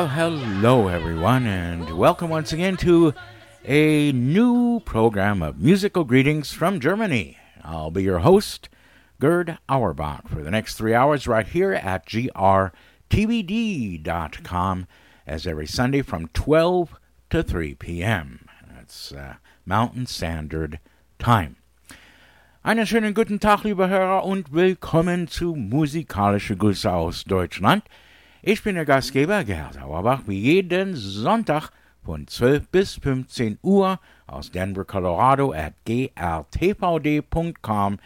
Well, hello everyone, and welcome once again to a new program of musical greetings from Germany. I'll be your host, Gerd Auerbach, for the next three hours right here at grtvd.com, as every Sunday from 12 to 3 p.m. That's uh, Mountain Standard Time. Einen schönen guten Tag, liebe Hörer, und willkommen zu Musikalische Grüße aus Deutschland. Ich bin der Gastgeber Gerhard Auerbach, wie jeden Sonntag von 12 bis 15 Uhr aus Denver, Colorado at grtvd.com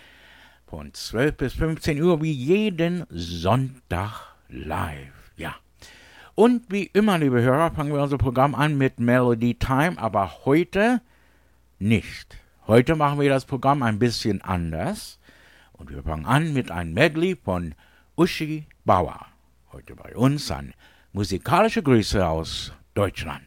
von 12 bis 15 Uhr wie jeden Sonntag live. Ja. Und wie immer, liebe Hörer, fangen wir unser Programm an mit Melody Time, aber heute nicht. Heute machen wir das Programm ein bisschen anders und wir fangen an mit einem Medley von Uschi Bauer. Heute bei uns an musikalische Grüße aus Deutschland.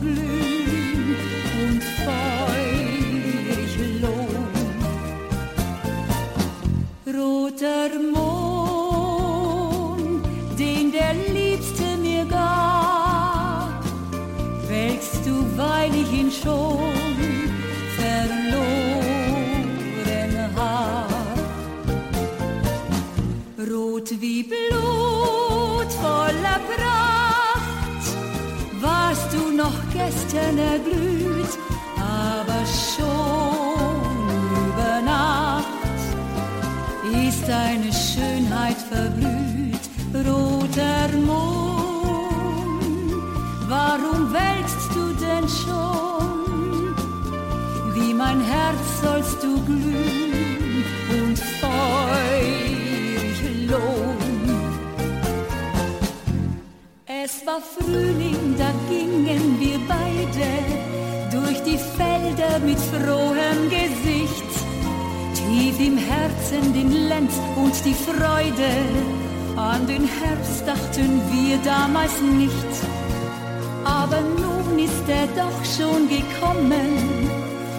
Glühen und feurig lohn. Roter Mond, den der Liebste mir gab, welkst du, weil ich ihn schon verloren hab. Rot wie Blut gestern erglüht, aber schon über Nacht ist deine Schönheit verblüht, roter Mond. Warum welkst du denn schon? Wie mein Herz sollst du glühen und feurig lohn. Es war Frühling, da gingen wir beide durch die Felder mit frohem Gesicht. Tief im Herzen den Lenz und die Freude, an den Herbst dachten wir damals nicht. Aber nun ist er doch schon gekommen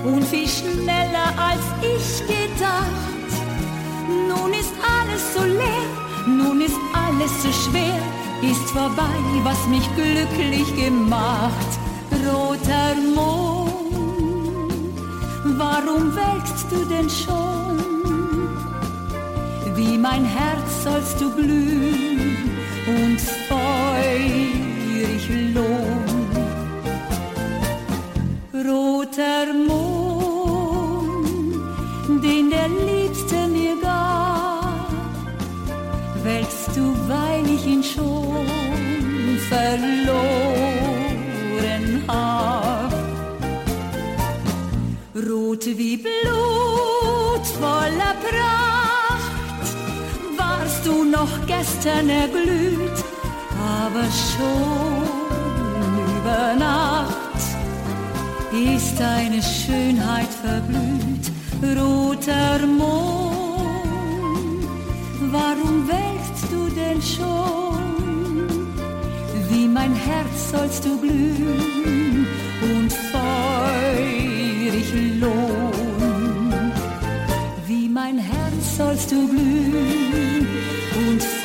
und viel schneller als ich gedacht. Nun ist alles so leer, nun ist alles so schwer, ist vorbei, was mich glücklich gemacht. Roter Mond, warum welkst du denn schon? Wie mein Herz sollst du glühen und feurig lohn. Roter Mond, weil ich ihn schon verloren hab. Rot wie Blut voller Pracht, warst du noch gestern erglüht, aber schon über Nacht ist deine Schönheit verblüht, roter Mond. Warum welkst du denn schon? Wie mein Herz sollst du glühen und feurig lohn. Wie mein Herz sollst du glühen und feurig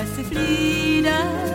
wenn der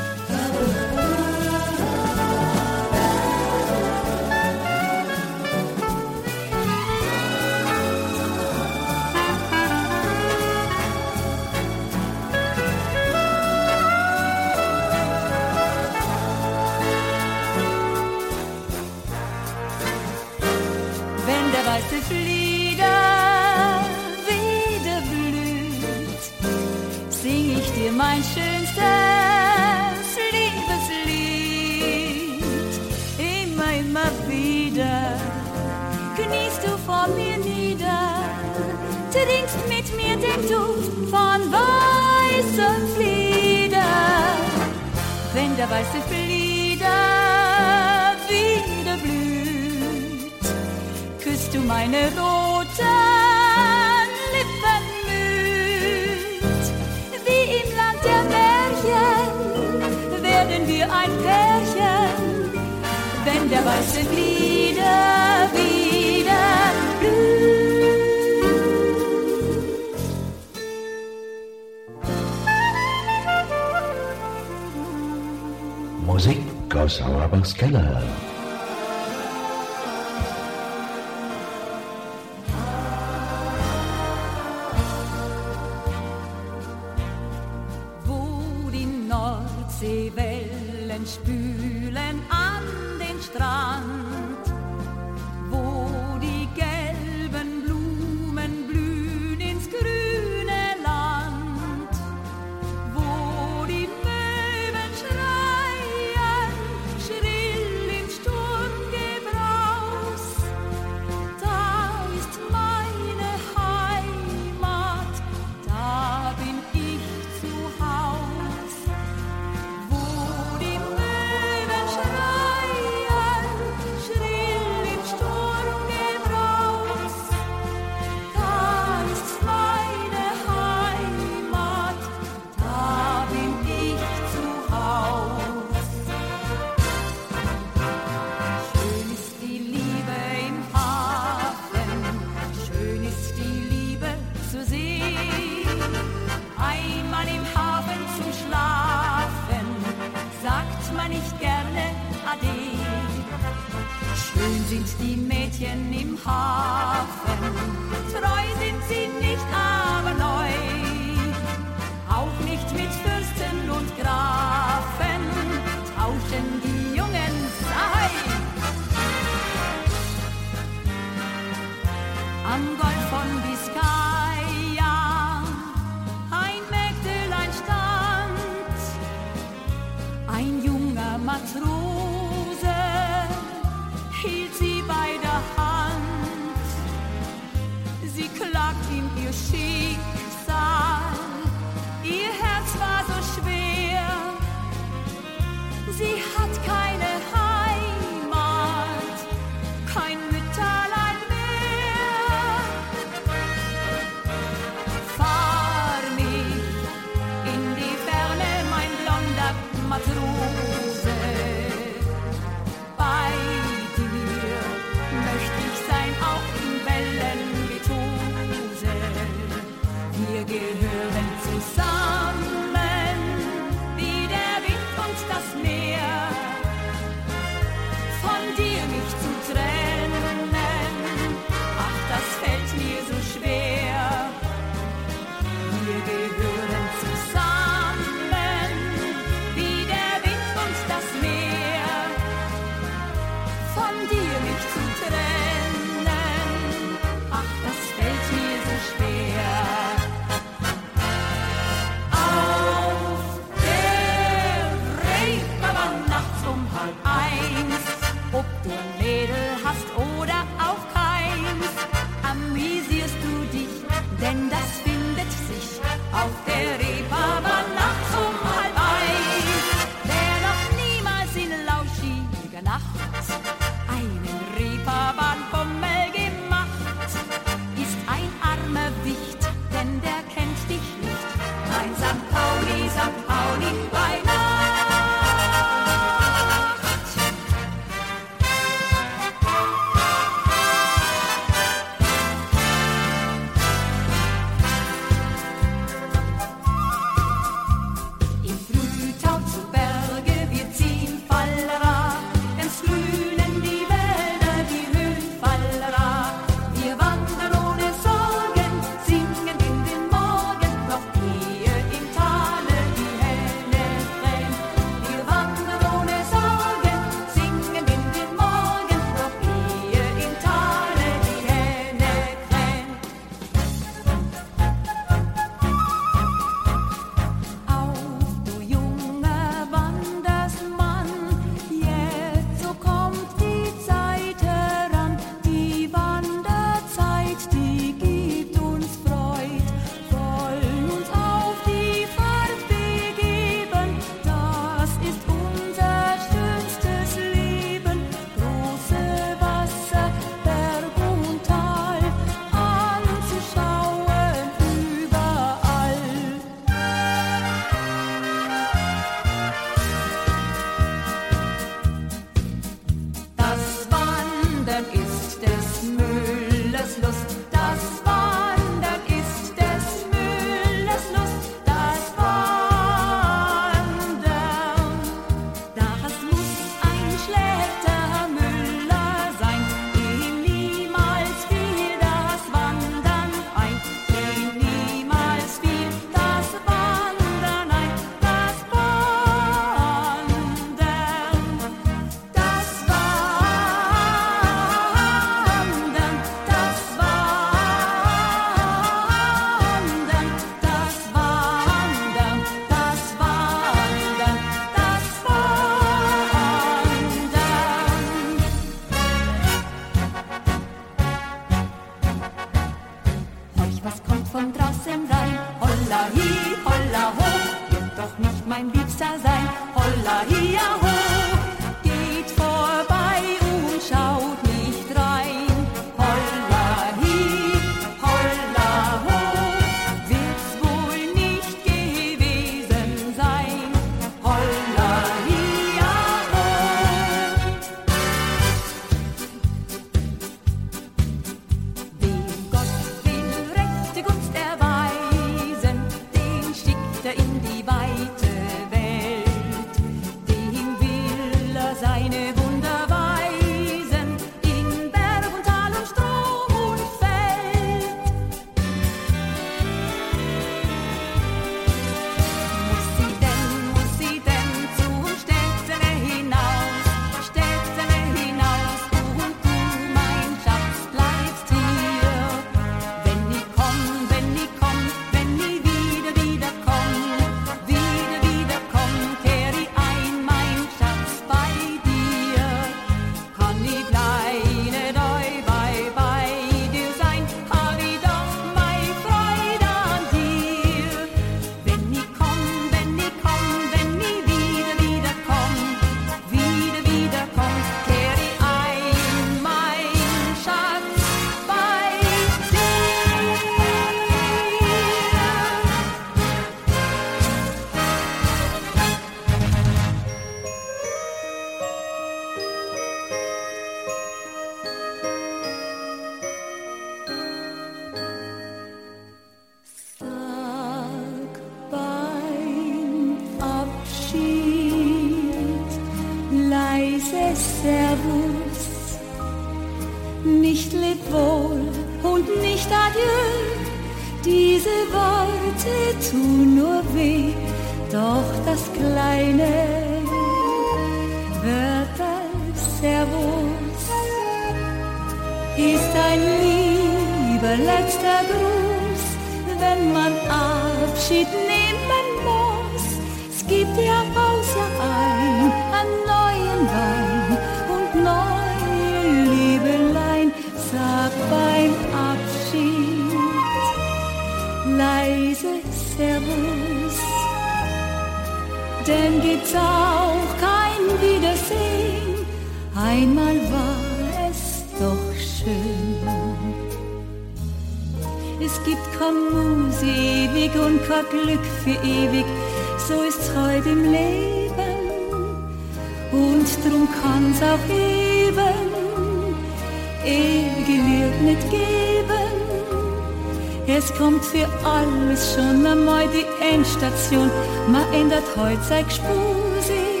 Station, man ändert heut sei Gspusi.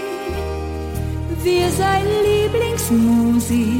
Wir sein Lieblingsmusi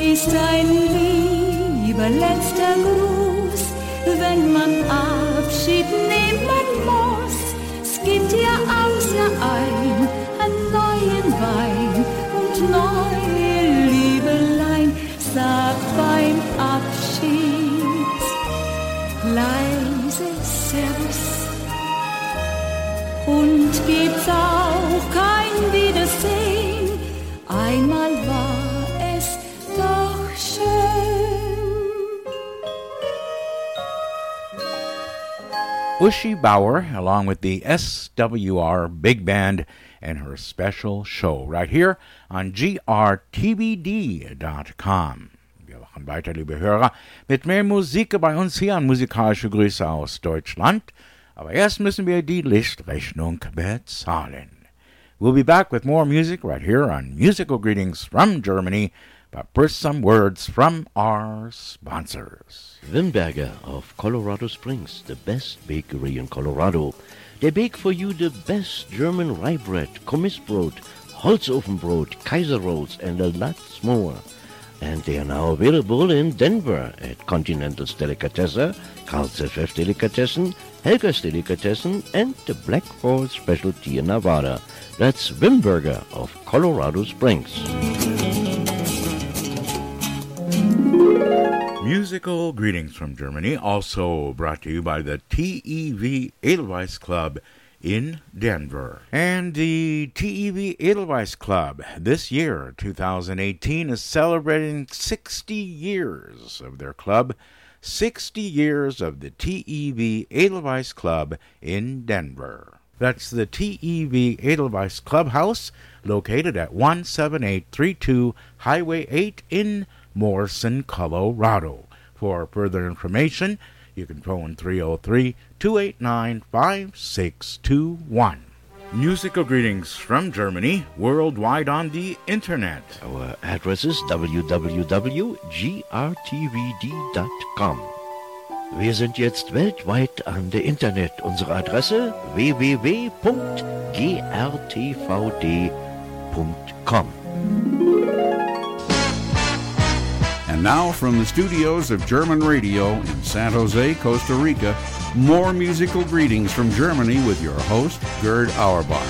ist ein lieber letzter Gruß, wenn man Abschied nehmen muss. Es gibt ja außer ein, einen neuen Wein und neue Liebelein. Sag beim Abschied leise Uschi Bauer, along with the SWR Big Band and her special show right here on grtvd.com. Wir machen weiter, liebe Hörer, mit mehr Musik bei uns hier an musikalische Grüße aus Deutschland. Aber erst müssen wir die Lichtrechnung bezahlen. We'll be back with more music right here on Musical Greetings from Germany but first some words from our sponsors. Wimberger of Colorado Springs, the best bakery in Colorado. They bake for you the best German rye bread, Kommissbrot, Holzofenbrot, Kaiser rolls, and a lot more. And they are now available in Denver at Continental's Delicatessen, Carl's Delicatessen, Helga's Delicatessen, and the Black Forest Specialty in Nevada. That's Wimberger of Colorado Springs. Musical greetings from Germany, also brought to you by the TEV Edelweiss Club in Denver. And the TEV Edelweiss Club this year, 2018, is celebrating 60 years of their club, 60 years of the TEV Edelweiss Club in Denver. That's the TEV Edelweiss Clubhouse, located at 17832 Highway 8 in Morrison, Colorado. For further information, you can phone 303 289 5621. Musical greetings from Germany, worldwide on the internet. Our address is www.grtvd.com. Wir sind jetzt weltweit an der Internet. Unsere Adresse www.grtvd.com. And now from the studios of German Radio in San Jose, Costa Rica, more musical greetings from Germany with your host, Gerd Auerbach.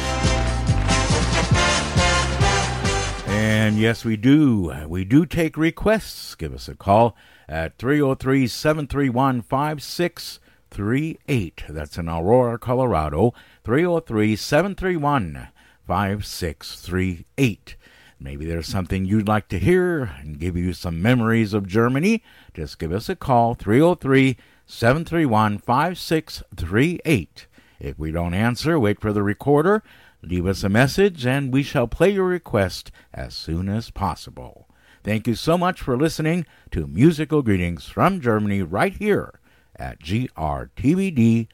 And yes, we do. We do take requests. Give us a call at 303 731 5638. That's in Aurora, Colorado. 303 731 5638. Maybe there's something you'd like to hear and give you some memories of Germany. Just give us a call 303 731 5638. If we don't answer, wait for the recorder, leave us a message, and we shall play your request as soon as possible. Thank you so much for listening to Musical Greetings from Germany right here at grtvd.com.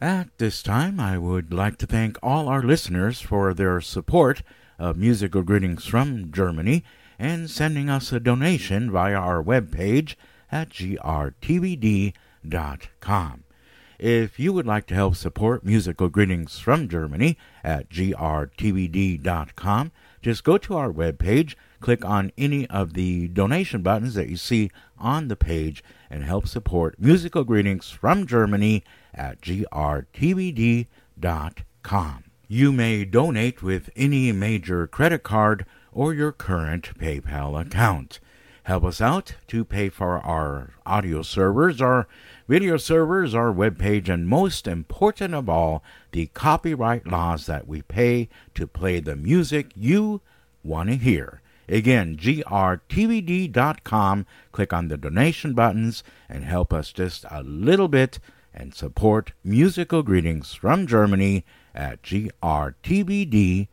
At this time, I would like to thank all our listeners for their support of Musical Greetings from Germany and sending us a donation via our webpage at grtvd.com. If you would like to help support Musical Greetings from Germany at grtvd.com, just go to our webpage, click on any of the donation buttons that you see on the page, and help support Musical Greetings from Germany at grtvd.com. You may donate with any major credit card or your current PayPal account. Help us out to pay for our audio servers, our video servers, our webpage, and most important of all, the copyright laws that we pay to play the music you want to hear. Again, grtvd.com. Click on the donation buttons and help us just a little bit and support musical greetings from Germany at grtvd.com.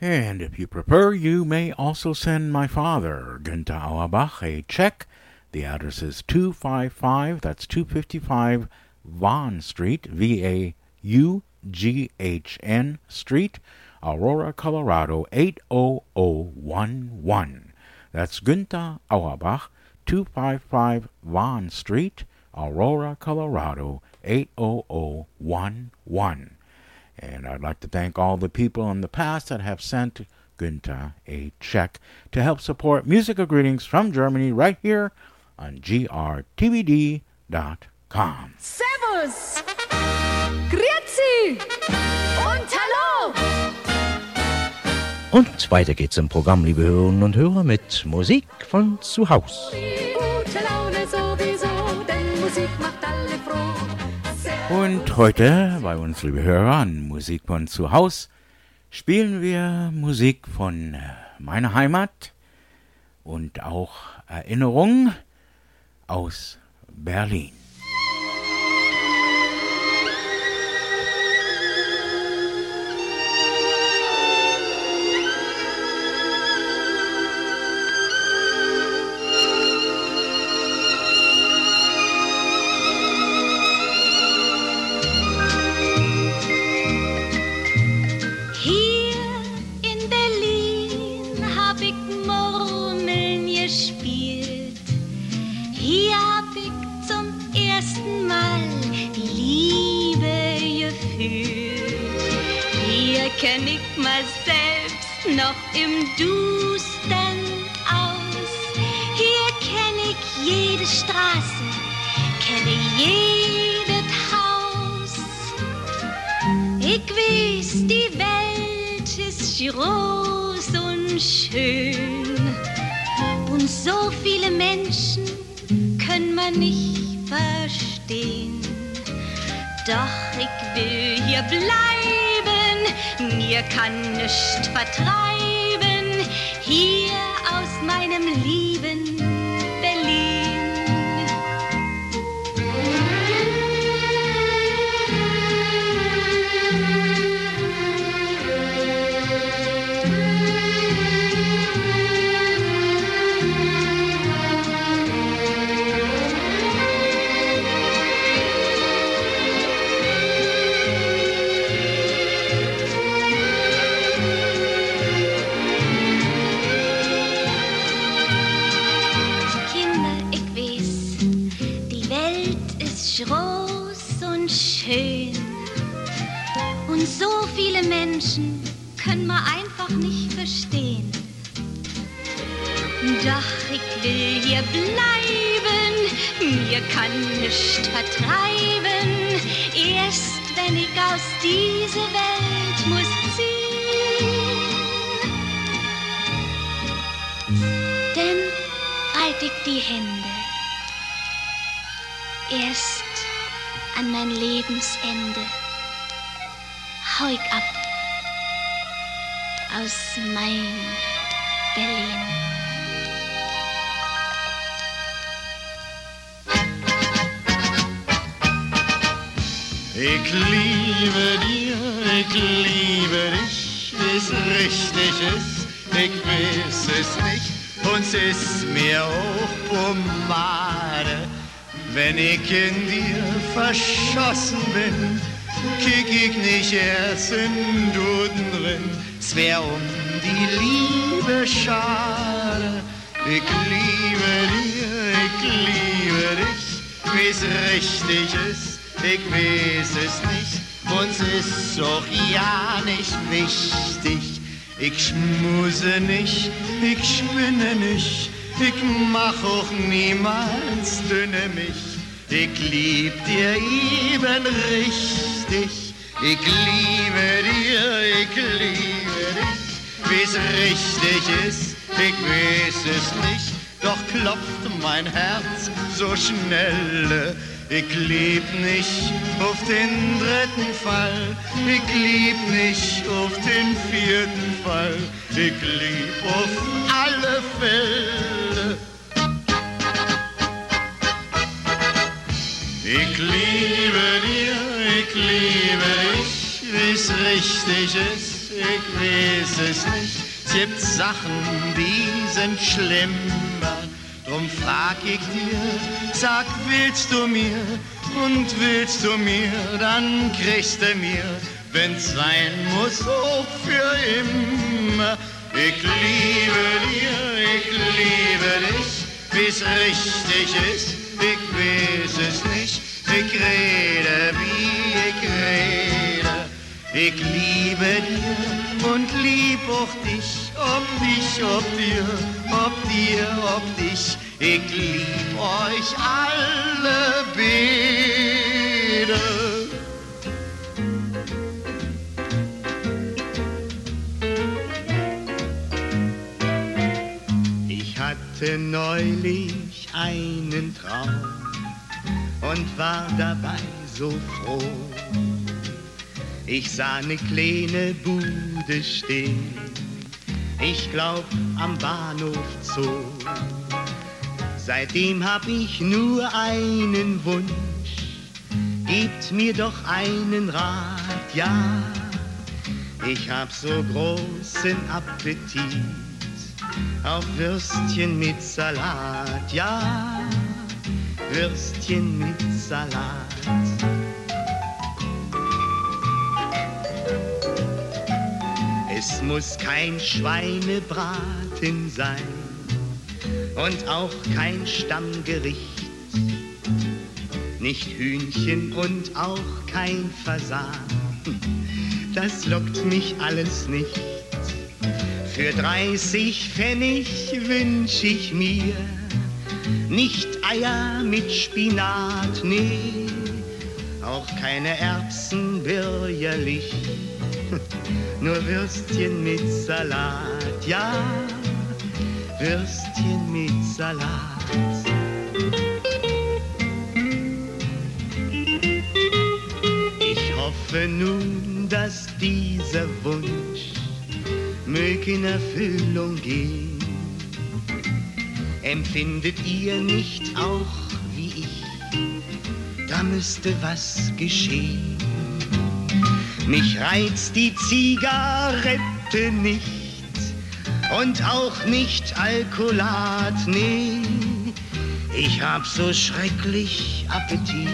And if you prefer, you may also send my father, Günther Auerbach, a check. The address is 255, that's 255 Vaughn Street, V A U G H N Street, Aurora, Colorado 80011. That's Günther Auerbach, 255 Vaughn Street, Aurora, Colorado 80011. And I'd like to thank all the people in the past that have sent Günther a check to help support Musical Greetings from Germany right here on grtvd.com. Servus! Grüezi! Und hallo! Und weiter geht's im Programm, liebe Hörerinnen und Hörer, mit Musik von zu Haus. Gute Laune sowieso, denn Musik macht alle froh. Und heute bei uns, liebe Hörer, an Musik von zu Haus spielen wir Musik von äh, meiner Heimat und auch Erinnerungen aus Berlin. Sag, willst du mir? Und willst du mir, dann kriegst du mir, wenn's sein muss, auch für immer. Ich liebe dir, ich liebe dich, wie's richtig ist, ich weiß es nicht. Ich rede, wie ich rede. Ich liebe dir und lieb auch dich, ob dich, ob dir, ob dir, ob dich. Ich lieb euch alle beide. Ich hatte neulich einen Traum und war dabei so froh. Ich sah ne kleine Bude stehen, ich glaub am Bahnhof Zoo. Seitdem hab ich nur einen Wunsch, gebt mir doch einen Rat, ja. Ich hab so großen Appetit auf Würstchen mit Salat, ja. Würstchen mit Salat. Es muss kein Schweinebraten sein und auch kein Stammgericht. Nicht Hühnchen und auch kein Fasan. Das lockt mich alles nicht. Für 30 Pfennig wünsch ich mir nicht Eier mit Spinat, nee, auch keine Erbsen bürgerlich, nur Würstchen mit Salat, ja, Würstchen mit Salat. Ich hoffe nun, dass dieser Wunsch möge in Erfüllung gehen. Empfindet ihr nicht auch wie ich? Da müsste was geschehen. Mich reizt die Zigarette nicht und auch nicht Alkoholat, nee. Ich hab so schrecklich Appetit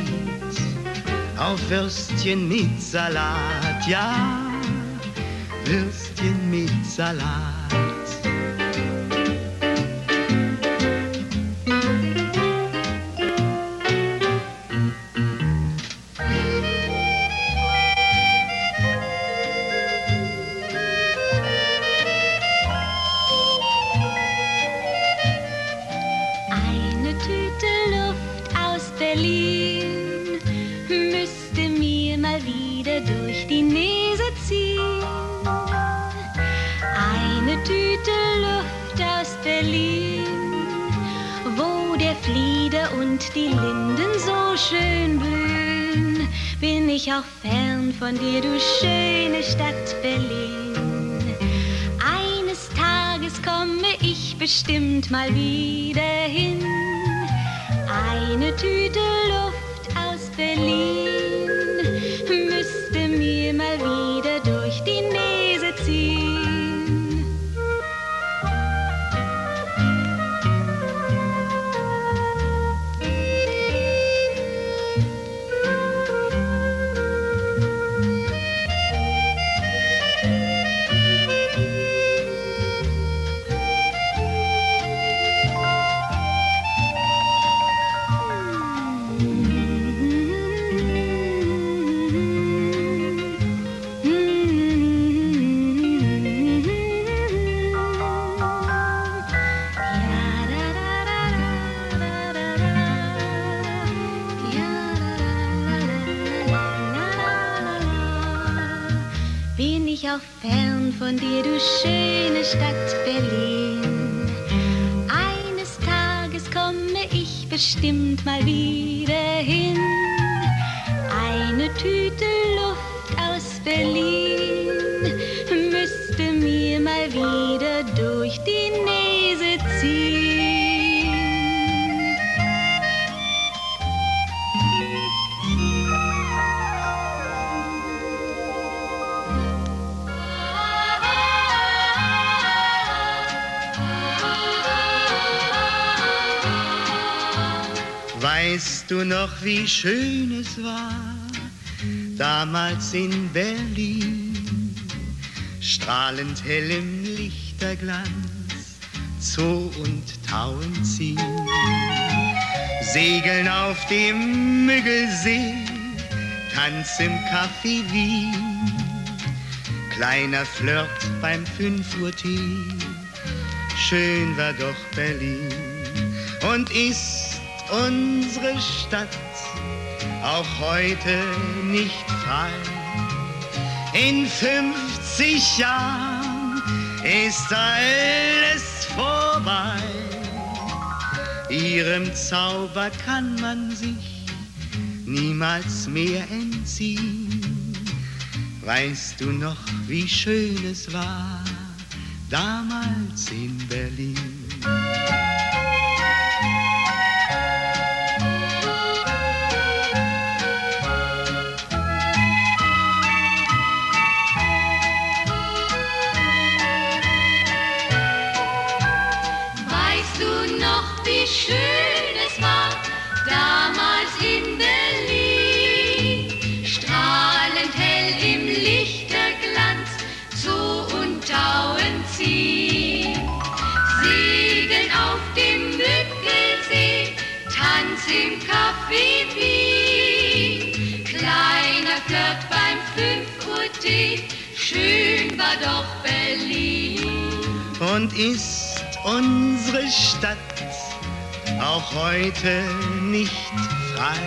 auf Würstchen mit Salat, ja, Würstchen mit Salat. Wie schön es war, damals in Berlin, strahlend hell im Lichterglanz, Zoo und Tauenziehen, Segeln auf dem Müggelsee, Tanz im Café Wien, kleiner Flirt beim 5 Uhr Tee, schön war doch Berlin und ist unsere Stadt auch heute nicht frei. In 50 Jahren ist alles vorbei. Ihrem Zauber kann man sich niemals mehr entziehen. Weißt du noch, wie schön es war damals in Berlin? Schön war doch Berlin. und ist unsere Stadt auch heute nicht frei.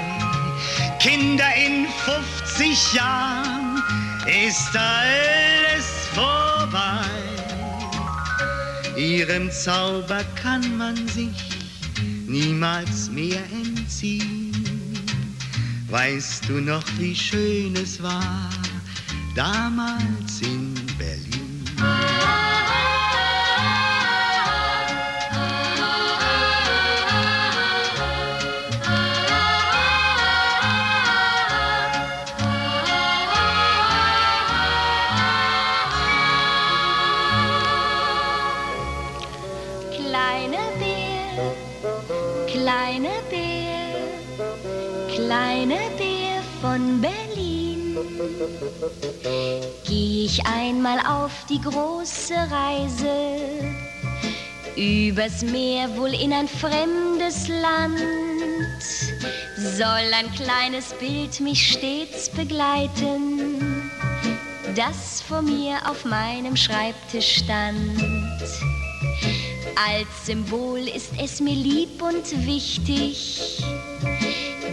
Kinder in 50 Jahren ist alles vorbei. Ihrem Zauber kann man sich niemals mehr entziehen. Weißt du noch, wie schön es war damals in Berlin? Kleiner Bär, kleiner Bär, kleiner Bär von Berlin. Geh ich einmal auf die große Reise, übers Meer wohl in ein fremdes Land, soll ein kleines Bild mich stets begleiten, das vor mir auf meinem Schreibtisch stand. Als Symbol ist es mir lieb und wichtig,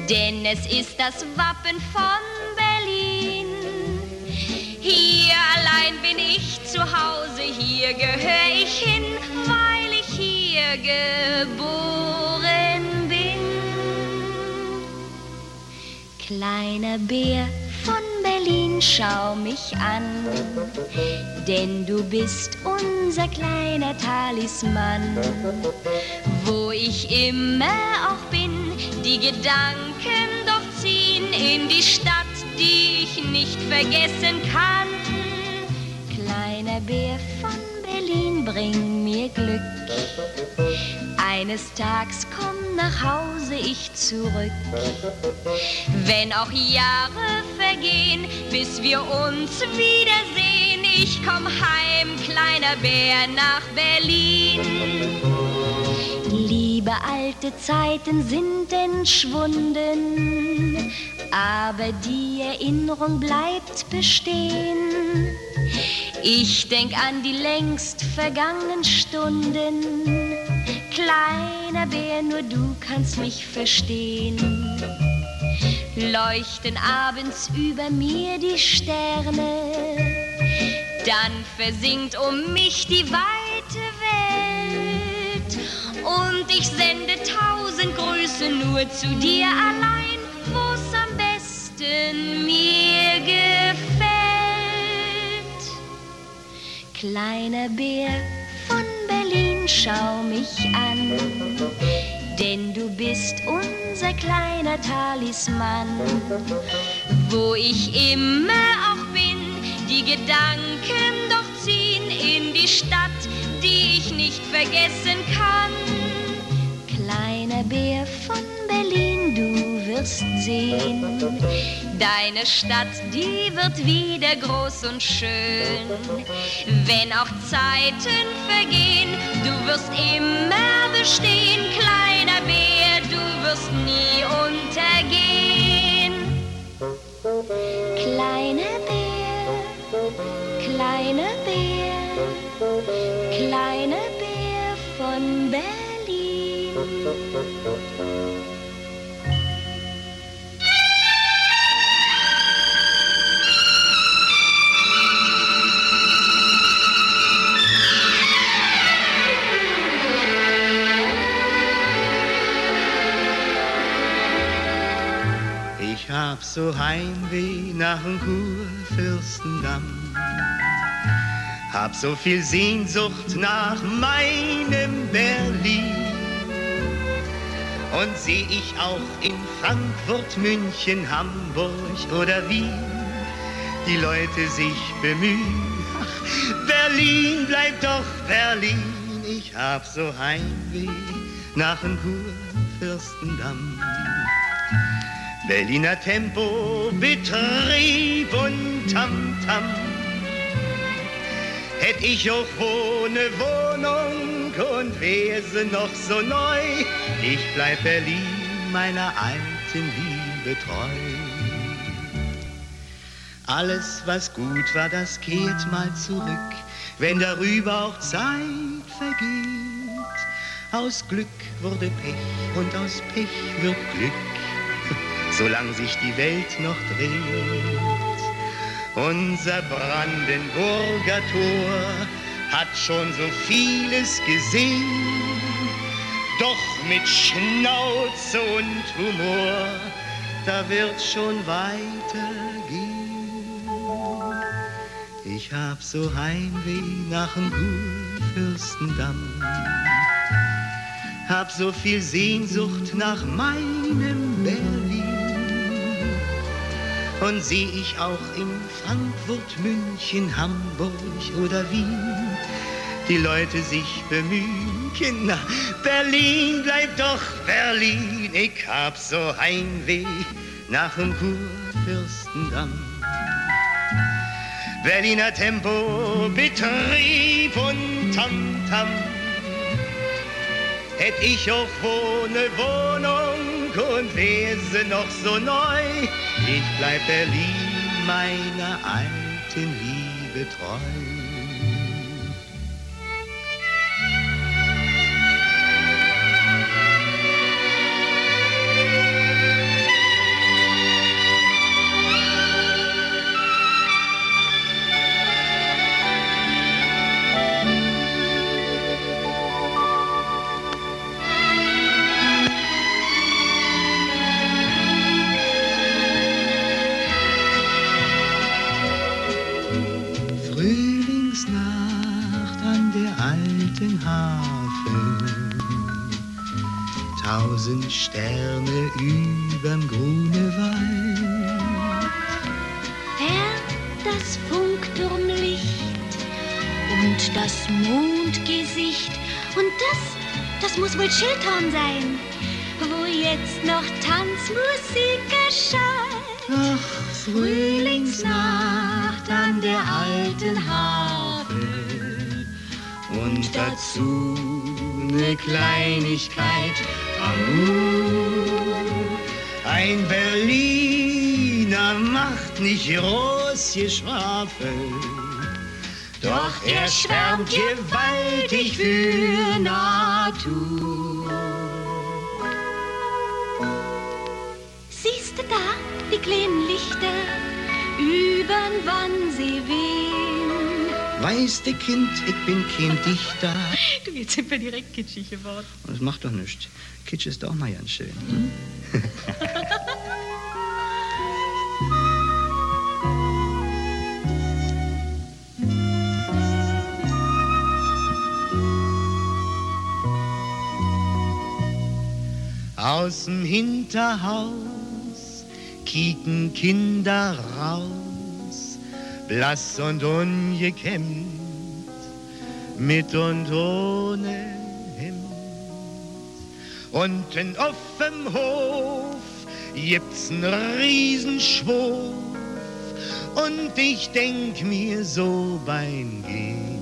denn es ist das Wappen von ich zu Hause, hier gehöre ich hin. geboren bin. Kleiner Bär von Berlin, schau mich an, denn du bist unser kleiner Talisman. Wo ich immer auch bin, die Gedanken doch ziehen in die Stadt, die ich nicht vergessen kann. Kleiner Bär von Berlin, bring mir Glück. Eines Tags komm nach Hause ich zurück. Wenn auch Jahre vergehen, bis wir uns wiedersehen, ich komm heim, kleiner Bär, nach Berlin. Liebe alte Zeiten sind entschwunden, aber die Erinnerung bleibt bestehen. Ich denk an die längst vergangenen Stunden. Kleiner Bär, nur du kannst mich verstehen. Leuchten abends über mir die Sterne, dann versinkt um mich die weite Welt. Und ich sende tausend Grüße nur zu dir allein, wo's am besten mir gefällt. Kleiner Bär von Berlin, schau mich an, denn du bist unser kleiner Talisman. Wo ich immer auch bin, die Gedanken doch ziehen in die Stadt, die ich nicht vergessen kann. Kleiner Bär von Berlin, du wirst sehen, deine Stadt, die wird wieder groß und schön. Wenn auch Zeiten vergehen, du wirst immer bestehen, kleiner Bär, du wirst nie untergehen. Kleiner Bär, kleiner Bär, kleiner Bär von Berlin. Hab so Heimweh nach dem Kurfürstendamm. Hab so viel Sehnsucht nach meinem Berlin. Und seh ich auch in Frankfurt, München, Hamburg oder Wien die Leute sich bemühen. Ach, Berlin bleibt doch Berlin. Ich hab so Heimweh nach dem Kurfürstendamm. Berliner Tempo, Betrieb und Tamtam. Hätt ich auch wo ne Wohnung und wär sie noch so neu, ich bleib Berlin meiner alten Liebe treu. Alles, was gut war, das kehrt mal zurück, wenn darüber auch Zeit vergeht. Aus Glück wurde Pech und aus Pech wird Glück solang sich die Welt noch dreht. Unser Brandenburger Tor hat schon so vieles gesehen, doch mit Schnauze und Humor, da wird schon weitergehen. Ich hab so Heimweh nach dem Kurfürstendamm, hab so viel Sehnsucht nach meinem Berlin. Und seh ich auch in Frankfurt, München, Hamburg oder Wien die Leute sich bemühen. Kinder, Berlin bleibt doch Berlin. Ich hab so Heimweh nach dem Kurfürstendamm. Berliner Tempo, Betrieb und Tamtam. Hätt ich auch wo ne Wohnung und wär sie noch so neu, ich bleib Berlin meiner alten Liebe treu. Tausend Sterne überm Grunewald. Fern das Funkturmlicht und das Mondgesicht. Und das, das muss wohl Schildhorn sein, wo jetzt noch Tanzmusik erscheint. Ach, Frühlingsnacht an der alten Havel und dazu eine Kleinigkeit. Ein Berliner macht nicht groß Geschwafel, doch er schwärmt gewaltig für Natur. Siehst du da die kleinen Lichter übern Wannsee wehen? Weißt Kind, ich bin kein Dichter. Du, jetzt sind wir direkt kitschig geworden. Und das macht doch nichts. Kitsch ist doch mal ganz schön. Hm? Aus dem Hinterhaus kieken Kinder raus, blass und ungekämmt, mit und ohne Hemd. Unten auf dem Hof gibt's n Riesenschwurf und ich denk mir so beim Gehen,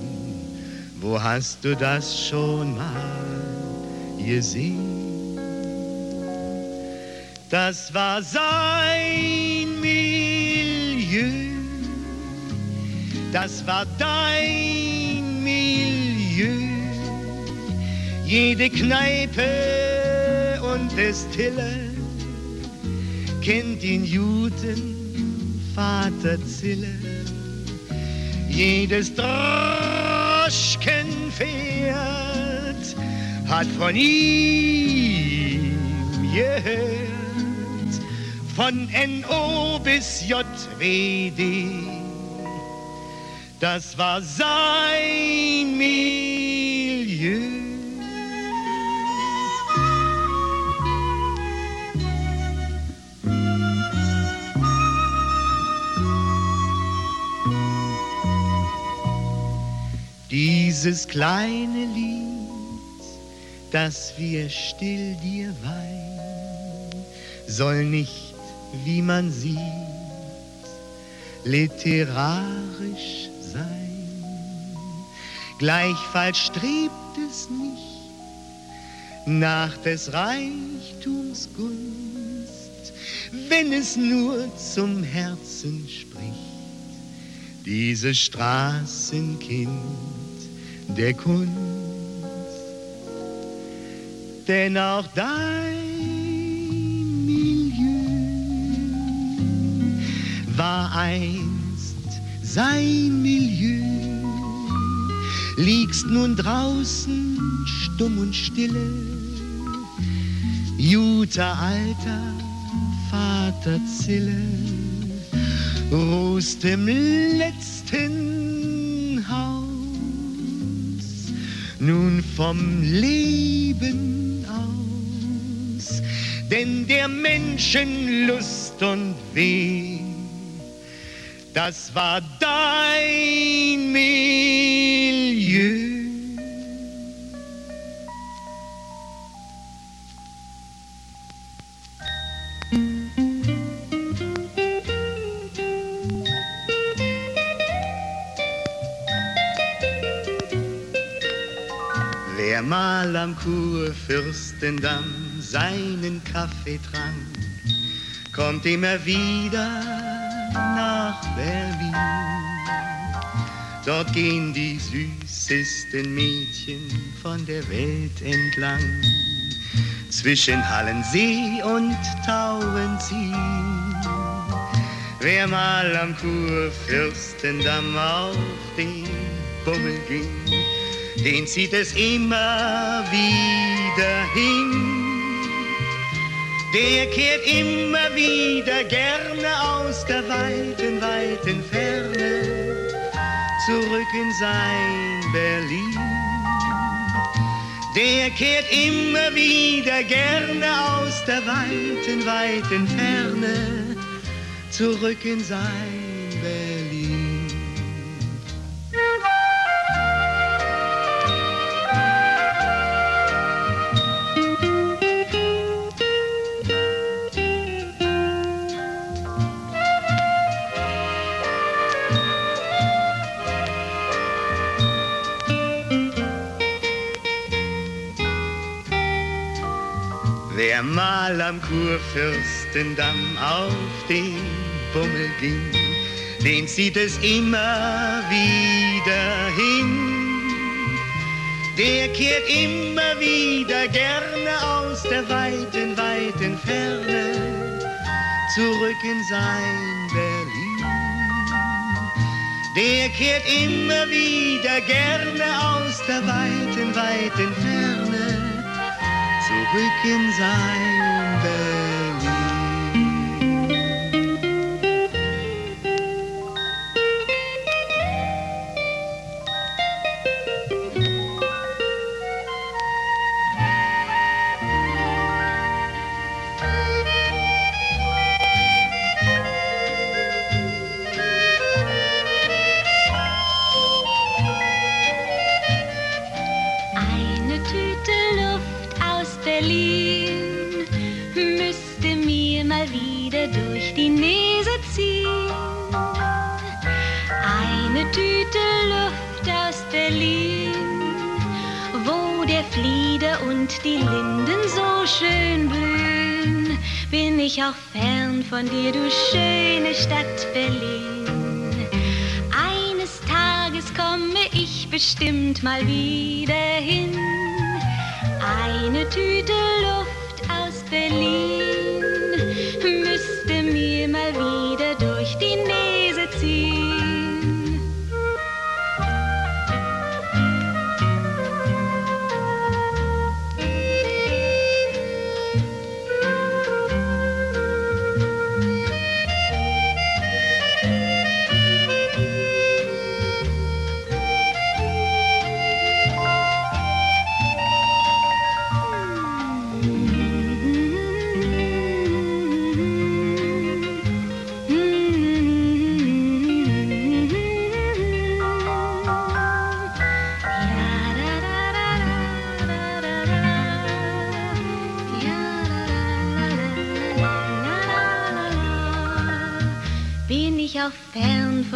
wo hast du das schon mal gesehen? Das war sein Milieu, das war dein Milieu. Jede Kneipe und Destille kennt den Juden Vater Zille. Jedes Droschkenpferd hat von ihm gehört. Von NO bis JWD. Das war sein Milieu. Dieses kleine Lied, das wir still dir weihen, soll nicht, wie man sieht, literarisch. Gleichfalls strebt es nicht nach des Reichtums Gunst, wenn es nur zum Herzen spricht. Dieses Straßenkind der Kunst, denn auch dein Milieu war einst sein Milieu. Liegst nun draußen stumm und stille, Juter alter Vater Zille, ruhst im letzten Haus, nun vom Leben aus, denn der Menschen Lust und Weh das war dein Milieu. Wer mal am Kurfürstendamm seinen Kaffee trank, kommt immer wieder nach Berlin. Dort gehen die süßesten Mädchen von der Welt entlang. Zwischen Hallensee und Tauenziehen. Wer mal am Kurfürstendamm auf den Bummel ging, den zieht es immer wieder hin. Der kehrt immer wieder gerne aus der weiten, weiten Ferne zurück in sein Berlin. der kehrt immer wieder gerne aus der weiten, weiten Ferne zurück in sein Berlin. Wer mal am Kurfürstendamm auf den Bummel ging, den zieht es immer wieder hin. Der kehrt immer wieder gerne aus der weiten, weiten Ferne zurück in sein Berlin. Der kehrt immer wieder gerne aus der weiten, weiten Ferne zurück in Bin ich auch fern von dir, du schöne Stadt Berlin. Eines Tages komme ich bestimmt mal wieder hin. Eine Tüte Luft aus Berlin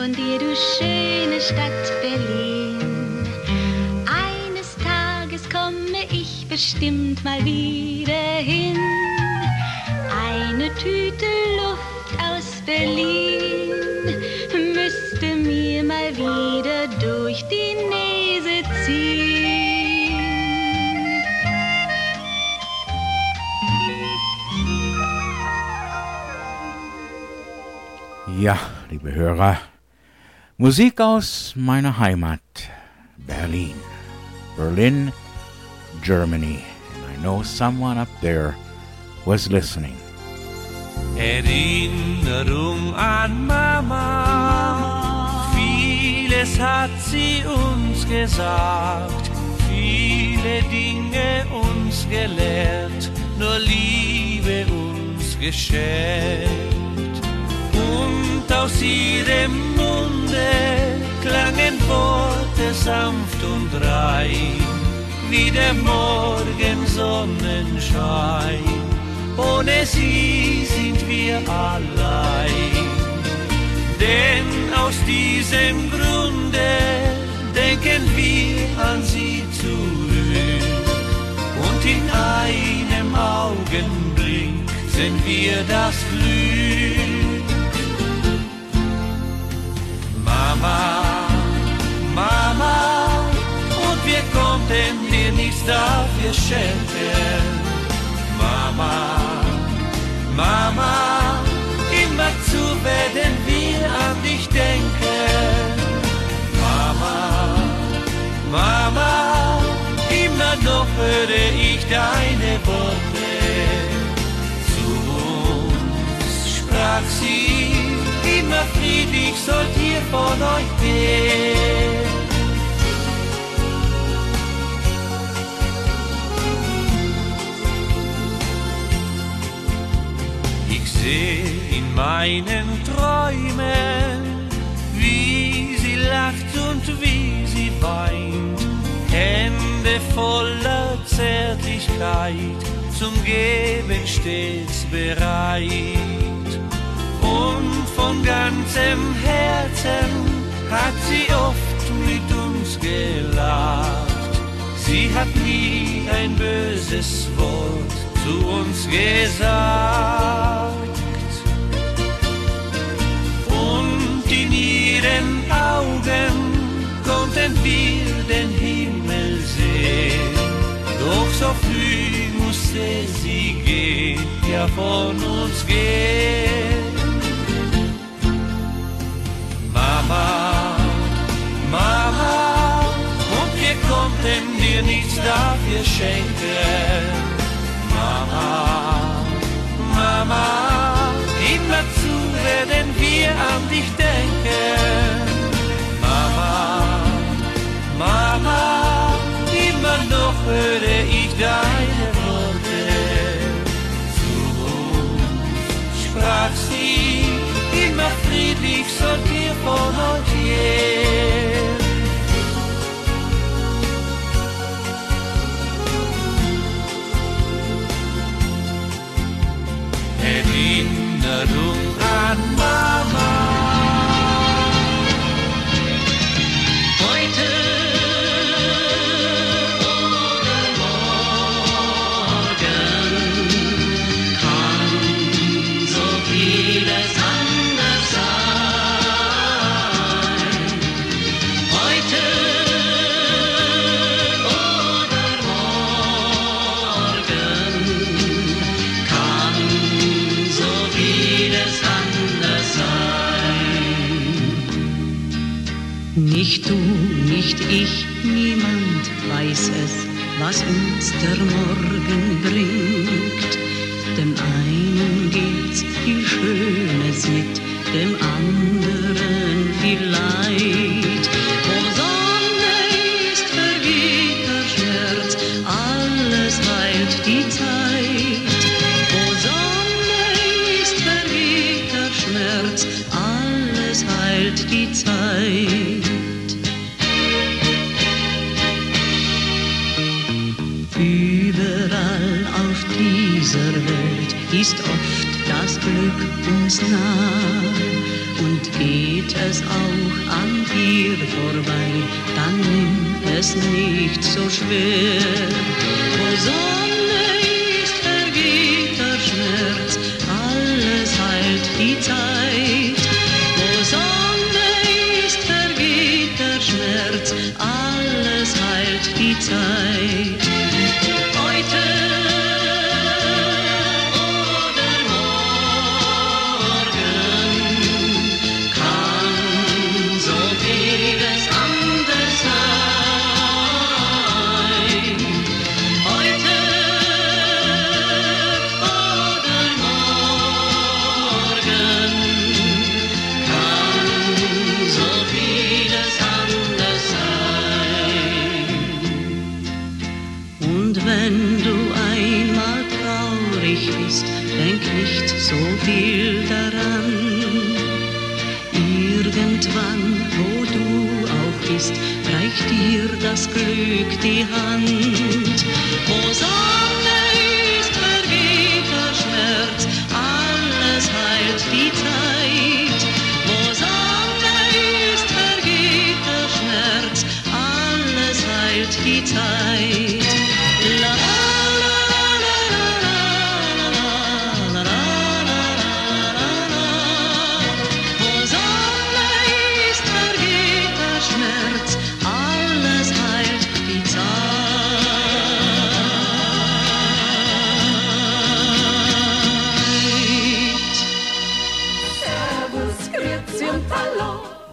von dir, du schöne Stadt Berlin. Eines Tages komme ich bestimmt mal wieder hin. Eine Tüte Luft aus Berlin müsste mir mal wieder durch die Nase ziehen. Ja, liebe Hörer, Musik aus meiner Heimat, Berlin. Berlin, Germany. And I know someone up there was listening. Erinnerung an Mama. Vieles hat sie uns gesagt, viele Dinge uns gelehrt, nur Liebe uns geschenkt. Und aus ihrem Munde klangen Worte sanft und rein, wie der Morgensonnenschein. Ohne sie sind wir allein. Denn aus diesem Grunde denken wir an sie zurück. Und in einem Augenblick sind wir das Glück. Mama, Mama, und wir konnten dir nichts dafür schenken. Mama, Mama, immer zu werden wir an dich denken. Mama, Mama, immer noch höre ich deine Worte. Zu uns sprach sie, ewig sollt ihr von euch gehen. Ich sehe in meinen Träumen, wie sie lacht und wie sie weint, Hände voller Zärtlichkeit, zum Geben stets bereit. Und von ganzem Herzen hat sie oft mit uns gelacht. Sie hat nie ein böses Wort zu uns gesagt. Und in ihren Augen konnten wir den Himmel sehen. Doch so früh musste sie gehen, ja von uns gehen. Mama, Mama, und wir konnten dir nichts dafür schenken. Mama, Mama, immerzu werden wir an dich denken. Mama, Mama, immer noch höre ich deine Worte. Zu uns sprach sie immer friedlich so for no. was uns der Morgen bringt. nicht so schwer.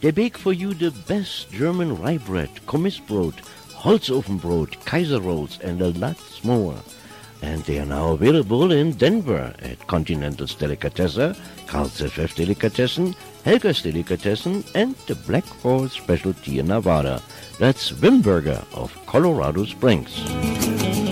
They bake for you the best German rye bread, Kommissbrot, Holzofenbrot, Kaiser rolls, and a lot more. And they are now available in Denver at Continental's Delicatessen, Carl's FF Delicatessen, Helga's Delicatessen, and the Black Forest Specialty in Nevada. That's Wimberger of Colorado Springs.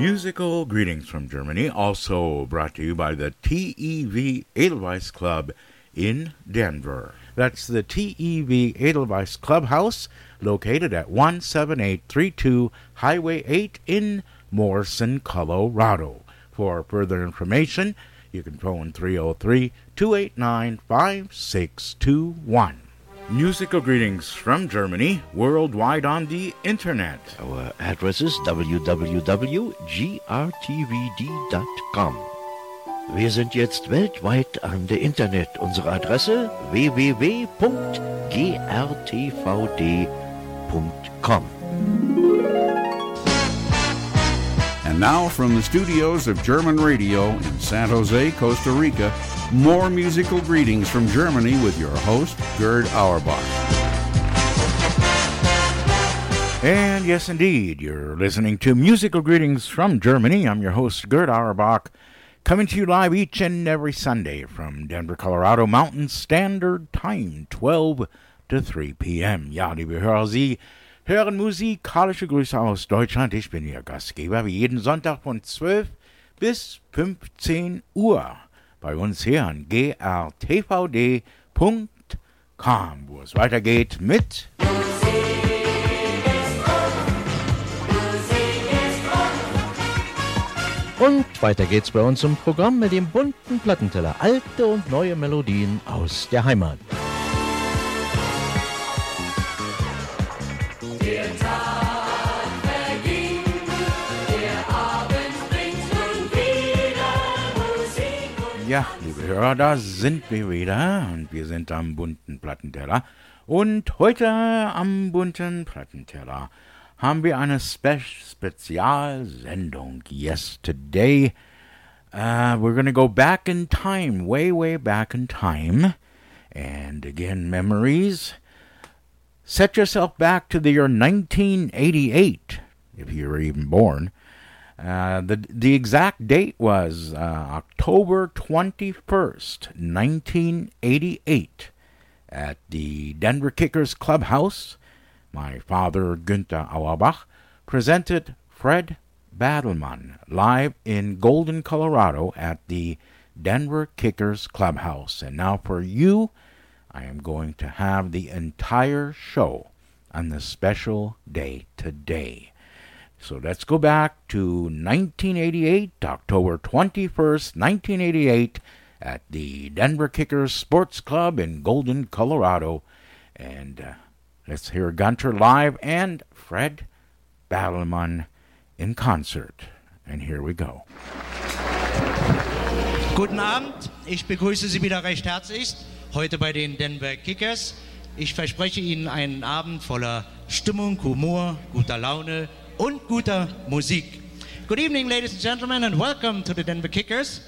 Musical greetings from Germany, also brought to you by the TEV Edelweiss Club in Denver. That's the TEV Edelweiss Clubhouse, located at 17832 Highway 8 in Morrison, Colorado. For further information, you can phone 303 289 5621. Musical greetings from Germany, worldwide on the internet. Our address is www.grtvd.com. Wir sind jetzt weltweit an der Internet. Unsere Adresse www.grtvd.com. Now from the studios of German Radio in San Jose, Costa Rica, more musical greetings from Germany with your host, Gerd Auerbach. And yes, indeed, you're listening to Musical Greetings from Germany. I'm your host, Gerd Auerbach, coming to you live each and every Sunday from Denver, Colorado Mountain Standard Time, 12 to 3 p.m. Ja, liebe Hörer, Sie hören musikalische Grüße aus Deutschland. Ich bin Ihr Gastgeber, wie jeden Sonntag von 12 bis 15 Uhr. Bei uns hier an grtvd.com, wo es weitergeht mit... Und weiter geht's bei uns im Programm mit dem bunten Plattenteller. Alte und neue Melodien aus der Heimat. Ja, liebe Hörer, da sind wir wieder und wir sind am bunten Plattenteller. Und heute am bunten Plattenteller haben wir eine Spe Spezialsendung. Yes, today uh, we're going to go back in time, way, way back in time. And again, memories. Set yourself back to the year 1988, if you were even born. Uh, the the exact date was uh, October 21st, 1988, at the Denver Kickers clubhouse. My father, Günther Auerbach, presented Fred Battleman live in Golden, Colorado at the Denver Kickers clubhouse. And now for you, I am going to have the entire show on this special day today. So let's go back to 1988, October 21st, 1988, at the Denver Kickers Sports Club in Golden, Colorado. And uh, let's hear Gunter live and Fred Battleman in concert. And here we go. Guten Abend, ich begrüße Sie wieder recht herzlich heute bei den Denver Kickers. Ich verspreche Ihnen einen Abend voller Stimmung, Humor, guter Laune und guter Musik. Good evening, ladies and gentlemen, and welcome to the Denver Kickers.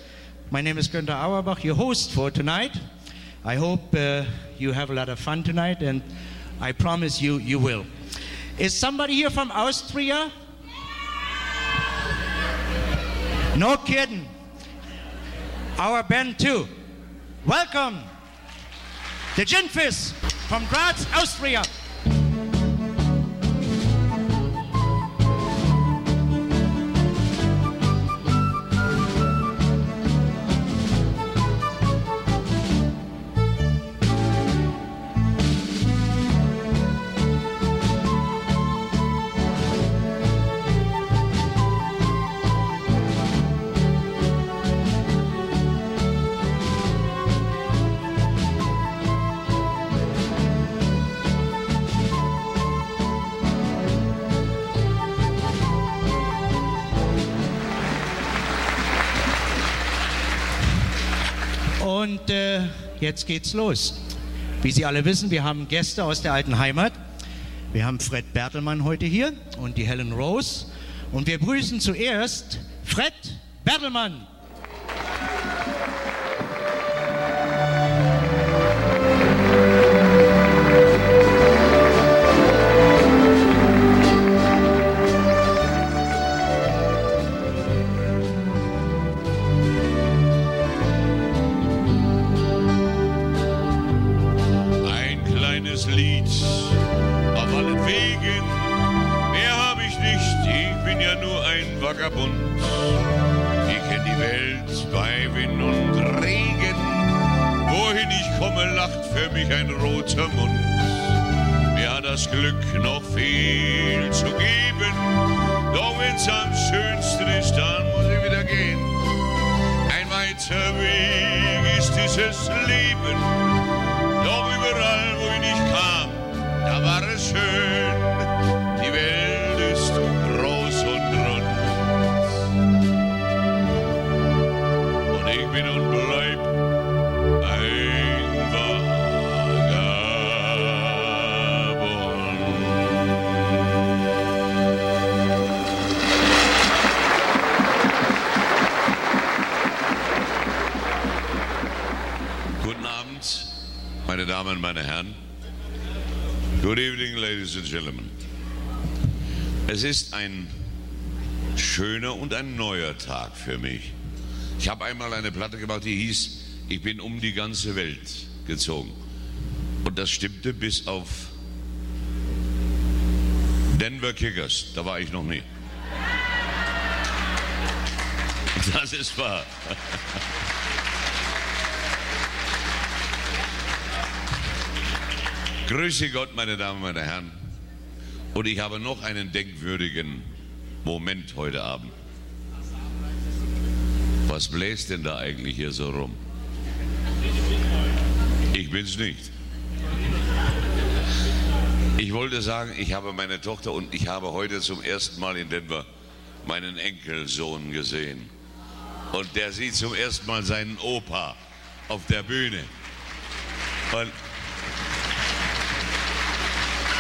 My name is Günther Auerbach, your host for tonight. I hope uh, you have a lot of fun tonight, and I promise you, you will. Is somebody here from Austria? No kidding. Our band, too. Welcome, the Ginfis from Graz, Austria. Jetzt geht's los. Wie Sie alle wissen, wir haben Gäste aus der alten Heimat. Wir haben Fred Bertelmann heute hier und die Helen Rose. Und wir begrüßen zuerst Fred Bertelmann. Es ist ein schöner und ein neuer Tag für mich. Ich habe einmal eine Platte gemacht, die hieß Ich bin um die ganze Welt gezogen. Und das stimmte bis auf Denver Kickers. Da war ich noch nie. Das ist wahr. Grüße Gott, meine Damen, meine Herren. Und ich habe noch einen denkwürdigen Moment heute Abend. Was bläst denn da eigentlich hier so rum? Ich bin's nicht. Ich wollte sagen, ich habe meine Tochter und ich habe heute zum ersten Mal in Denver meinen Enkelsohn gesehen. Und der sieht zum ersten Mal seinen Opa auf der Bühne. Und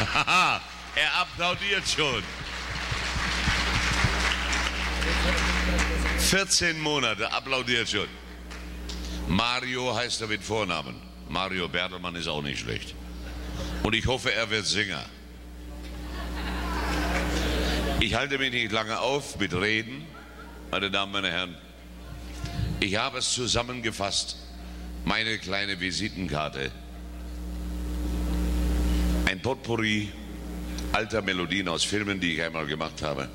er applaudiert schon. 14 Monate applaudiert schon. Mario heißt er mit Vornamen. Mario Bertelmann ist auch nicht schlecht. Und ich hoffe, er wird Sänger. Ich halte mich nicht lange auf mit Reden, meine Damen, meine Herren. Ich habe es zusammengefasst, meine kleine Visitenkarte. Ein Potpourri alter Melodien aus Filmen, die ich einmal gemacht habe.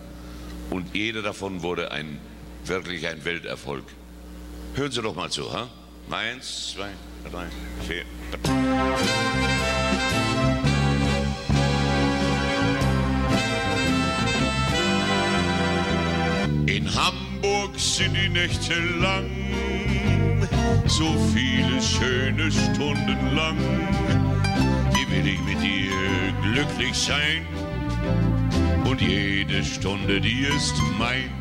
Und jeder davon wurde ein, wirklich ein Welterfolg. Hören Sie doch mal zu, ha? Eins, zwei, drei, vier. In Hamburg sind die Nächte lang, so viele schöne Stunden lang. Will ich mit dir glücklich sein? Und jede Stunde, die ist mein.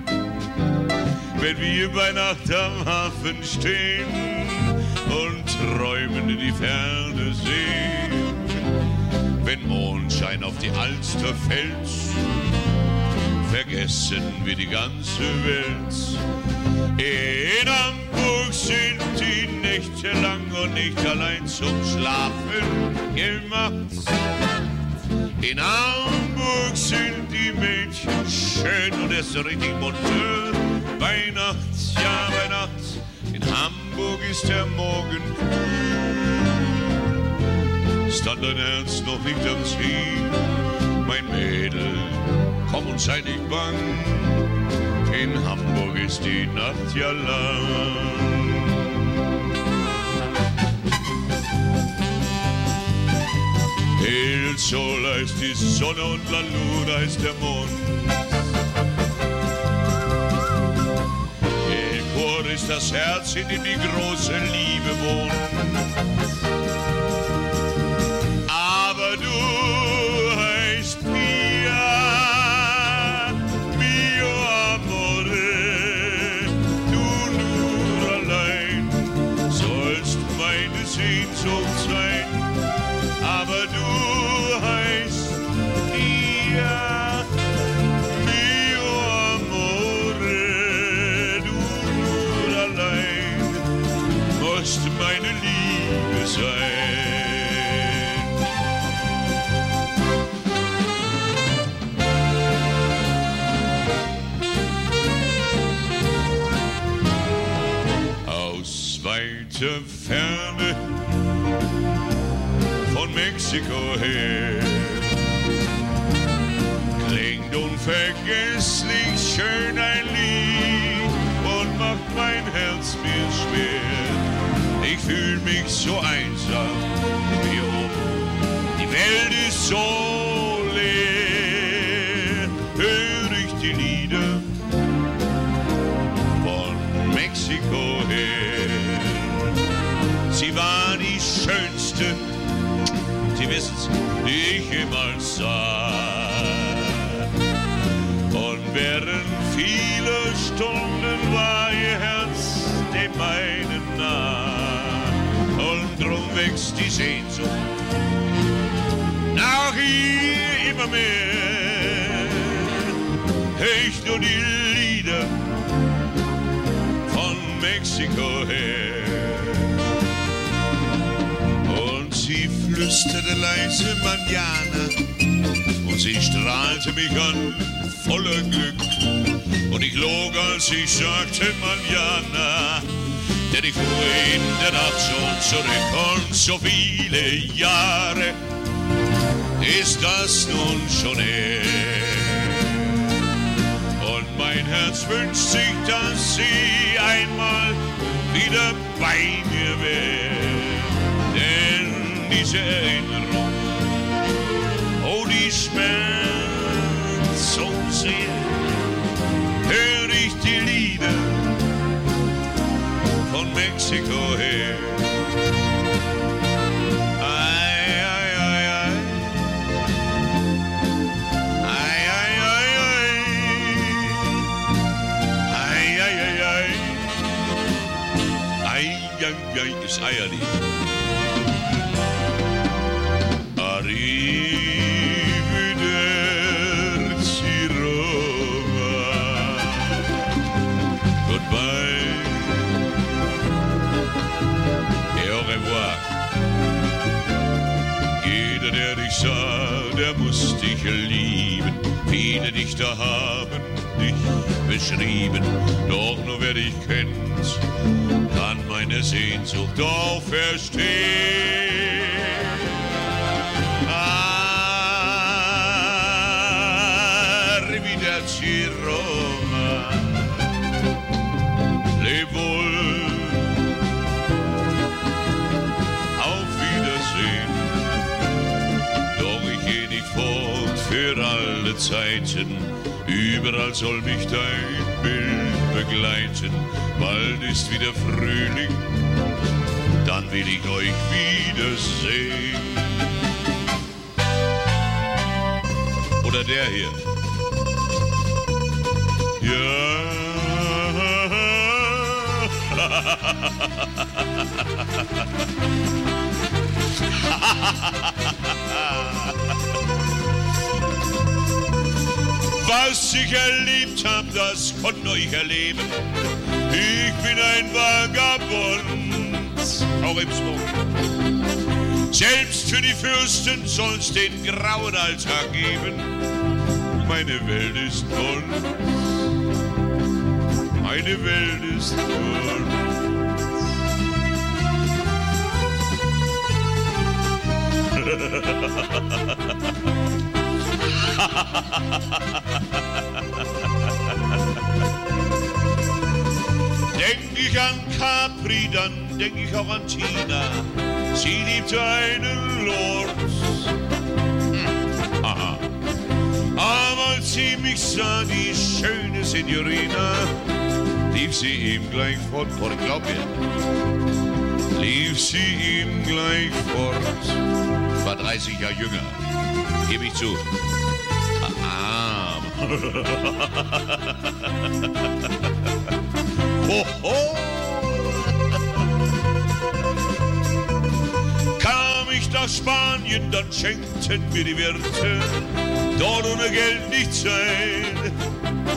Wenn wir bei Nacht am Hafen stehen und träumen in die Ferne sehen, wenn Mondschein auf die Alster fällt, vergessen wir die ganze Welt. In Hamburg sind die Nächte lang und nicht allein zum Schlafen gemacht. In Hamburg sind die Mädchen schön und es ist richtig munter. Bei Nacht, ja, bei Nacht, in Hamburg ist der Morgen Stand dein Herz noch nicht am Ziel, mein Mädel, komm und sei nicht bang. In Hamburg ist die Nacht ja lang. El Sol heißt die Sonne und La Luna ist der Mond. El Chor ist das Herz, in dem die große Liebe wohnt. Mexiko her. Klingt unvergesslich schön ein Lied und macht mein Herz mir schwer. Ich fühle mich so einsam hier oben. Die Welt ist so Die ich jemals sah. Und während vieler Stunden war ihr Herz dem meinen nah. Und drum wächst die Sehnsucht nach ihr immer mehr. Ich nur die Lieder von Mexiko her. Sie flüsterte leise Manjana und sie strahlte mich an voller Glück. Und ich log, als ich sagte Manjana, denn ich fuhr in der Nacht schon zurück und so viele Jahre ist das nun schon her. Und mein Herz wünscht sich, dass sie einmal wieder bei mir wäre. Denn diese Erinnerung, oh, die schmerzt so sehr. Hör ich die Lieder von Mexiko her. Ei, ei, ei, ei. Ei, ei, ei, ei. Ei, ei, ei, ei. Ei, ei, ei, ist Eierlied. Arrivederci Roma. Goodbye. Et au revoir. Jeder, der dich sah, der muss dich lieben. Viele Dichter haben dich beschrieben. Doch nur wer dich kennt, kann meine Sehnsucht auch verstehen. Zeiten. Überall soll mich dein Bild begleiten. Bald ist wieder Frühling, dann will ich euch wiedersehen. Oder der hier. Ja. Was ich erlebt hab, das konnt euch erleben. Ich bin ein Vagabund, auch im Smog. Selbst für die Fürsten soll's den grauen Alltag geben. Meine Welt ist bunt, meine Welt ist bunt. Denk ich an Capri, dann denk ich auch an Tina. Sie liebt einen Lord. Hm, aha. Aber als sie mich sah, die schöne Signorina, lief sie ihm gleich fort. Por glaub mir, lief sie ihm gleich fort. War 30 Jahre jünger, gebe ich zu. Ho, ho. Kam ich nach Spanien, dann schenkten mir die Wirte dort ohne Geld nicht sein.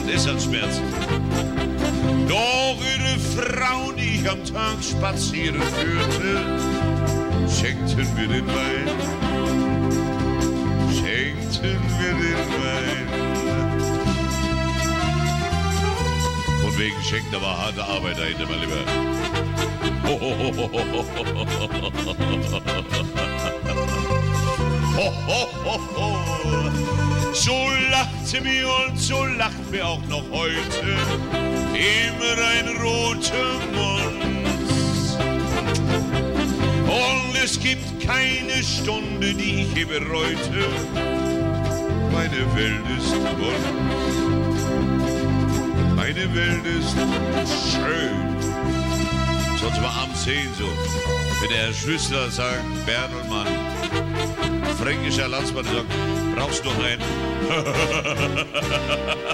Das hat Schmerzen. Doch ihre Frauen, die ich am Tag spazieren führte, schenkten mir den Wein. Schenkten mir den Wein. Deswegen schenkt aber harte Arbeit dahinter, mein Lieber. So lacht sie mir und so lacht mir auch noch heute. Immer ein roter Mund. Und es gibt keine Stunde, die ich bereute. Meine Welt ist bunt. Meine Welt ist schön. Sonst war am 10 so. Wenn der Herr Schüssler sagt, Bertelmann, fränkischer Landsmann sagt, brauchst du noch einen?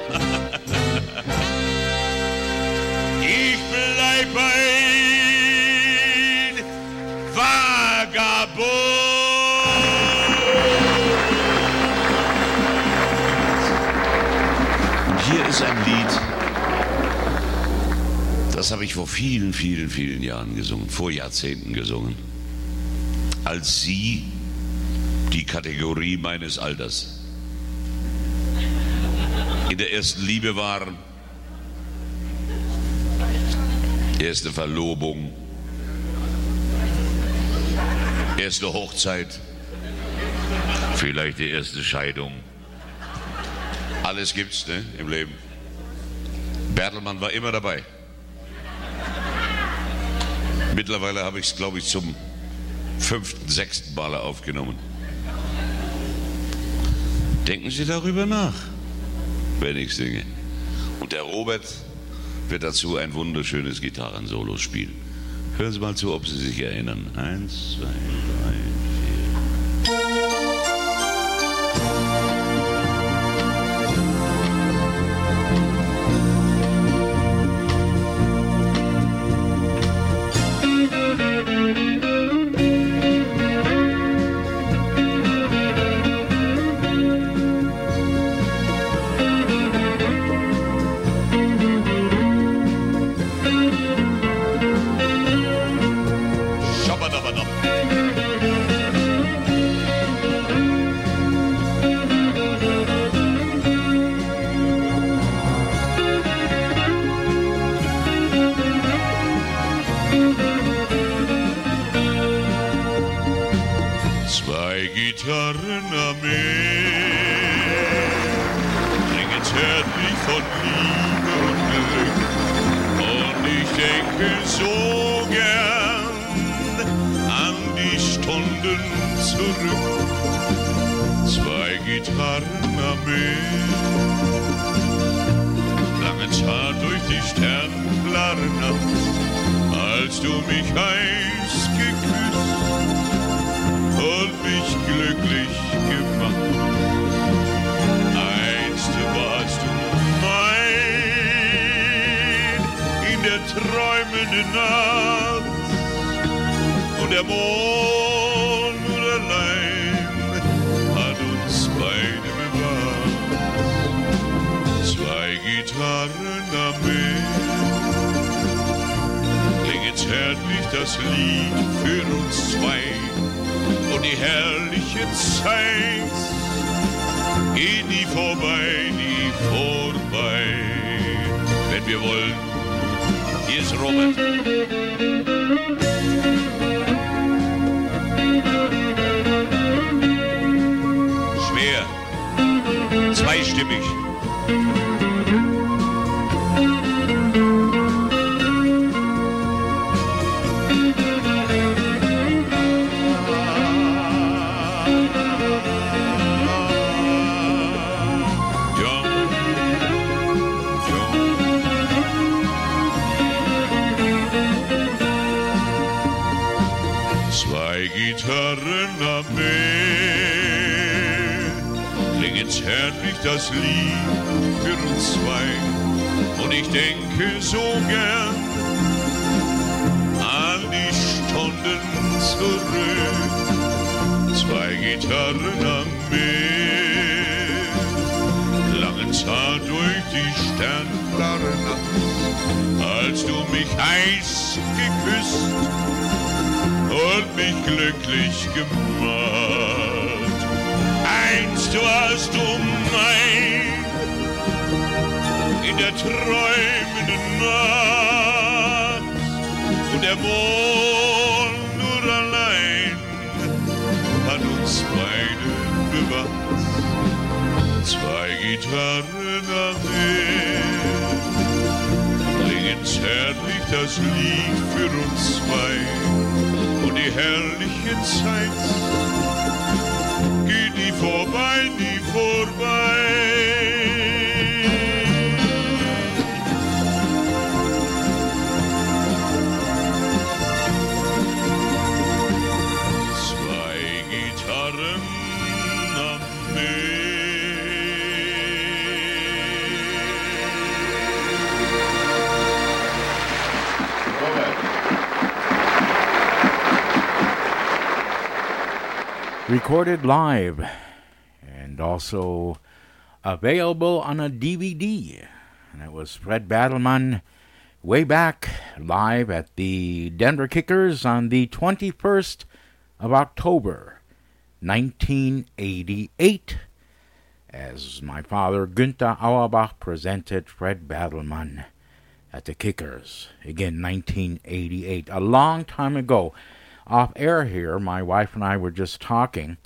vor vielen, vielen, vielen Jahren gesungen, vor Jahrzehnten gesungen. Als Sie die Kategorie meines Alters in der ersten Liebe waren, erste Verlobung, erste Hochzeit, vielleicht die erste Scheidung. Alles gibt's ne, im Leben. Bertelmann war immer dabei. Mittlerweile habe ich es, glaube ich, zum fünften, sechsten Male aufgenommen. Denken Sie darüber nach, wenn ich singe. Und der Robert wird dazu ein wunderschönes Gitarrensolo spielen. Hören Sie mal zu, ob Sie sich erinnern. Eins, zwei, drei, Gitarrenarmee lange zart durch die sternklare Nacht, als du mich heiß geküsst und mich glücklich gemacht. Einst warst du mein in der träumenden Nacht und der Mond Gitarrenarmee klingt zärtlich das Lied für uns zwei und die herrliche Zeit geht nie vorbei, nie vorbei. Wenn wir wollen, hier ist Robert. Zweistimmig. Das Lied für uns zwei. Und ich denke so gern an die Stunden zurück. Zwei Gitarrenarmee langen zart durch die sternklare Nacht, als du mich heiß geküsst und mich glücklich gemacht. Einst warst du mein. In der träumenden Nacht. Und der Mond nur allein hat uns beide bewacht. Zwei Gitarren am Meer. Bringen zärtlich das Lied für uns zwei. Und die herrliche Zeit geht nie vorbei, nie vorbei. Zwei Gitarren am recorded live and also available on a DVD. And it was Fred Battleman way back live at the Denver Kickers on the 21st of October, 1988, as my father Günther Auerbach presented Fred Battleman at the Kickers. Again, 1988, a long time ago off air here, my wife and I were just talking.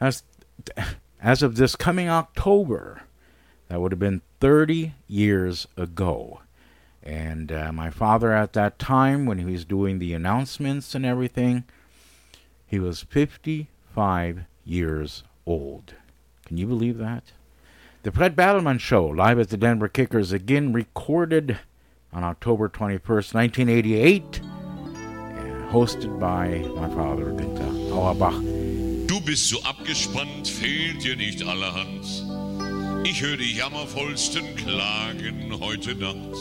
As, as of this coming October, that would have been 30 years ago. And uh, my father at that time, when he was doing the announcements and everything, he was 55 years old. Can you believe that? The Fred Battleman Show, live at the Denver Kickers, again recorded on October 21st, 1988 hosted by my father, Günther Auerbach. Du bist so abgespannt, fehlt dir nicht allerhand. Ich höre die jammervollsten Klagen heute Nacht.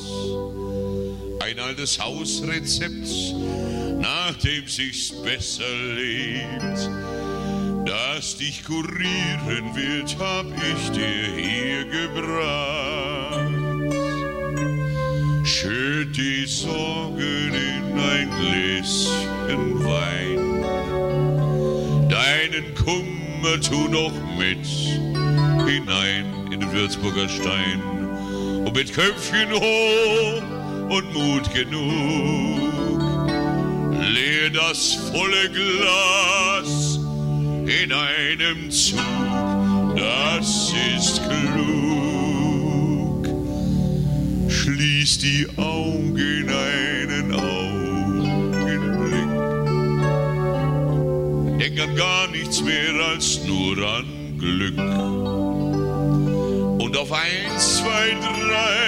Ein altes Hausrezept, nach dem sich's besser lebt. Das dich kurieren wird, hab ich dir hier gebracht. Schütt die Sorgen in ein Gläschen Wein. Deinen Kummer tu noch mit hinein in den Würzburger Stein. Und mit Köpfchen hoch und Mut genug, leer das volle Glas in einem Zug. Das ist klug. Schließ die Augen einen Augenblick. Denk an gar nichts mehr als nur an Glück. Und auf eins, zwei, drei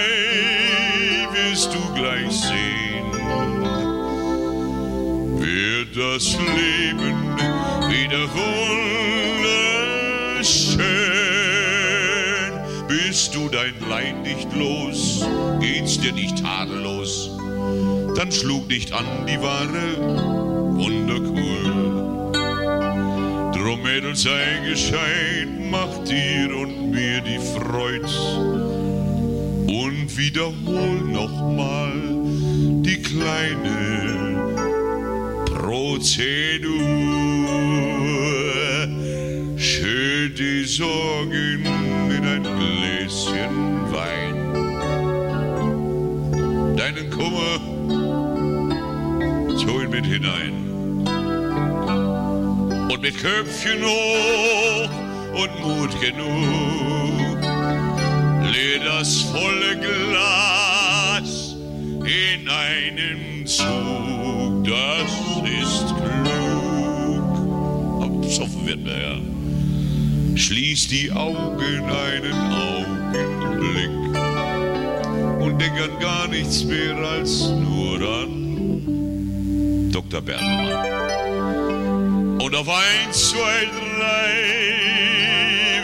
wirst du gleich sehen, wird das Leben wieder wunderschön. Bist du dein Leid nicht los, geht's dir nicht tadellos, dann schlug nicht an die wahre Wunderkur. Drum Mädels sei gescheit, mach dir und mir die Freud und wiederhol nochmal die kleine Prozedur. Schütt die Sorgen in ein Gläschen Wein. Deinen Kummer tu ihn mit hinein. Und mit Köpfchen hoch und Mut genug, leer das volle Glas in einen Zug. Das ist klug. Besoffen wird man ja. Schließ die Augen einen Augenblick und denk an gar nichts mehr als nur an Dr. Bertelmann. Und auf eins, zwei, drei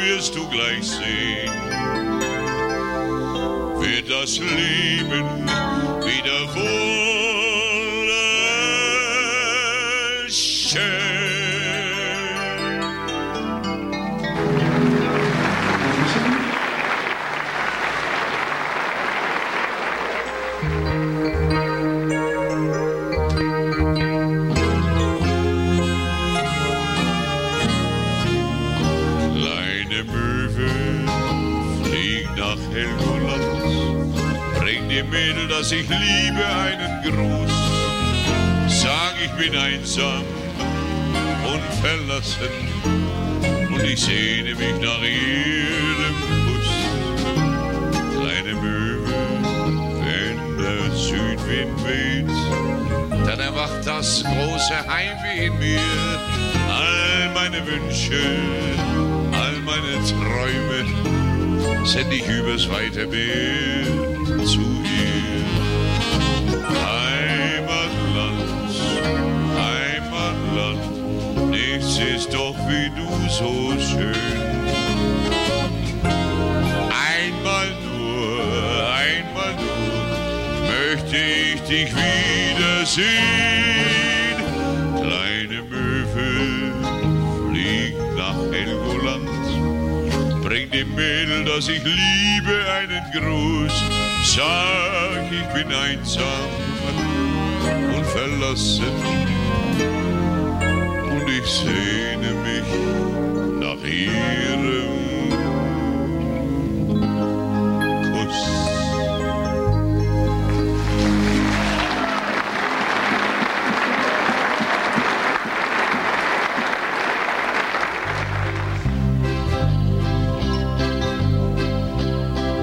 wirst du gleich sehen, wird das Leben ich bin einsam und verlassen und ich sehne mich nach jedem Kuss. Kleine Möwe, wenn der Südwind weht, dann erwacht das große Heimweh in mir. All meine Wünsche, all meine Träume send ich übers weite Bild zu ist doch wie du so schön. Einmal nur, einmal nur möchte ich dich wiedersehen. Kleine Möwe fliegt nach Helgoland, bringt dem Mädel, das ich liebe, einen Gruß. Sag, ich bin einsam und verlassen ich sehne mich nach ihrem Kuss.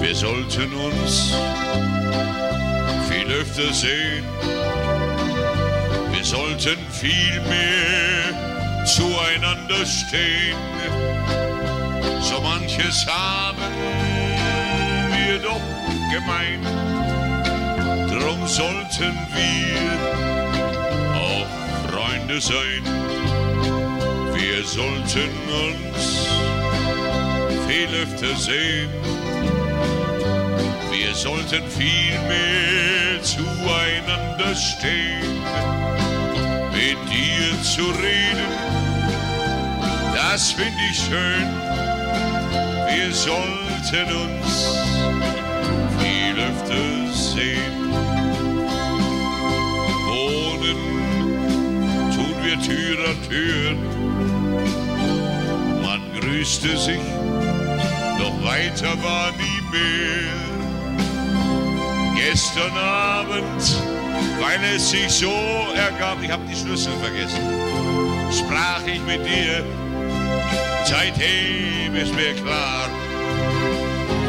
Wir sollten uns viel öfter sehen. Wir sollten viel mehr zueinander stehen. So manches haben wir doch gemein. Drum sollten wir auch Freunde sein. Wir sollten uns viel öfter sehen. Wir sollten viel mehr zueinander stehen, mit dir zu reden, das finde ich schön. Wir sollten uns viel öfter sehen. Wohnen tun wir Tür an Tür, man grüßte sich, doch weiter war nie mehr. Gestern Abend, weil es sich so ergab, ich habe die Schlüssel vergessen, sprach ich mit dir. Seitdem ist mir klar,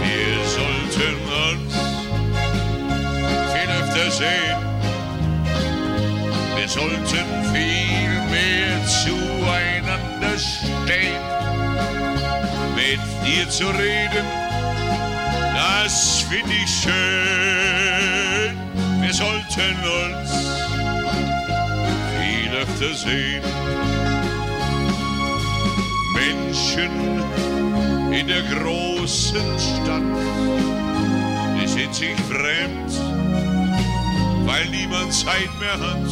wir sollten uns viel öfter sehen. Wir sollten viel mehr zueinander stehen, mit dir zu reden das finde ich schön. Wir sollten uns viel öfter sehen. Menschen in der großen Stadt, die sind sich fremd, weil niemand Zeit mehr hat.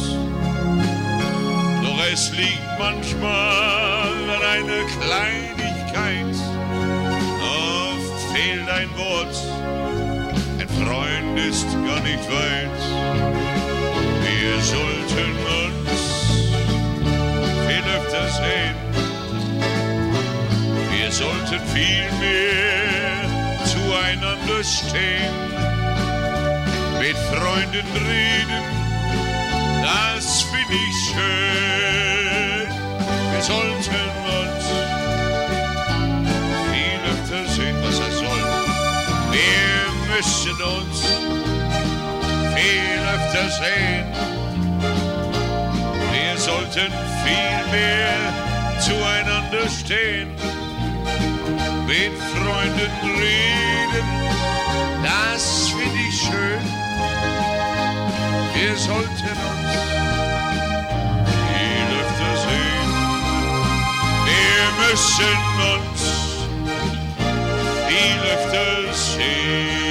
Doch es liegt manchmal an einer Kleinigkeit fehlt ein Wort, ein Freund ist gar nicht weit. Wir sollten uns viel öfter sehen. Wir sollten viel mehr zueinander stehen, mit Freunden reden, das finde ich schön. Wir sollten uns viel öfter sehen, was er soll. Wir müssen uns viel öfter sehen. Wir sollten viel mehr zueinander stehen, mit Freunden reden, das finde ich schön. Wir sollten uns viel öfter sehen. Wir müssen uns viel öfter In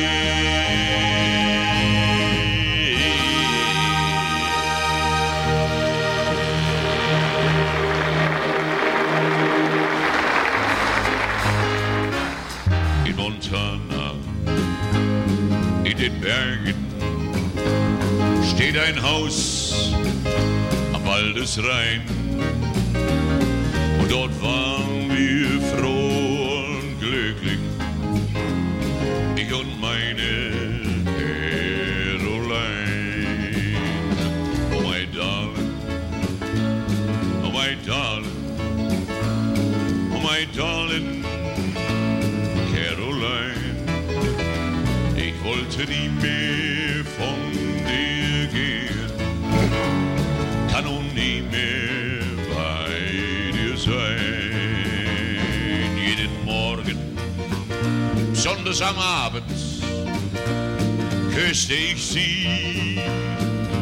Bergen, steht ein Haus am Waldesrhein. Und dort waren wollte nie mehr von dir gehen, kann nun nie mehr bei dir sein. Jeden Morgen, besonders am Abend, küsste ich sie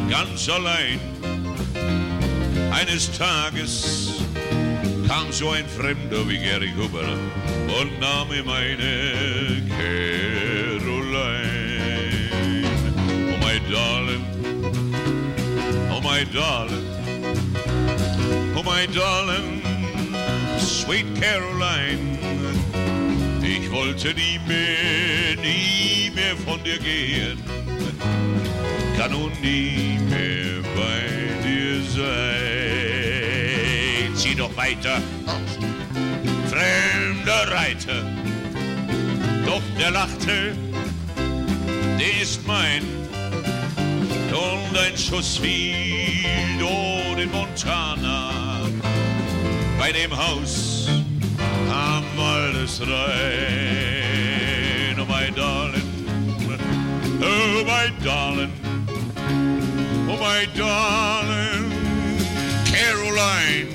ganz allein. Eines Tages kam so ein Fremder wie Gary Huber und nahm mir meine Caroline. Oh darling, oh my darling, oh my darling, sweet Caroline. Ich wollte nie mehr, nie mehr von dir gehen, kann nun nie mehr bei dir sein. Zieh doch weiter, fremder Reiter, doch der lachte, der ist mein. Und ein Schuss fiel dort in Montana bei dem Haus am Waldesrhein. Oh, my darling, oh, my darling, oh, my darling, Caroline.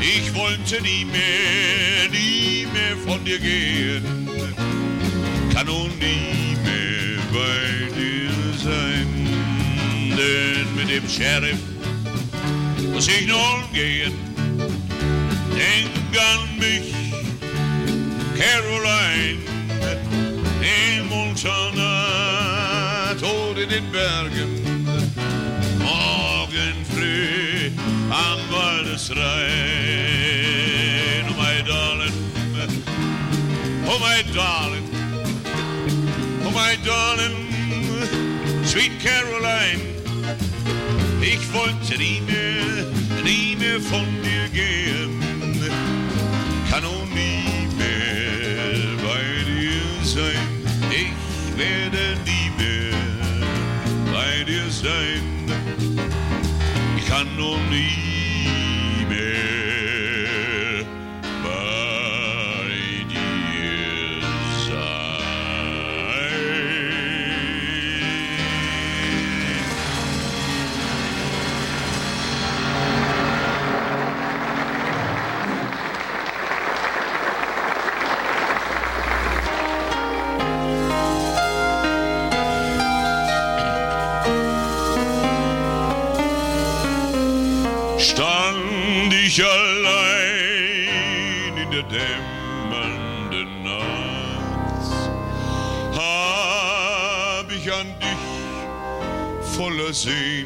Ich wollte nie mehr, nie mehr von dir gehen, kann nun nie mehr bei dir sein. Denn mit dem Sheriff muss ich nun gehen. Denk an mich, Caroline, in Montana, tot in den Bergen. Morgen früh am Waldesrhein. Oh, my darling, oh, my darling, oh, my darling, sweet Caroline. Ich wollte nie mehr, nie mehr von dir gehen kann nun nie mehr bei dir sein. Ich werde nie mehr bei dir sein. Ich kann nun nie ich allein in der dämmernden Nacht, hab ich an dich voller Sehnsucht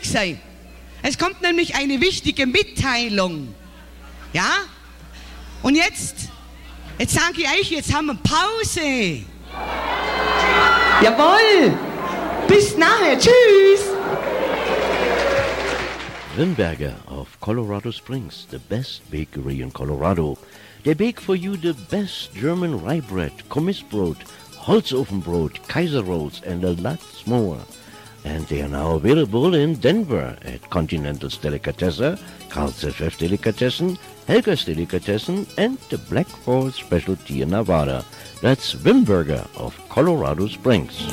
ruhig sein. Es kommt nämlich eine wichtige Mitteilung. Ja? Und jetzt, jetzt sage ich euch, jetzt haben wir Pause. Jawohl. Bis nachher. Tschüss. Wimberger of Colorado Springs, the best bakery in Colorado. They bake for you the best German rye bread, Kommissbrot, Holzofenbrot, Kaiser rolls, and a lot more. And they are now available in Denver at Continental's Delicatessen, Carl's FF Delicatessen, Helga's Delicatessen, and the Black Forest Specialty in Nevada. That's Wimberger of Colorado Springs.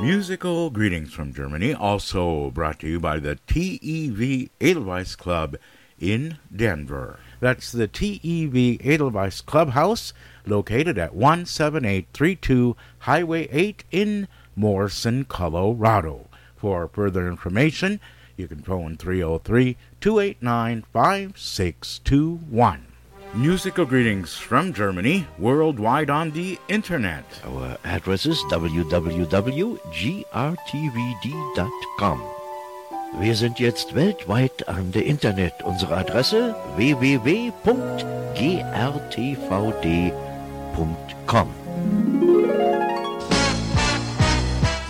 Musical greetings from Germany, also brought to you by the TEV Edelweiss Club in Denver. That's the TEV Edelweiss Clubhouse, located at 17832 Highway 8 in Morrison, Colorado. For further information, you can phone 303 289 5621. Musical greetings from Germany, worldwide on the internet. Our address is www.grtvd.com. Wir sind jetzt weltweit an der Internet. Unsere Adresse www.grtvd.com.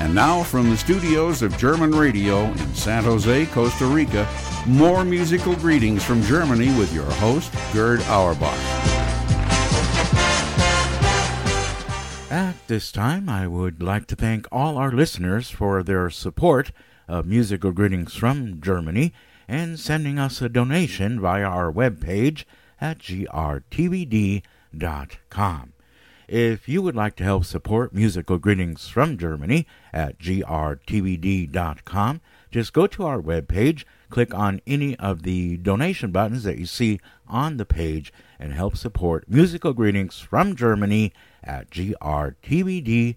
And now from the studios of German Radio in San Jose, Costa Rica, more musical greetings from Germany with your host, Gerd Auerbach. At this time, I would like to thank all our listeners for their support of Musical Greetings from Germany and sending us a donation via our webpage at grtvd.com. If you would like to help support Musical Greetings from Germany at grtvd.com, just go to our webpage, click on any of the donation buttons that you see on the page, and help support Musical Greetings from Germany at grtvd.com.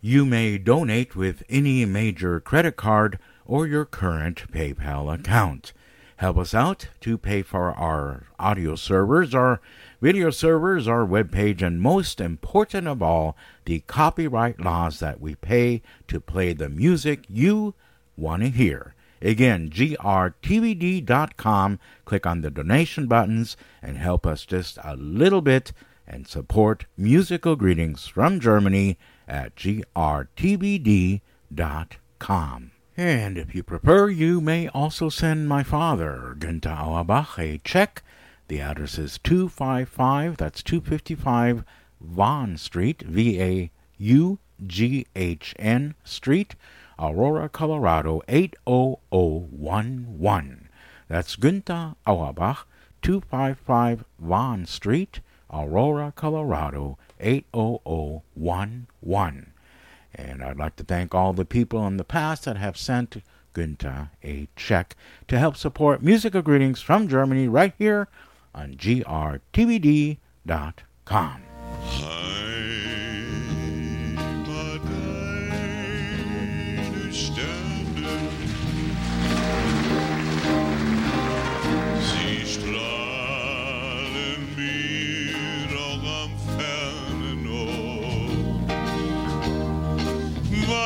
You may donate with any major credit card or your current PayPal account. Help us out to pay for our audio servers, our video servers, our webpage, and most important of all, the copyright laws that we pay to play the music you want to hear. Again, grtvd.com. Click on the donation buttons and help us just a little bit and support musical greetings from Germany at grtvd.com. And if you prefer, you may also send my father, Günther Auerbach, a check. The address is 255, that's 255 Vaughn Street, V A U G H N Street, Aurora, Colorado 80011. That's Günther Auerbach, 255 Vaughn Street, Aurora, Colorado 80011. And I'd like to thank all the people in the past that have sent Günther a check to help support musical greetings from Germany right here on grtvd.com. Heimat,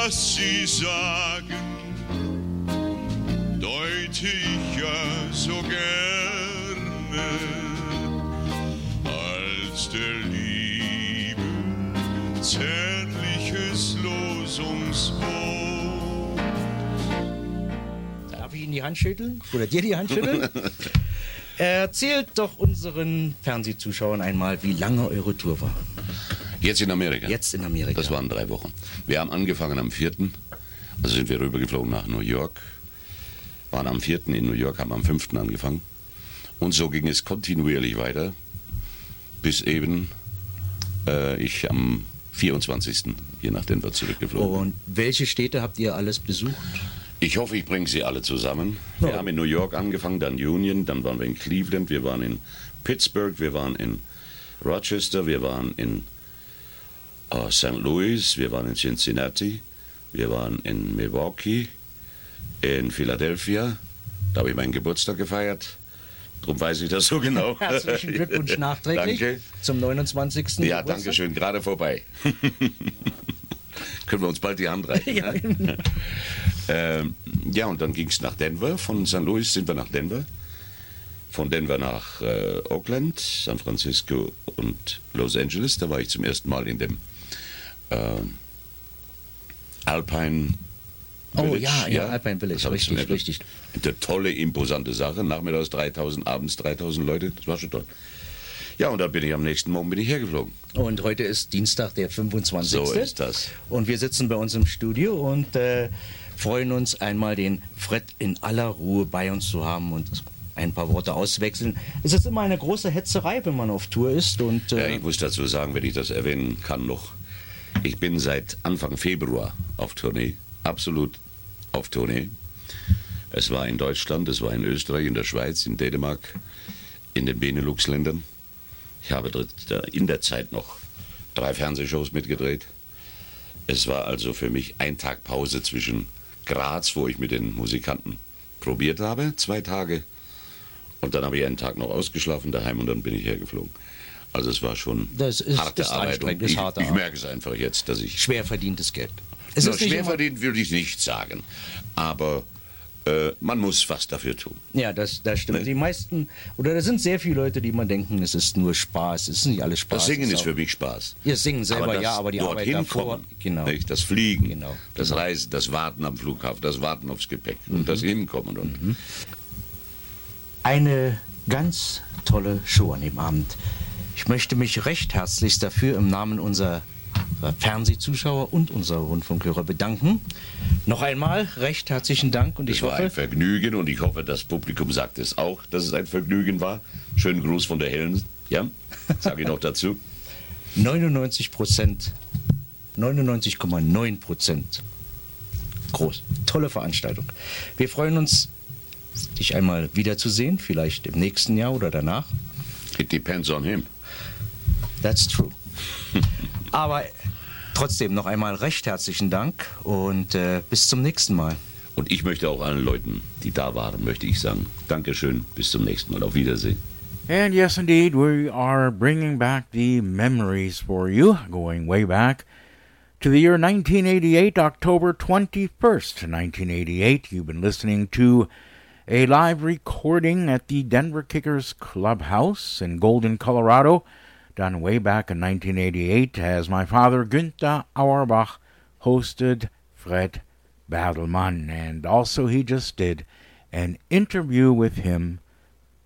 Was sie sagen, deute ich ja so gerne als der Liebe zärtliches Losungswort. Darf ich Ihnen die Hand schütteln? Oder dir die Hand schütteln? Erzählt doch unseren Fernsehzuschauern einmal, wie lange eure Tour war. Jetzt in Amerika? Jetzt in Amerika. Das waren drei Wochen. Wir haben angefangen am 4. Also sind wir rübergeflogen nach New York. Waren am 4. in New York, haben am 5. angefangen. Und so ging es kontinuierlich weiter, bis eben äh, ich am 24. hier nach Denver zurückgeflogen bin. Und welche Städte habt ihr alles besucht? Ich hoffe, ich bringe sie alle zusammen. Wir haben in New York angefangen, dann Union, dann waren wir in Cleveland, wir waren in Pittsburgh, wir waren in Rochester, wir waren in äh, St. Louis, wir waren in Cincinnati, wir waren in Milwaukee, in Philadelphia. Da habe ich meinen Geburtstag gefeiert. Darum weiß ich das so genau. Herzlichen Glückwunsch nachträglich Danke. zum 29. Ja, Geburtstag. danke schön. Gerade vorbei. Können wir uns bald die Hand reichen. ja. Ne? ähm, ja, und dann ging es nach Denver. Von St. Louis sind wir nach Denver. Von Denver nach äh, Oakland, San Francisco und Los Angeles. Da war ich zum ersten Mal in dem äh, Alpine Oh Village, ja, ja, Alpine Village, richtig, ersten- richtig. Eine tolle, imposante Sache. Nachmittags 3000, abends 3000 Leute. Das war schon toll. Ja, und dann bin ich am nächsten Morgen bin ich hergeflogen. Und heute ist Dienstag, der 25. So ist das. Und wir sitzen bei uns im Studio und äh, freuen uns einmal den Fred in aller Ruhe bei uns zu haben und ein paar Worte auswechseln. Es ist immer eine große Hetzerei, wenn man auf Tour ist und Ja, äh, ich muss dazu sagen, wenn ich das erwähnen kann noch, ich bin seit Anfang Februar auf Tournee, absolut auf Tournee. Es war in Deutschland, es war in Österreich, in der Schweiz, in Dänemark, in den Benelux-Ländern. Ich habe in der Zeit noch drei Fernsehshows mitgedreht. Es war also für mich ein Tag Pause zwischen Graz, wo ich mit den Musikanten probiert habe, zwei Tage. Und dann habe ich einen Tag noch ausgeschlafen daheim und dann bin ich hergeflogen. Also es war schon Das ist- harte ist Arbeit. und ist ich, harte ich merke es einfach jetzt, dass ich... schwer verdientes Geld. Es no, ist schwer verdient würde ich nicht sagen. Aber äh, man muss was dafür tun. Ja, das, das stimmt. Ne? Die meisten, oder da sind sehr viele Leute, die immer denken, es ist nur Spaß. Es ist nicht alles Spaß. Das Singen ist auch- für mich Spaß. Ja, Singen selber, aber ja, aber die Arbeit davor, kommen, genau. Nicht? Das Fliegen, Genau, das genau. Reisen, das Warten am Flughafen, das Warten aufs Gepäck und Mhm. das Hinkommen. Und Eine ganz tolle Show an dem Abend. Ich möchte mich recht herzlichst dafür im Namen unserer Fernsehzuschauer und unserer Rundfunkhörer bedanken. Noch einmal recht herzlichen Dank und es ich war ein hoffe, Vergnügen und ich hoffe, das Publikum sagt es auch, dass es ein Vergnügen war. Schönen Gruß von der Helen. Ja, sage ich noch dazu. 99 Prozent, 99,9 Prozent groß. Tolle Veranstaltung. Wir freuen uns, dich einmal wiederzusehen, vielleicht im nächsten Jahr oder danach. It depends on him. That's true. Aber trotzdem noch einmal recht herzlichen Dank und äh, bis zum nächsten Mal. Und ich möchte auch allen Leuten, die da waren, möchte ich sagen, Dankeschön, bis zum nächsten Mal, auf Wiedersehen. And yes, indeed, we are bringing back the memories for you, going way back to the year 1988, October 21st, 1988. You've been listening to a live recording at the Denver Kickers Clubhouse in Golden, Colorado, done way back in 1988 as my father, Günther Auerbach, hosted Fred Badelmann. And also, he just did an interview with him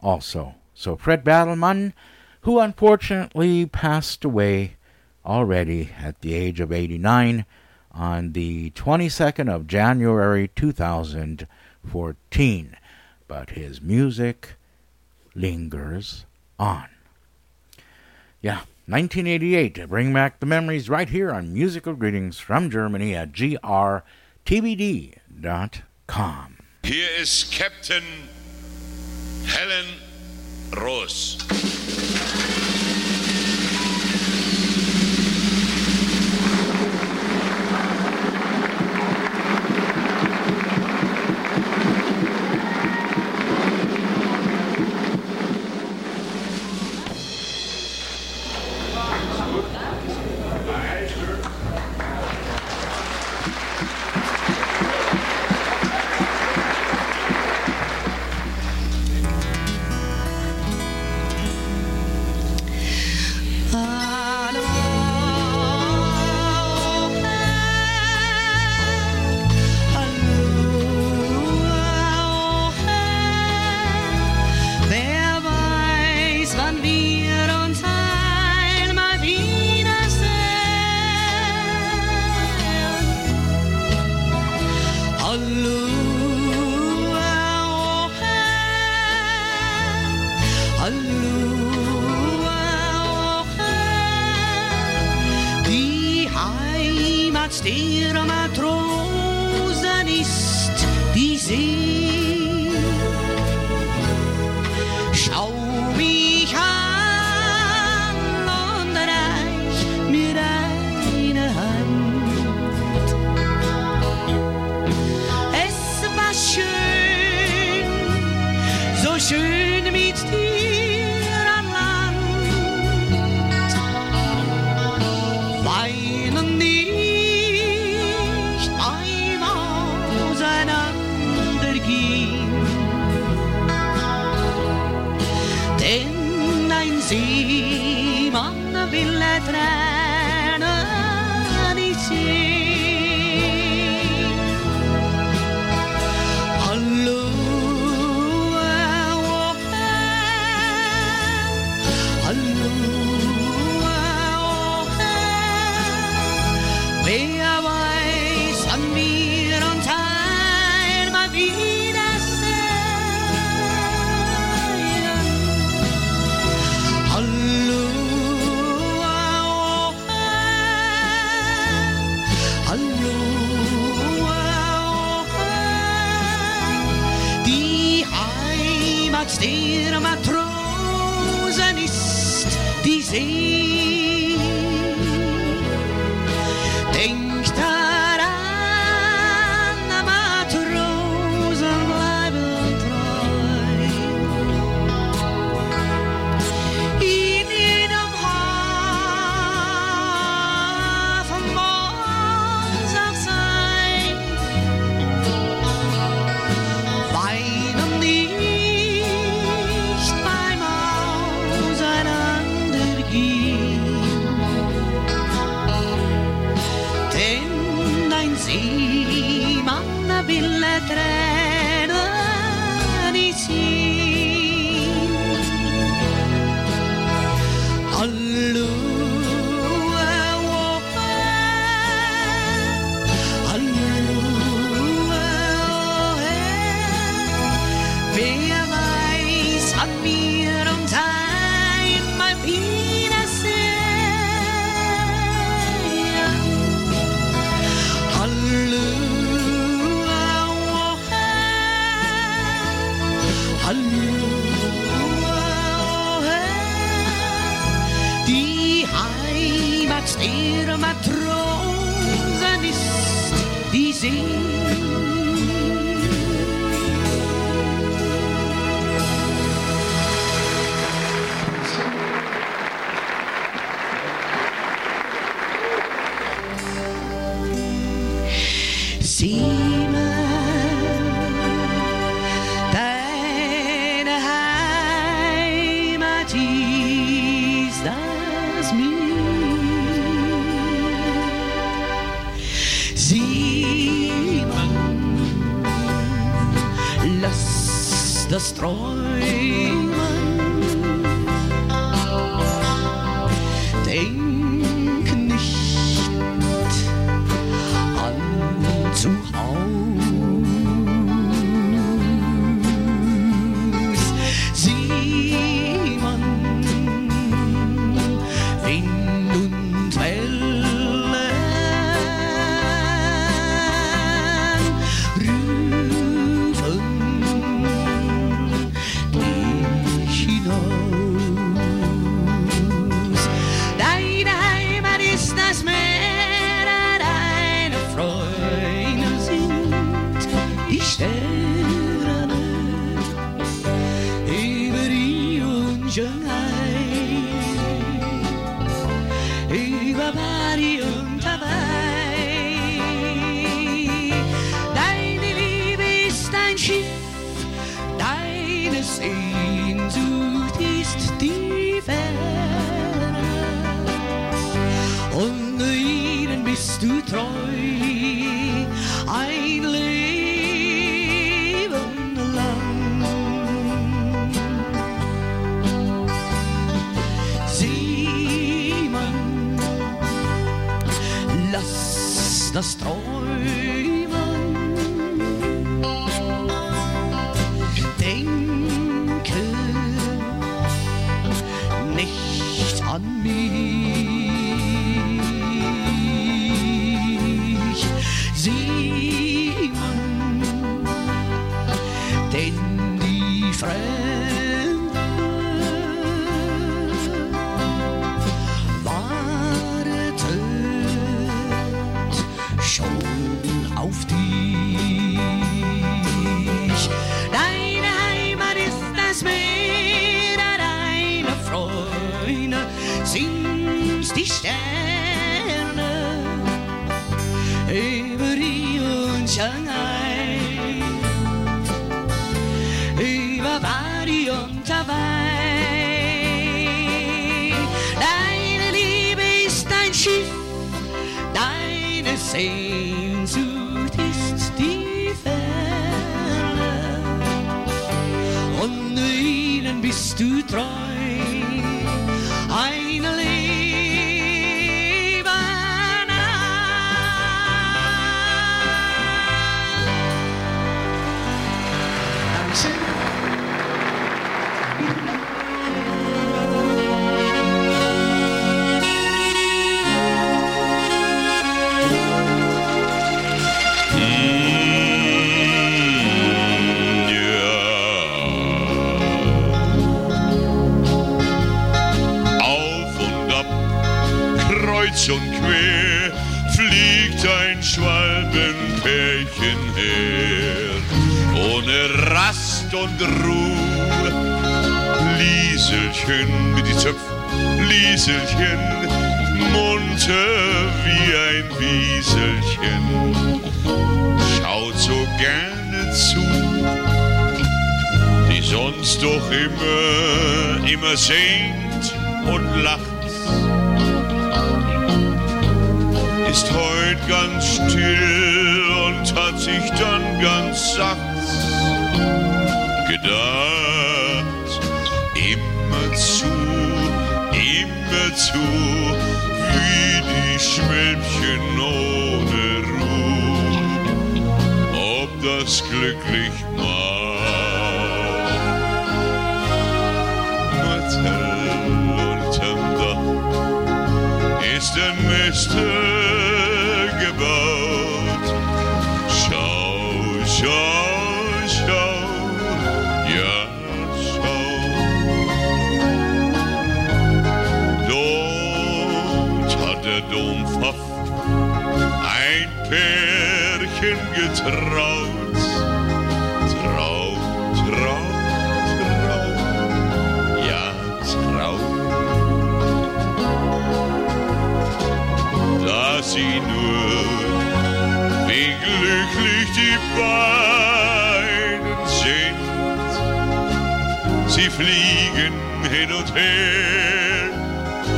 also. So Fred Battleman, who unfortunately passed away already at the age of 89 on the 22nd of January 2014. But his music lingers on. Yeah, 1988. to Bring back the memories right here on Musical Greetings from Germany at grtbd.com. Here is Captain Helen Ross.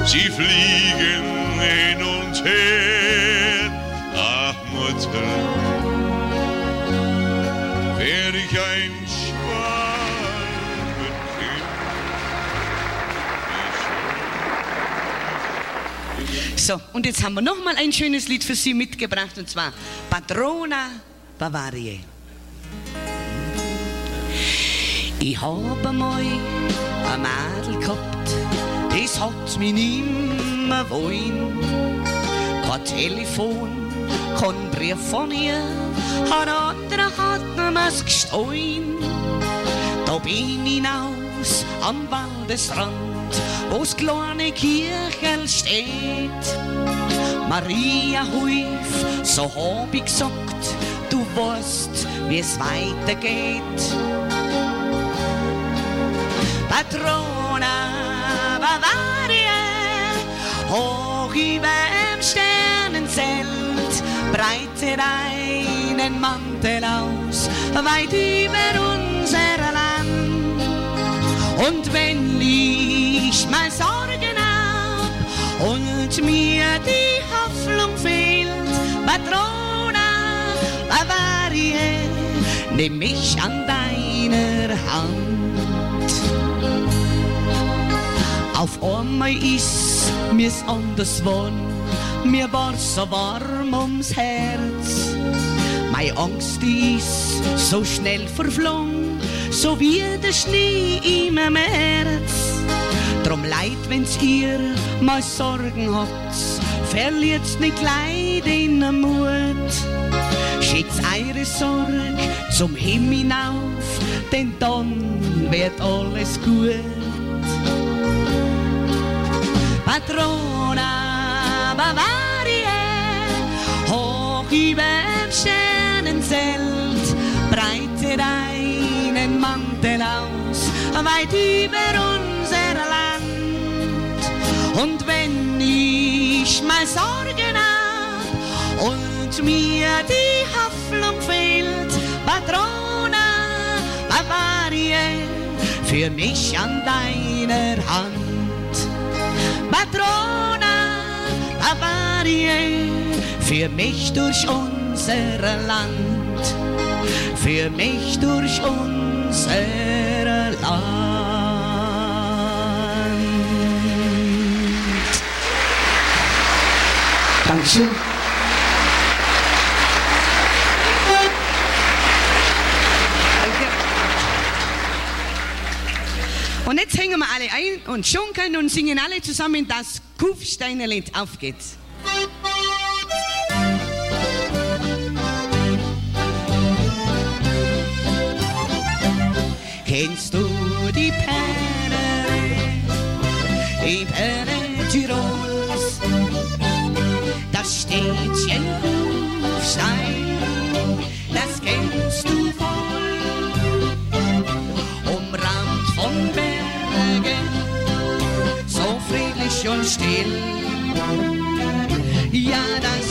Sie fliegen hin und her. Ach Mutter, wär ich ein So, und jetzt haben wir noch mal ein schönes Lied für Sie mitgebracht und zwar Patrona Bavaria. Ich habe mal ein Mädel gehabt, das hat mich nimmer wollen. Kein Telefon, kein Brief von ihr, ein anderer hat mir's gestohlen. Da bin ich hinaus am Waldesrand, wo's kleine Kirchel steht. Maria Hulf, so hab ich gesagt, du weißt, wie's weitergeht. Patrona Bavaria, hoch überm Sternenzelt, breitet einen Mantel aus, weit über unser Land. Und wenn ich mal Sorgen hab und mir die Hoffnung fehlt, Patrona Bavaria, nimm mich an deiner Hand. Auf einmal ist mir's anders worden, mir war so warm ums Herz. Meine Angst ist so schnell verflogen, so wie der Schnee im März. Drum leid, wenn's ihr mal Sorgen habt, verliert's nicht Leid in der Mut. Schickt's eure Sorg zum Himmel hinauf, denn dann wird alles gut. Patrona Bavaria, hoch überm Sternenzelt, breitet einen Mantel aus, weit über unser Land. Und wenn ich mal Sorgen hab und mir die Hoffnung fehlt, Patrona Bavaria, für mich an deiner Hand. Patrona Bavarie, für mich durch unser Land, für mich durch unser Land. Dankeschön. Und jetzt hängen wir alle ein und schunkeln und singen alle zusammen das Kufsteinerlied. Auf geht's. Kennst du die Penne, die Penne Tirols? Das Städtchen Kufstein, und still. Ja, das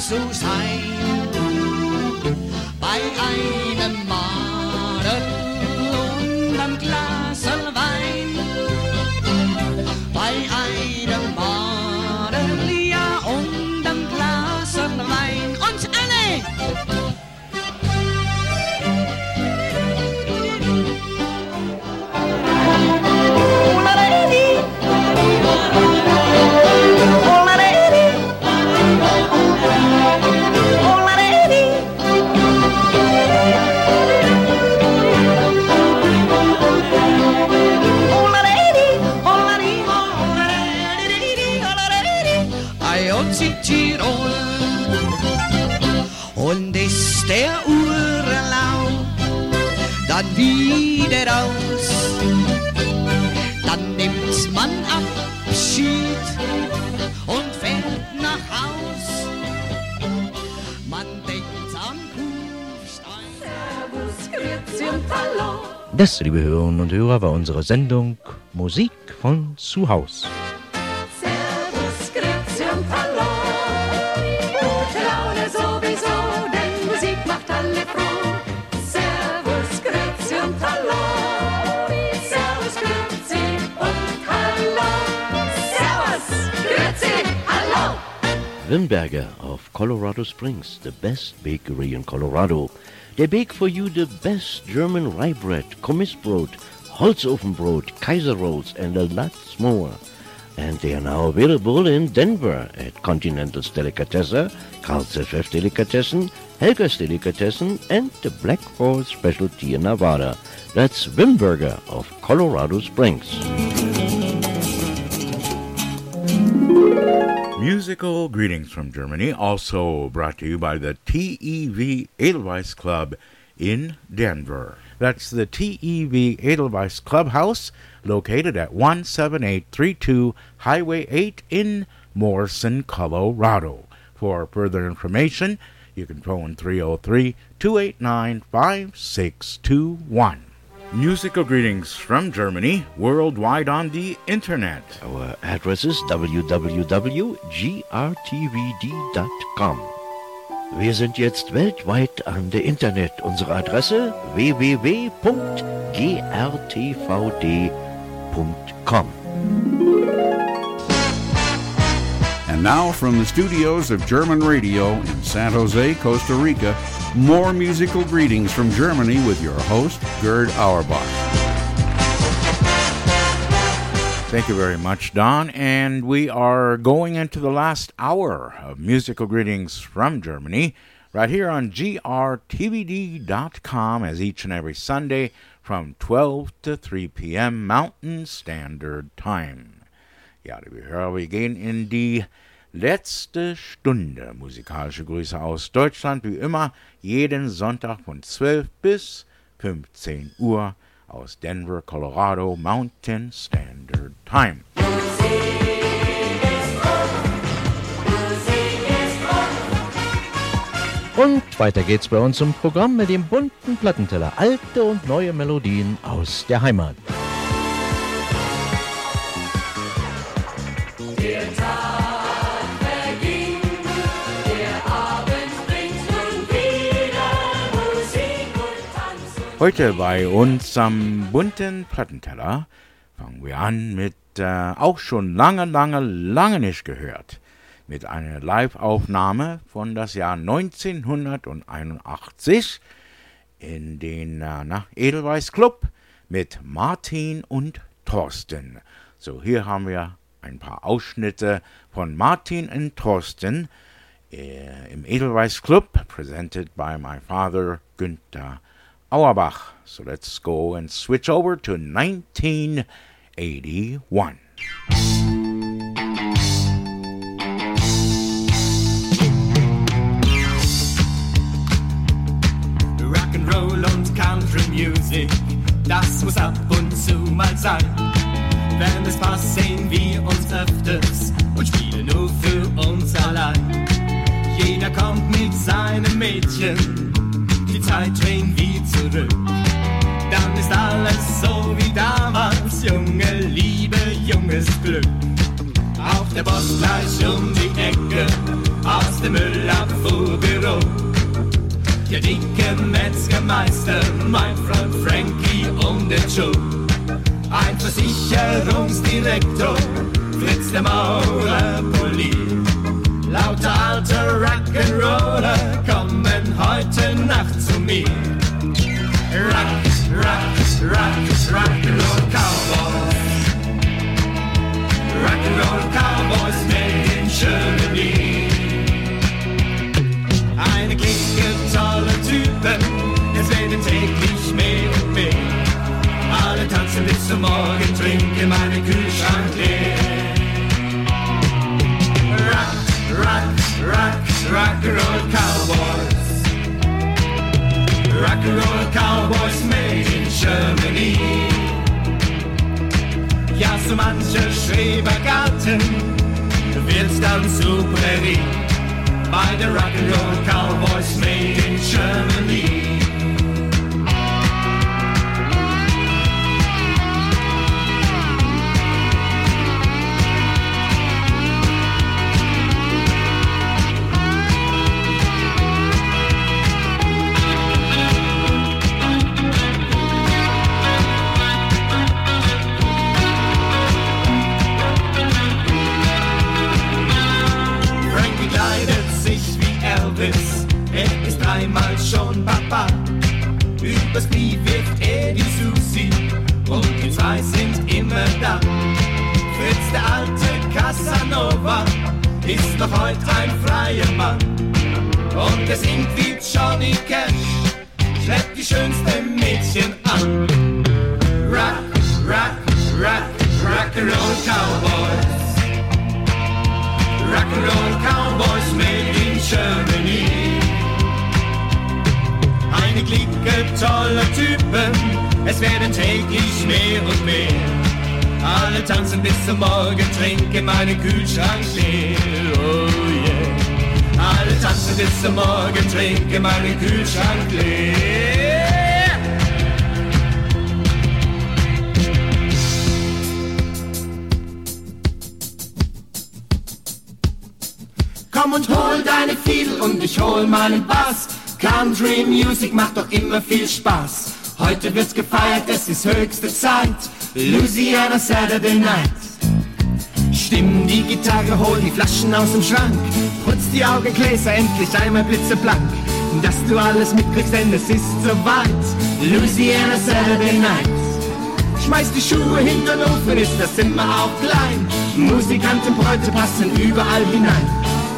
so sein. Bei einem Das, liebe Hörerinnen und Hörer, war unsere Sendung Musik von zu Haus. Servus, Grüezi und Hallo. Gute Laune sowieso, denn Musik macht alle froh. Servus, Grüezi und Hallo. Servus, Grüezi und Hallo. Servus, Grüezi, Hallo. Wimberger of Colorado Springs, the best bakery in Colorado. They bake for you the best German rye bread, Kommissbrot, Holzofenbrot, Kaiser rolls, and a lot more. And they are now available in Denver at Continental's Delicatessen, Carl's FF Delicatessen, Helga's Delicatessen, and the Black Horse Specialty in Nevada. That's Wimberger of Colorado Springs. Musical greetings from Germany, also brought to you by the TEV Edelweiss Club in Denver. That's the TEV Edelweiss Clubhouse, located at 17832 Highway 8 in Morrison, Colorado. For further information, you can phone 303 289 5621. Musical greetings from Germany, worldwide on the internet. Our address is www.grtvd.com. Wir sind jetzt weltweit an der Internet. Unsere Adresse www.grtvd.com. And now from the studios of German Radio in San Jose, Costa Rica, more musical greetings from Germany with your host, Gerd Auerbach. Thank you very much, Don. And we are going into the last hour of musical greetings from Germany right here on grtvd.com as each and every Sunday from 12 to 3 p.m. Mountain Standard Time. Ja, wir gehen in die letzte Stunde musikalische Grüße aus Deutschland, wie immer, jeden Sonntag von 12 bis 15 Uhr aus Denver, Colorado Mountain Standard Time. Und weiter geht's bei uns im Programm mit dem bunten Plattenteller. Alte und neue Melodien aus der Heimat. Heute bei uns am bunten Plattenteller fangen wir an mit äh, auch schon lange, lange, lange nicht gehört. Mit einer Live-Aufnahme von das Jahr 1981 in den äh, na, Edelweiss Club mit Martin und Thorsten. So, hier haben wir ein paar Ausschnitte von Martin und Thorsten äh, im Edelweiss Club, presented by my father Günther Auerbach. So let's go and switch over to 1981. Rock'n'Roll und Country Music, das muss ab und zu mal sein. Wenn es passt, sehen wir uns öfters und spielen nur für uns allein. Jeder kommt mit seinem Mädchen, die Zeit drehen wir zurück. Dann ist alles so wie damals, junge Liebe, junges Glück. Auch der Boss gleich um die Ecke, aus dem Müllabfuhrbüro. Der dicke Metzgermeister, mein Freund Frankie und der Joe. Ein Versicherungsdirektor, Fritz der Maurer poliert. Lauter alter Rock'n'Roller kommen heute Nacht zu mir. Rock, rock, rock, Rock'n'Roll Cowboys. Rock'n'Roll Cowboys made in Germany. Eine Clique tolle Typen, es werden täglich mehr und mehr. Alle tanzen bis zum Morgen, trinken meinen Kühlschrank leer. Rock, rock, rock, Rock'n'Roll Cowboys. Rock'n'Roll Cowboys made in Germany. Ja, so mancher Schrebergarten wird's dann zu Prärie. Bei der Rock'n'Roll Cowboys made in Germany. Übers Knie wirft er die Susi und die zwei sind immer da. Fritz, der alte Casanova, ist doch heute ein freier Mann. Und er singt wie Johnny Cash, es werden täglich mehr und mehr. Alle tanzen bis zum Morgen, trinken meinen Kühlschrank leer. Oh yeah. Alle tanzen bis zum Morgen, trinken meinen Kühlschrank leer. Komm und hol deine Fiedel und ich hol meinen Bass. Country Music macht doch immer viel Spaß. Heute wird's gefeiert, es ist höchste Zeit. Louisiana Saturday Night. Stimm die Gitarre, hol die Flaschen aus dem Schrank. Putz die Augengläser endlich einmal blitzeblank. dass du alles mitkriegst, denn es ist soweit. Louisiana Saturday Night. Schmeiß die Schuhe hinter den Ofen, ist das Zimmer auch klein. Musikanten, Bräute passen überall hinein.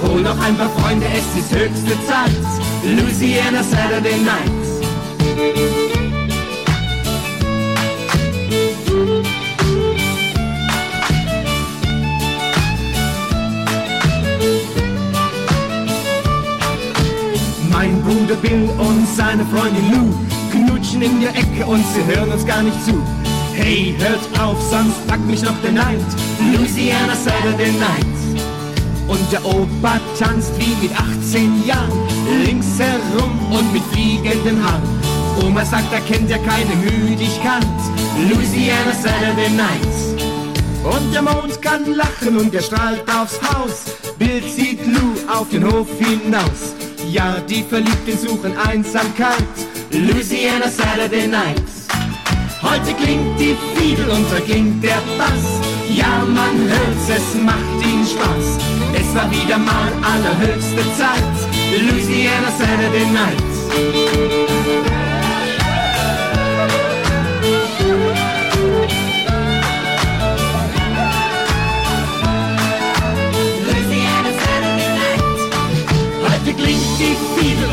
Hol noch ein paar Freunde, es ist höchste Zeit. Louisiana Saturday Night. Bruder Bill und seine Freundin Lou knutschen in der Ecke und sie hören uns gar nicht zu. Hey, hört auf, sonst packt mich noch der Neid. Louisiana Saturday Night. Und der Opa tanzt wie mit 18 Jahren, links herum und mit fliegenden Haaren. Oma sagt, er kennt ja keine Müdigkeit. Louisiana Saturday Night. Und der Mond kann lachen und er strahlt aufs Haus. Bill zieht Lou auf den Hof hinaus. Ja, die Verliebten suchen Einsamkeit. Louisiana Saturday Night. Heute klingt die Fiedel und da klingt der Bass. Ja, man hört's, es macht ihnen Spaß. Es war wieder mal allerhöchste Zeit. Louisiana Saturday Night.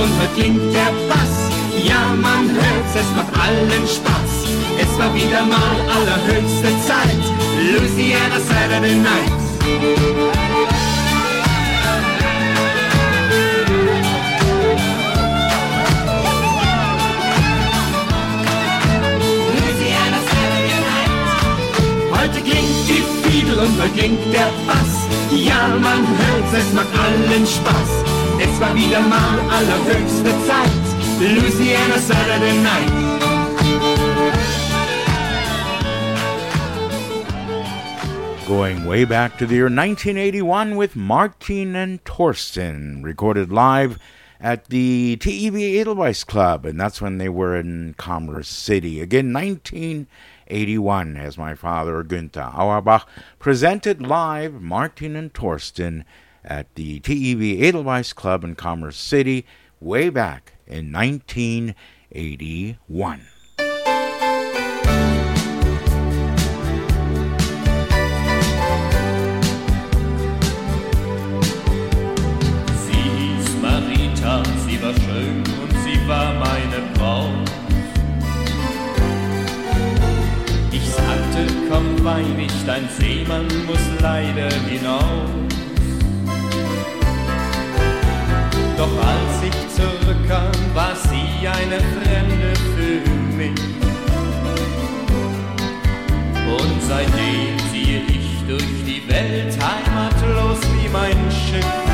Und heute klingt der Bass. Ja, man hört's, es macht allen Spaß. Es war wieder mal allerhöchste Zeit. Louisiana Saturday Night. Heute klingt die Fiedel und heute klingt der Bass. Ja, man hört's, es macht allen Spaß. War wieder mal allerhöchste Zeit. Louisiana Saturday Night. Going way back to the year 1981 with Martin and Torsten, recorded live at the TEV Edelweiss Club, and that's when they were in Commerce City. Again, 1981, as my father, Günther Auerbach, presented live Martin and Torsten at the TEV Edelweiss Club in Commerce City way back in 1981. Sie hieß Marita, sie war schön und sie war meine Braut. Ich sagte, komm, wein nicht, ein Seemann muss leider hinaus. Doch als ich zurückkam, war sie eine Fremde für mich. Und seitdem ziehe ich durch die Welt heimatlos wie mein Schiff.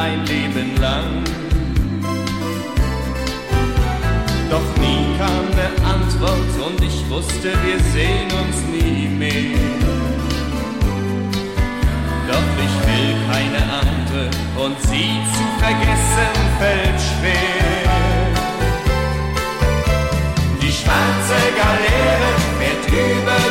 Ein Leben lang. Doch nie kam eine Antwort und ich wusste, wir sehen uns nie mehr. Doch ich will keine andere und sie zu vergessen fällt schwer. Die schwarze Galeere fährt über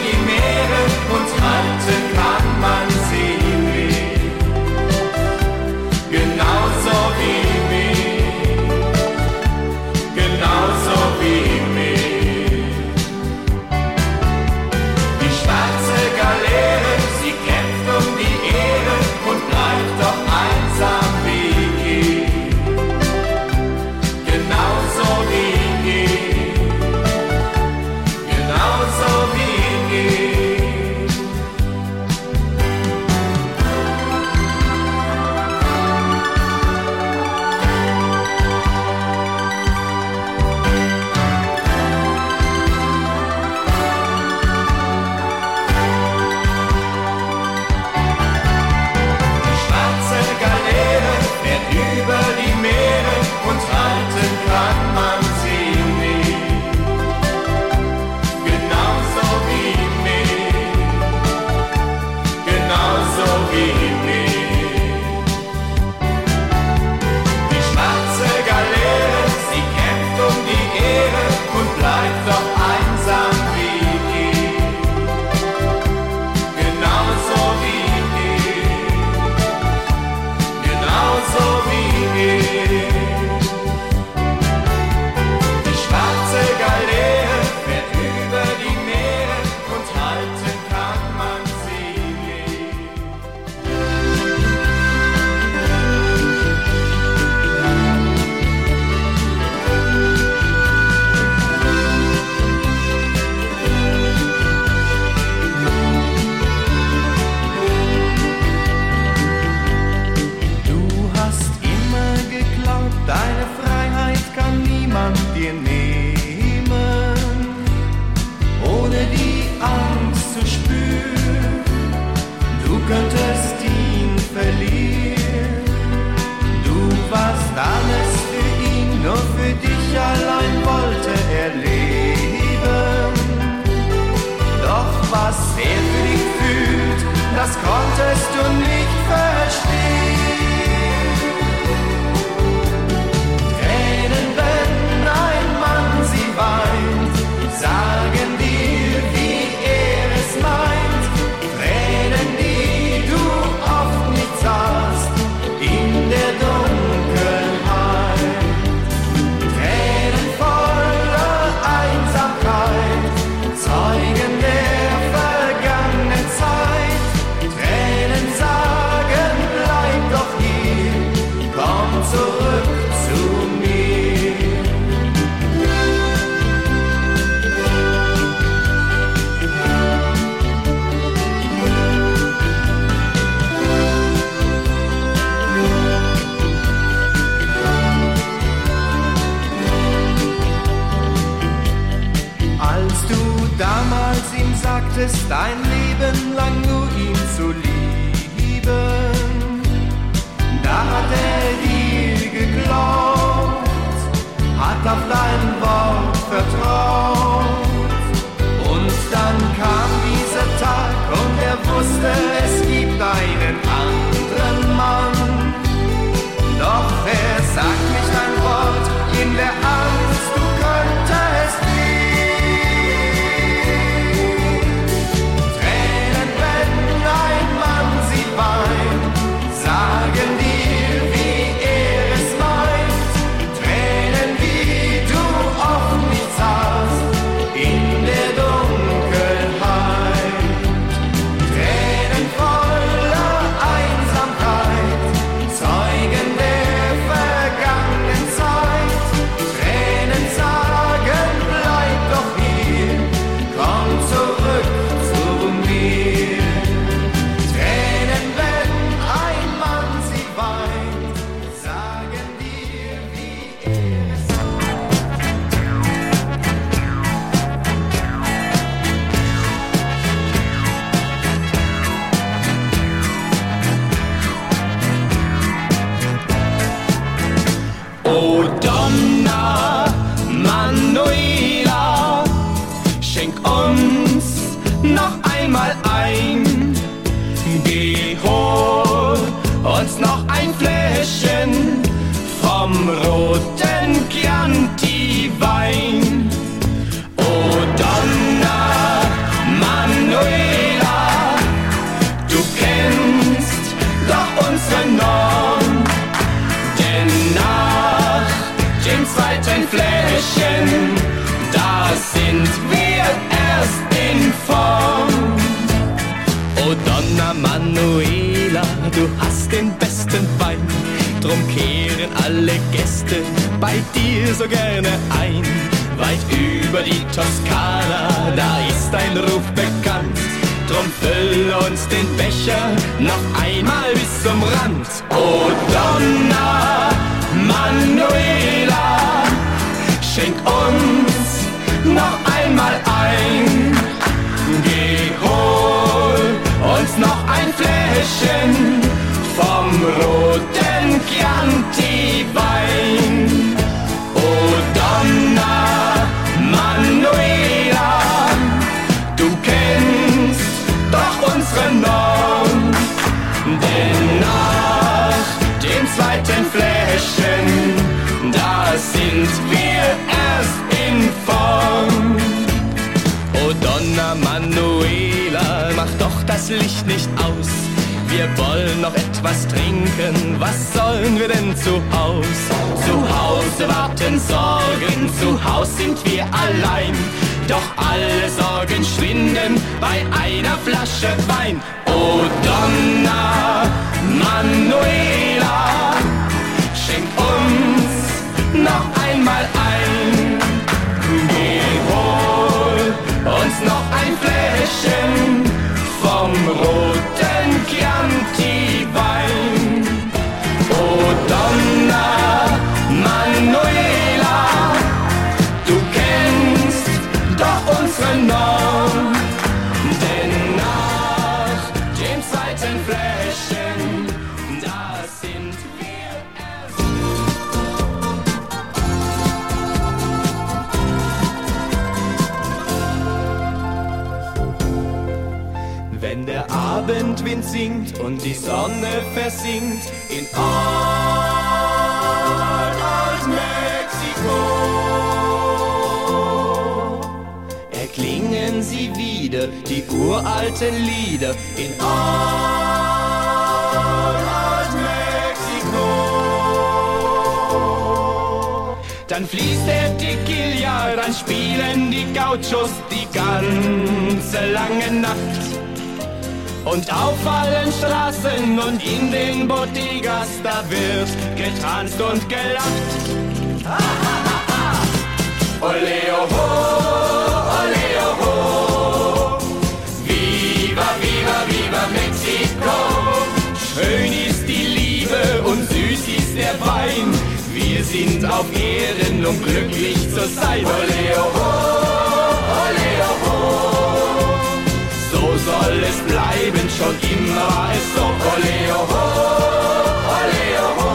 das Licht nicht aus. Wir wollen noch etwas trinken, was sollen wir denn zu Haus? Zu Hause warten Sorgen, zu Haus sind wir allein. Doch alle Sorgen schwinden bei einer Flasche Wein. Oh Donna Manuela, schenk uns noch einmal ein. Geh, hol uns noch ein Fläschchen vom Abendwind singt und die Sonne versinkt in Old, Old Mexico, erklingen sie wieder die uralten Lieder in Old, Old Mexico. Dann fließt der Tequila, dann spielen die Gauchos die ganze lange Nacht. Und auf allen Straßen und in den Bodegas, da wird getanzt und gelacht. Ole, oho, ole, oho. Viva, viva, viva Mexico. Schön ist die Liebe und süß ist der Wein. Wir sind auf Erden, um glücklich zu sein. Ole, oho, so soll es bleiben, schon immer war es so. Ole, oho, ole, oho.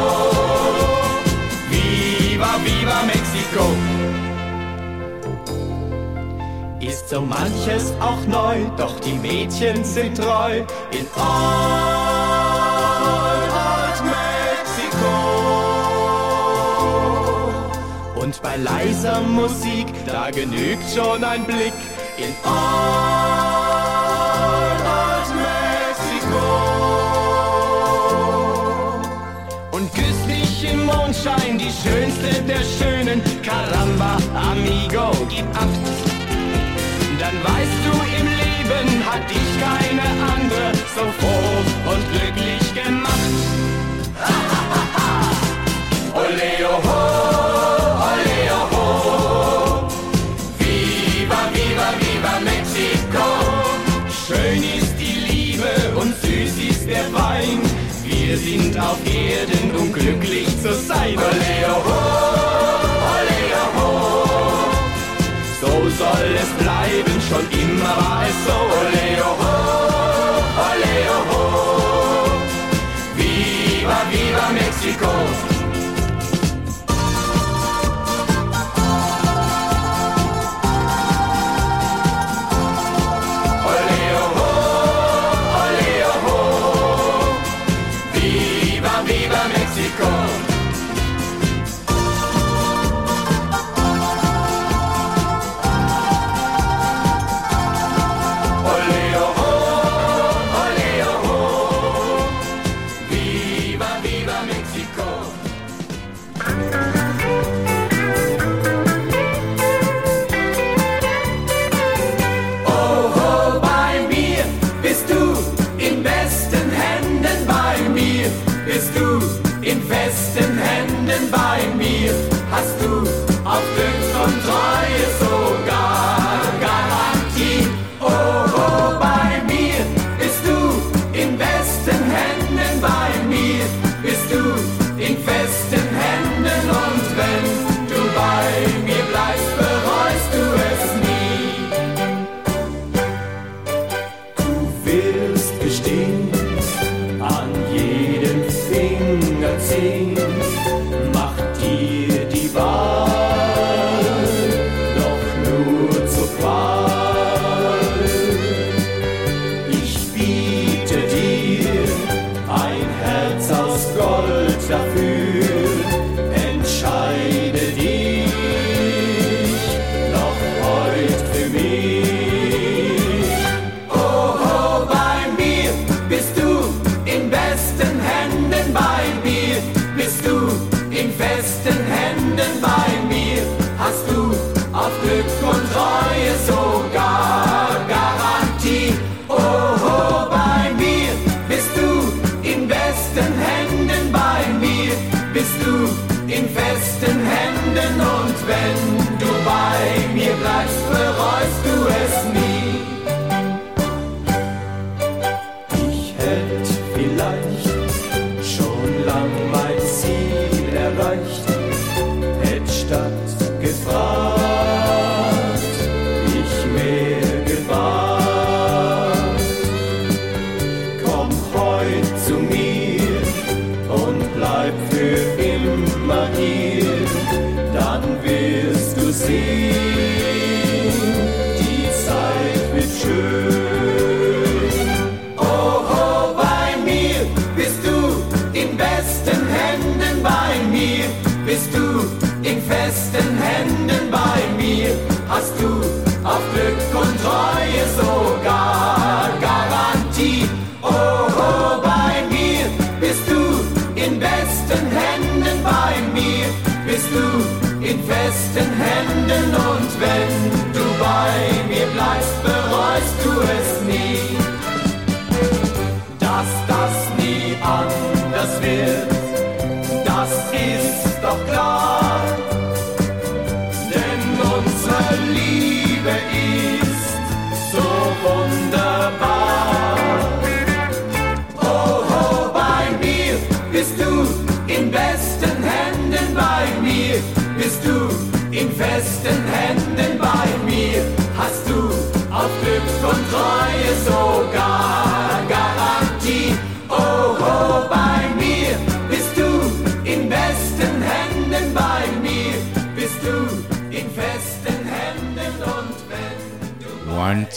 Viva, viva Mexiko. Ist so manches auch neu, doch die Mädchen sind treu. In Old, Old Mexiko. Und bei leiser Musik, da genügt schon ein Blick in Old Küss dich im Mondschein, die schönste der Schönen. Caramba, amigo, gib acht. Dann weißt du, im Leben hat dich keine andere so froh und glücklich gemacht. Ha, ha, oh, ho, oleo oh, ho. Viva, viva, viva Mexico. Schön ist die Liebe und süß ist der Wein. Wir sind auf um glücklich zu sein. Ole, oho, ole, oho. So soll es bleiben, schon immer war es so. Ole, oho, ole, oho. Viva, viva Mexiko.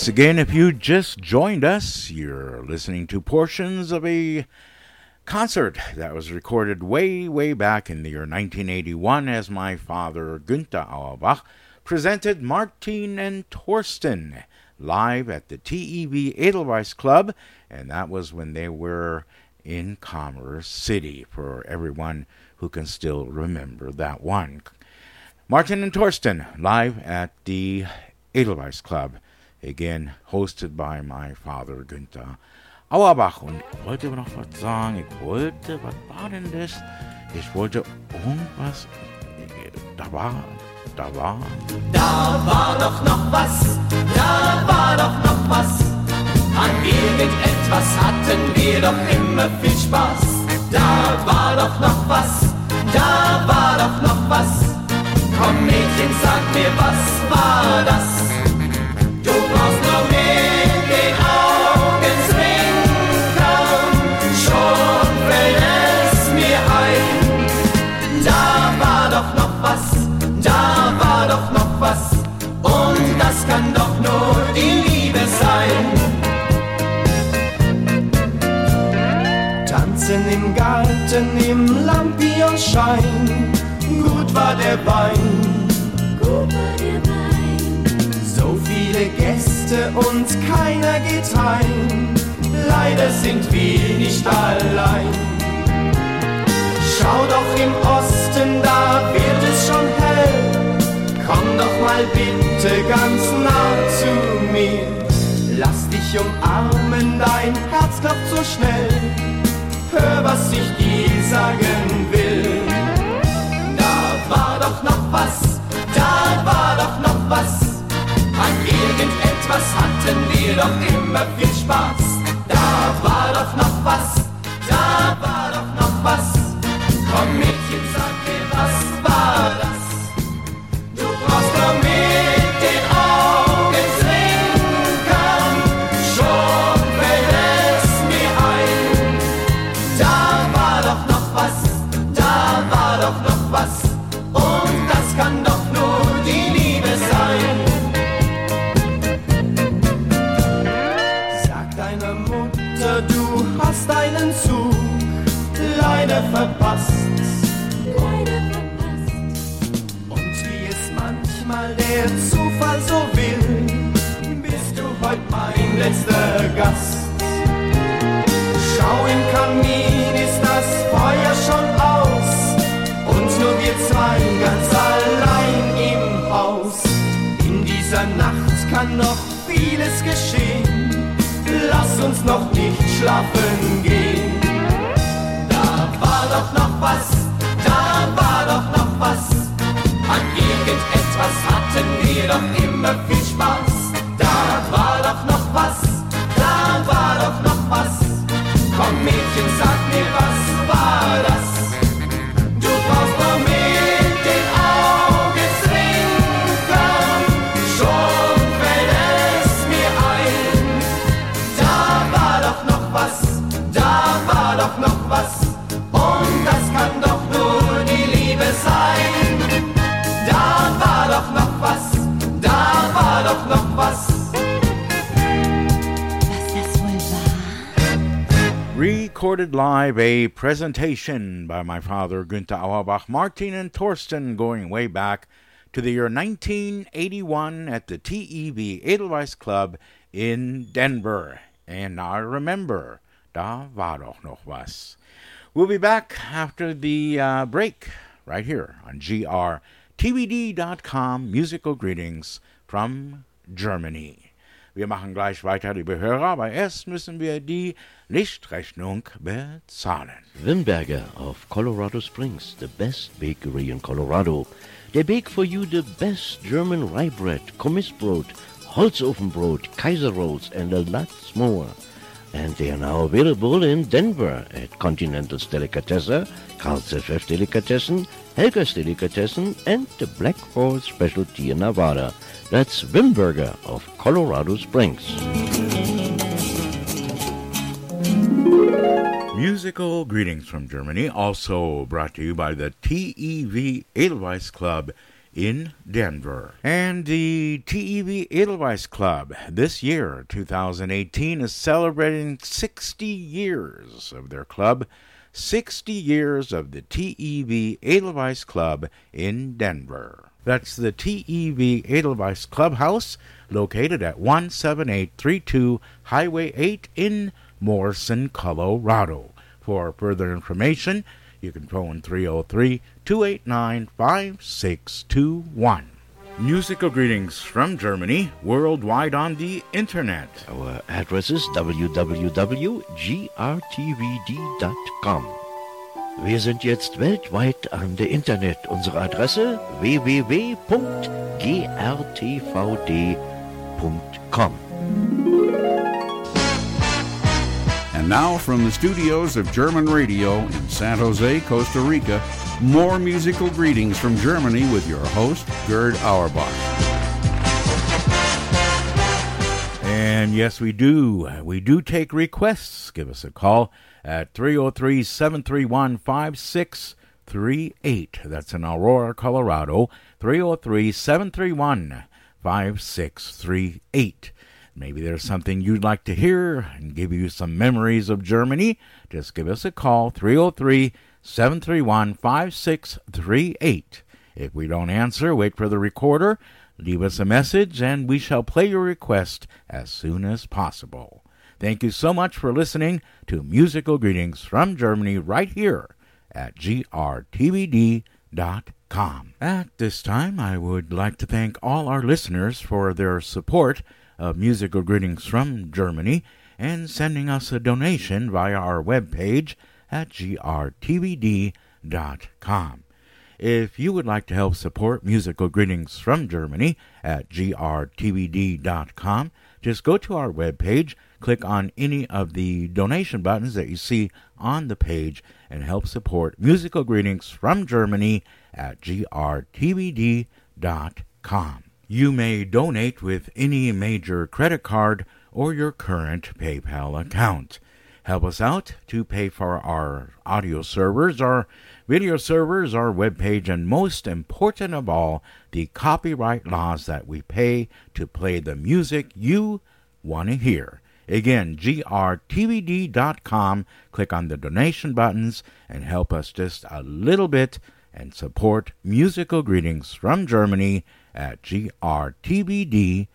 Once again, if you just joined us, you're listening to portions of a concert that was recorded way, way back in the year 1981 as my father, Günther Auerbach, presented Martin and Torsten live at the TEV Edelweiss Club, and that was when they were in Commerce City, for everyone who can still remember that one. Martin and Torsten live at the Edelweiss Club. Again, hosted by my father, Günther Auerbach. Und ich wollte noch was sagen. Ich wollte, was war denn das? Ich wollte irgendwas. Da war, da war. Da war doch noch was, da war doch noch was. An irgendetwas hatten wir doch immer viel Spaß. Da war doch noch was, da war doch noch was. Komm Mädchen, sag mir, was war das? Garten im Lampionschein, gut war der Wein. Gut war der Wein. So viele Gäste und keiner geht heim, leider sind wir nicht allein. Schau doch im Osten, da wird es schon hell Komm doch mal bitte ganz nah zu mir. Lass dich umarmen, dein Herz klopft so schnell. Hör, was ich dir sagen will. Da war doch noch was, da war doch noch was. An irgendetwas hatten wir doch immer viel Spaß. Da war doch noch was, da war doch noch was. Komm Mädchen, letzter Gast. Schau im Kamin ist das Feuer schon aus und nur wir zwei ganz allein im Haus. In dieser Nacht kann noch vieles geschehen. Lass uns noch nicht schlafen gehen war doch noch was, da war doch noch was. An irgendetwas hatten wir doch immer viel Spaß. Da war doch noch was, recorded live a presentation by my father, Günther Auerbach, Martin and Torsten, going way back to the year 1981 at the TEV Edelweiss Club in Denver. And I remember, da war doch noch was. We'll be back after the uh, break right here on grtvd.com. Musical greetings from Germany. Wir machen gleich weiter, liebe Hörer, aber erst müssen wir die Lichtrechnung bezahlen. Wimberger of Colorado Springs, the best bakery in Colorado. They bake for you the best German rye bread, Kommissbrot, Holzofenbrot, Kaiser rolls, and a lot more. And they are now available in Denver at Continental's Delicatessen, Carl's FF Delicatessen, Helga's Delicatessen, and the Black Horse Specialty in Nevada. That's Wimberger of Colorado Springs. Musical greetings from Germany, also brought to you by the TEV Edelweiss Club in Denver. And the TEV Edelweiss Club this year, 2018, is celebrating 60 years of their club. 60 years of the TEV Edelweiss Club in Denver. That's the TEV Edelweiss Clubhouse, located at 17832 Highway 8 in Morrison, Colorado. For further information, you can phone 303 289 5621. Musical greetings from Germany, worldwide on the internet. Our address is www.grtvd.com. Wir sind jetzt weltweit an der Internet. Unsere Adresse www.grtvd.com. And now from the studios of German Radio in San Jose, Costa Rica, more musical greetings from Germany with your host, Gerd Auerbach. And yes, we do. We do take requests. Give us a call at 303 731 5638. That's in Aurora, Colorado. 303 731 5638. Maybe there's something you'd like to hear and give you some memories of Germany. Just give us a call 303 731 5638. If we don't answer, wait for the recorder, leave us a message, and we shall play your request as soon as possible. Thank you so much for listening to Musical Greetings from Germany right here at grtvd.com. At this time, I would like to thank all our listeners for their support of Musical Greetings from Germany and sending us a donation via our webpage at grtvd.com. If you would like to help support Musical Greetings from Germany at grtvd.com, just go to our webpage, click on any of the donation buttons that you see on the page, and help support Musical Greetings from Germany at grtvd.com. You may donate with any major credit card or your current PayPal account. Help us out to pay for our audio servers, our video servers, our web page, and most important of all, the copyright laws that we pay to play the music you want to hear. Again, grtvd.com. Click on the donation buttons and help us just a little bit and support musical greetings from Germany at grtvd.com.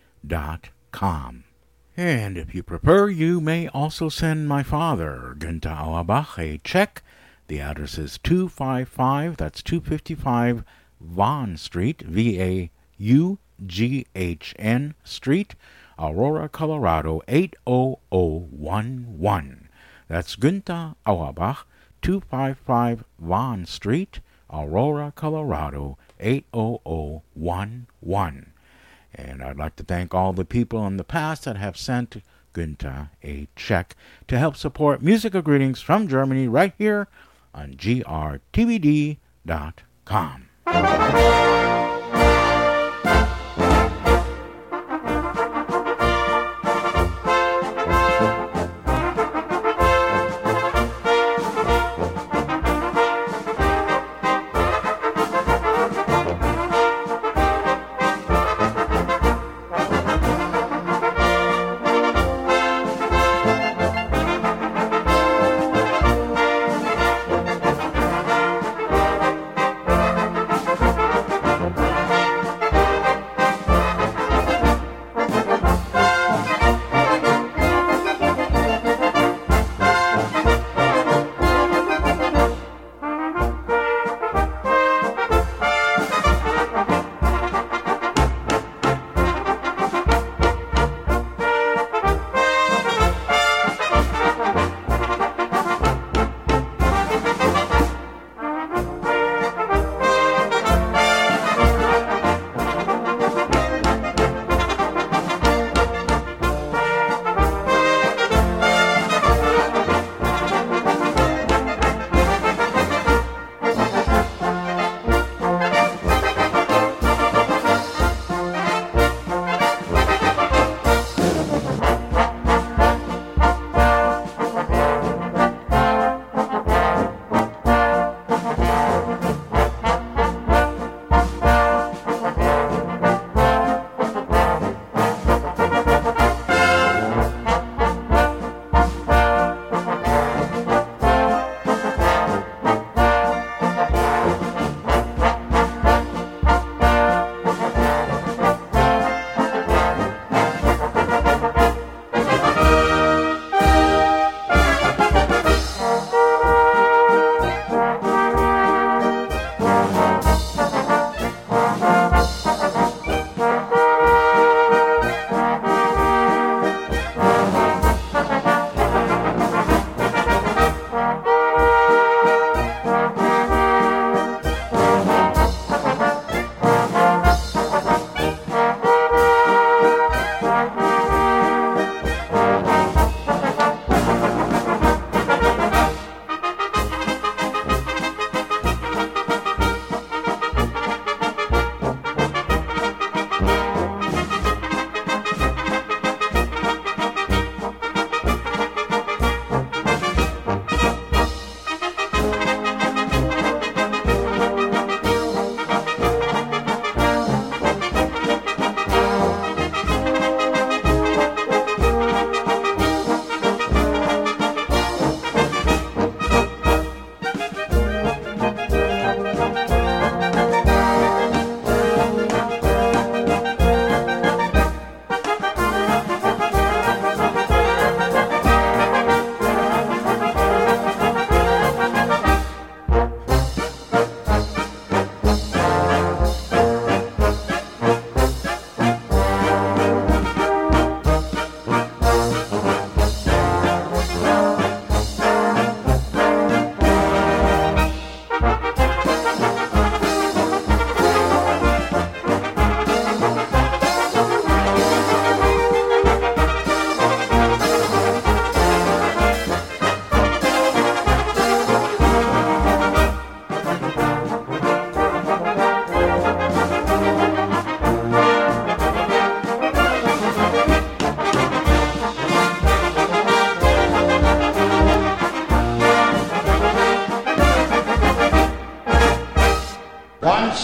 And if you prefer, you may also send my father, Günther Auerbach, a check. The address is 255, that's 255 Vaughn Street, V A U G H N Street, Aurora, Colorado 80011. That's Günther Auerbach, 255 Vaughn Street, Aurora, Colorado 80011. And I'd like to thank all the people in the past that have sent Günther a check to help support musical greetings from Germany right here on grtvd.com.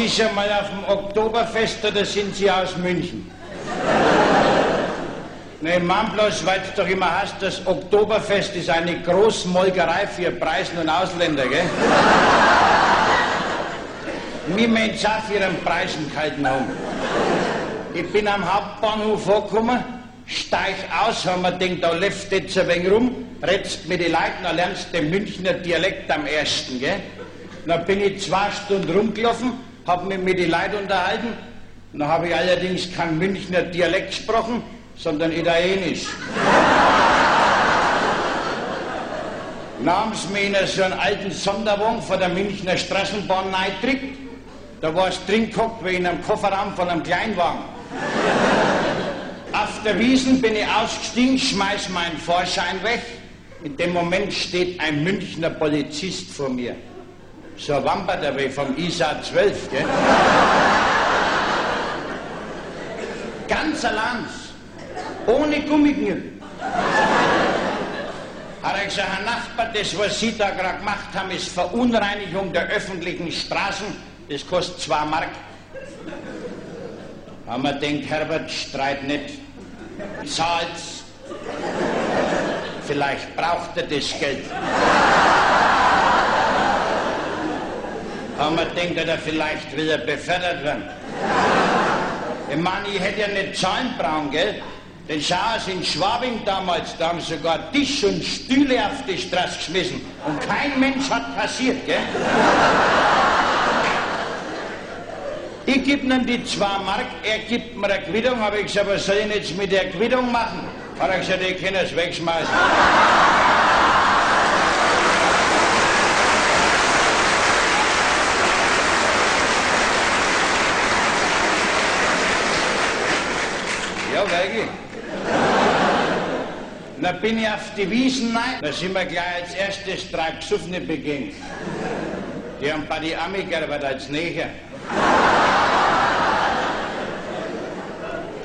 Schon mal auf dem Oktoberfest oder sind Sie aus München? Nee, Mann, weil es doch immer heißt, das Oktoberfest ist eine Großmolkerei für Preisen und Ausländer, gell? Wir meint's auch für einen Preisen kalten haben. Ich bin am Hauptbahnhof angekommen, steig aus, haben mir gedacht, da läuft jetzt ein wenig rum, redst mit den Leuten, dann lernst du den Münchner Dialekt am ersten, gell? Dann bin ich zwei Stunden rumgelaufen, hab mich mit den Leuten unterhalten, dann habe ich allerdings kein Münchner Dialekt gesprochen, sondern Italienisch. Sie mir in so einen alten Sonderwagen von der Münchner Straßenbahn reingedrückt. Da war es drin gehockt wie in einem Kofferraum von einem Kleinwagen. Auf der Wiesen bin ich ausgestiegen, schmeiß meinen Vorschein weg. In dem Moment steht ein Münchner Polizist vor mir. So ein Wamperter wie vom ISA 12, gell? Ganz allein, ohne Gummiknüppel. Hat er gesagt, Herr Nachbar, das, was Sie da gerade gemacht haben, ist Verunreinigung der öffentlichen Straßen. Das kostet zwei Mark. Haben wir denkt, Herbert, streit nicht. Zahlt's. Vielleicht braucht er das Geld. Wir denkt, oder vielleicht will er befördert werden. Ich meine, ich hätte ja nicht zahlen brauchen, gell? Denn schau es in Schwabing damals, da haben sogar Tisch und Stühle auf die Straße geschmissen. Und kein Mensch hat kassiert, gell? Ich gebe ihm die zwei Mark, er gibt mir eine Quittung, habe ich gesagt, was soll ich jetzt mit der Quittung machen? Hat er gesagt, ich kann es wegschmeißen. Wirklich. Dann bin ich auf die Wiesen rein, da sind wir gleich als erstes drei Besoffene begegnet. Die haben bei die Amiger, aber als Neger.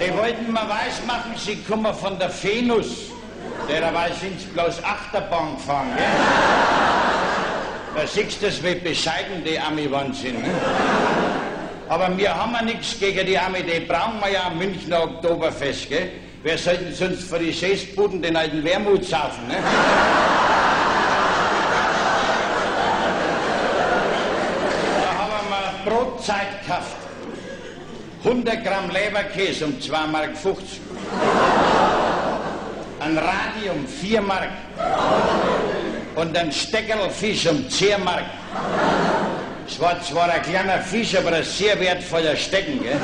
Die wollten mir weismachen, sie kommen von der Venus. Derweil sind sie bloß Achterbahn gefahren, gell? Da siehst du wie bescheiden die Ami waren sind. Ne? Aber wir haben ja nichts gegen die Ami, die brauchen wir ja am Münchner Oktoberfest, gell? Wer sollten sonst für die Schäßbuden den alten Wermut saufen, ne? Da haben wir Brotzeit gekauft. 100 Gramm Leberkäse um 2 Mark 50. Ein Radium 4 Mark. Und ein Steckerlfisch um 10 Mark. Es war zwar ein kleiner Fisch, aber ein sehr wertvoller Stecken, gell?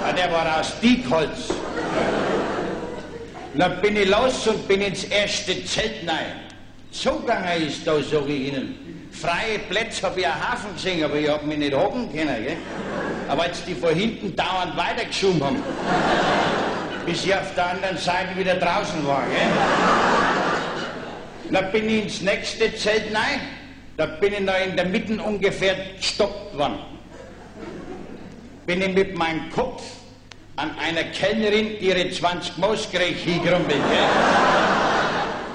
Ja, der war aus Diekholz. Dann bin ich los und bin ins erste Zelt rein. Zugange ist da, sag ich Ihnen. Freie Plätze habe ich einen Hafen gesehen, aber ich hab mich nicht hocken können, gell? Aber jetzt die von hinten dauernd weitergeschoben haben. Bis ich auf der anderen Seite wieder draußen war, gell? Dann bin ich ins nächste Zelt rein. Da bin ich da in der Mitte ungefähr gestoppt worden. Bin ich mit meinem Kopf an einer Kellnerin ihre 20 Moskrieg hingrumpelt.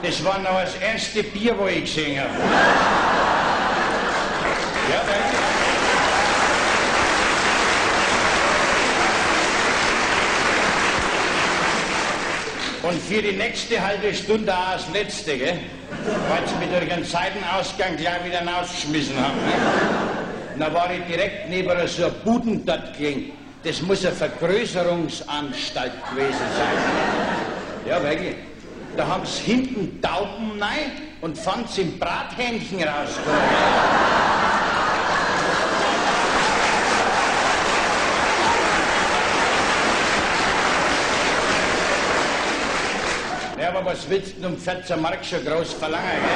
Das war noch das erste Bier, wo ich gesehen habe. Ja, danke. Und für die nächste halbe Stunde auch das letzte, gell? Weil sie durch einen Seitenausgang gleich wieder rausgeschmissen haben. Gell? Da war ich direkt neben so einer Buden dort gelegen. Das muss eine Vergrößerungsanstalt gewesen sein. Ja, wirklich. Da haben sie hinten Tauben rein und fanden sie im Brathähnchen rausgeholt. Aber was willst du um 14 Mark schon groß verlangen, gell?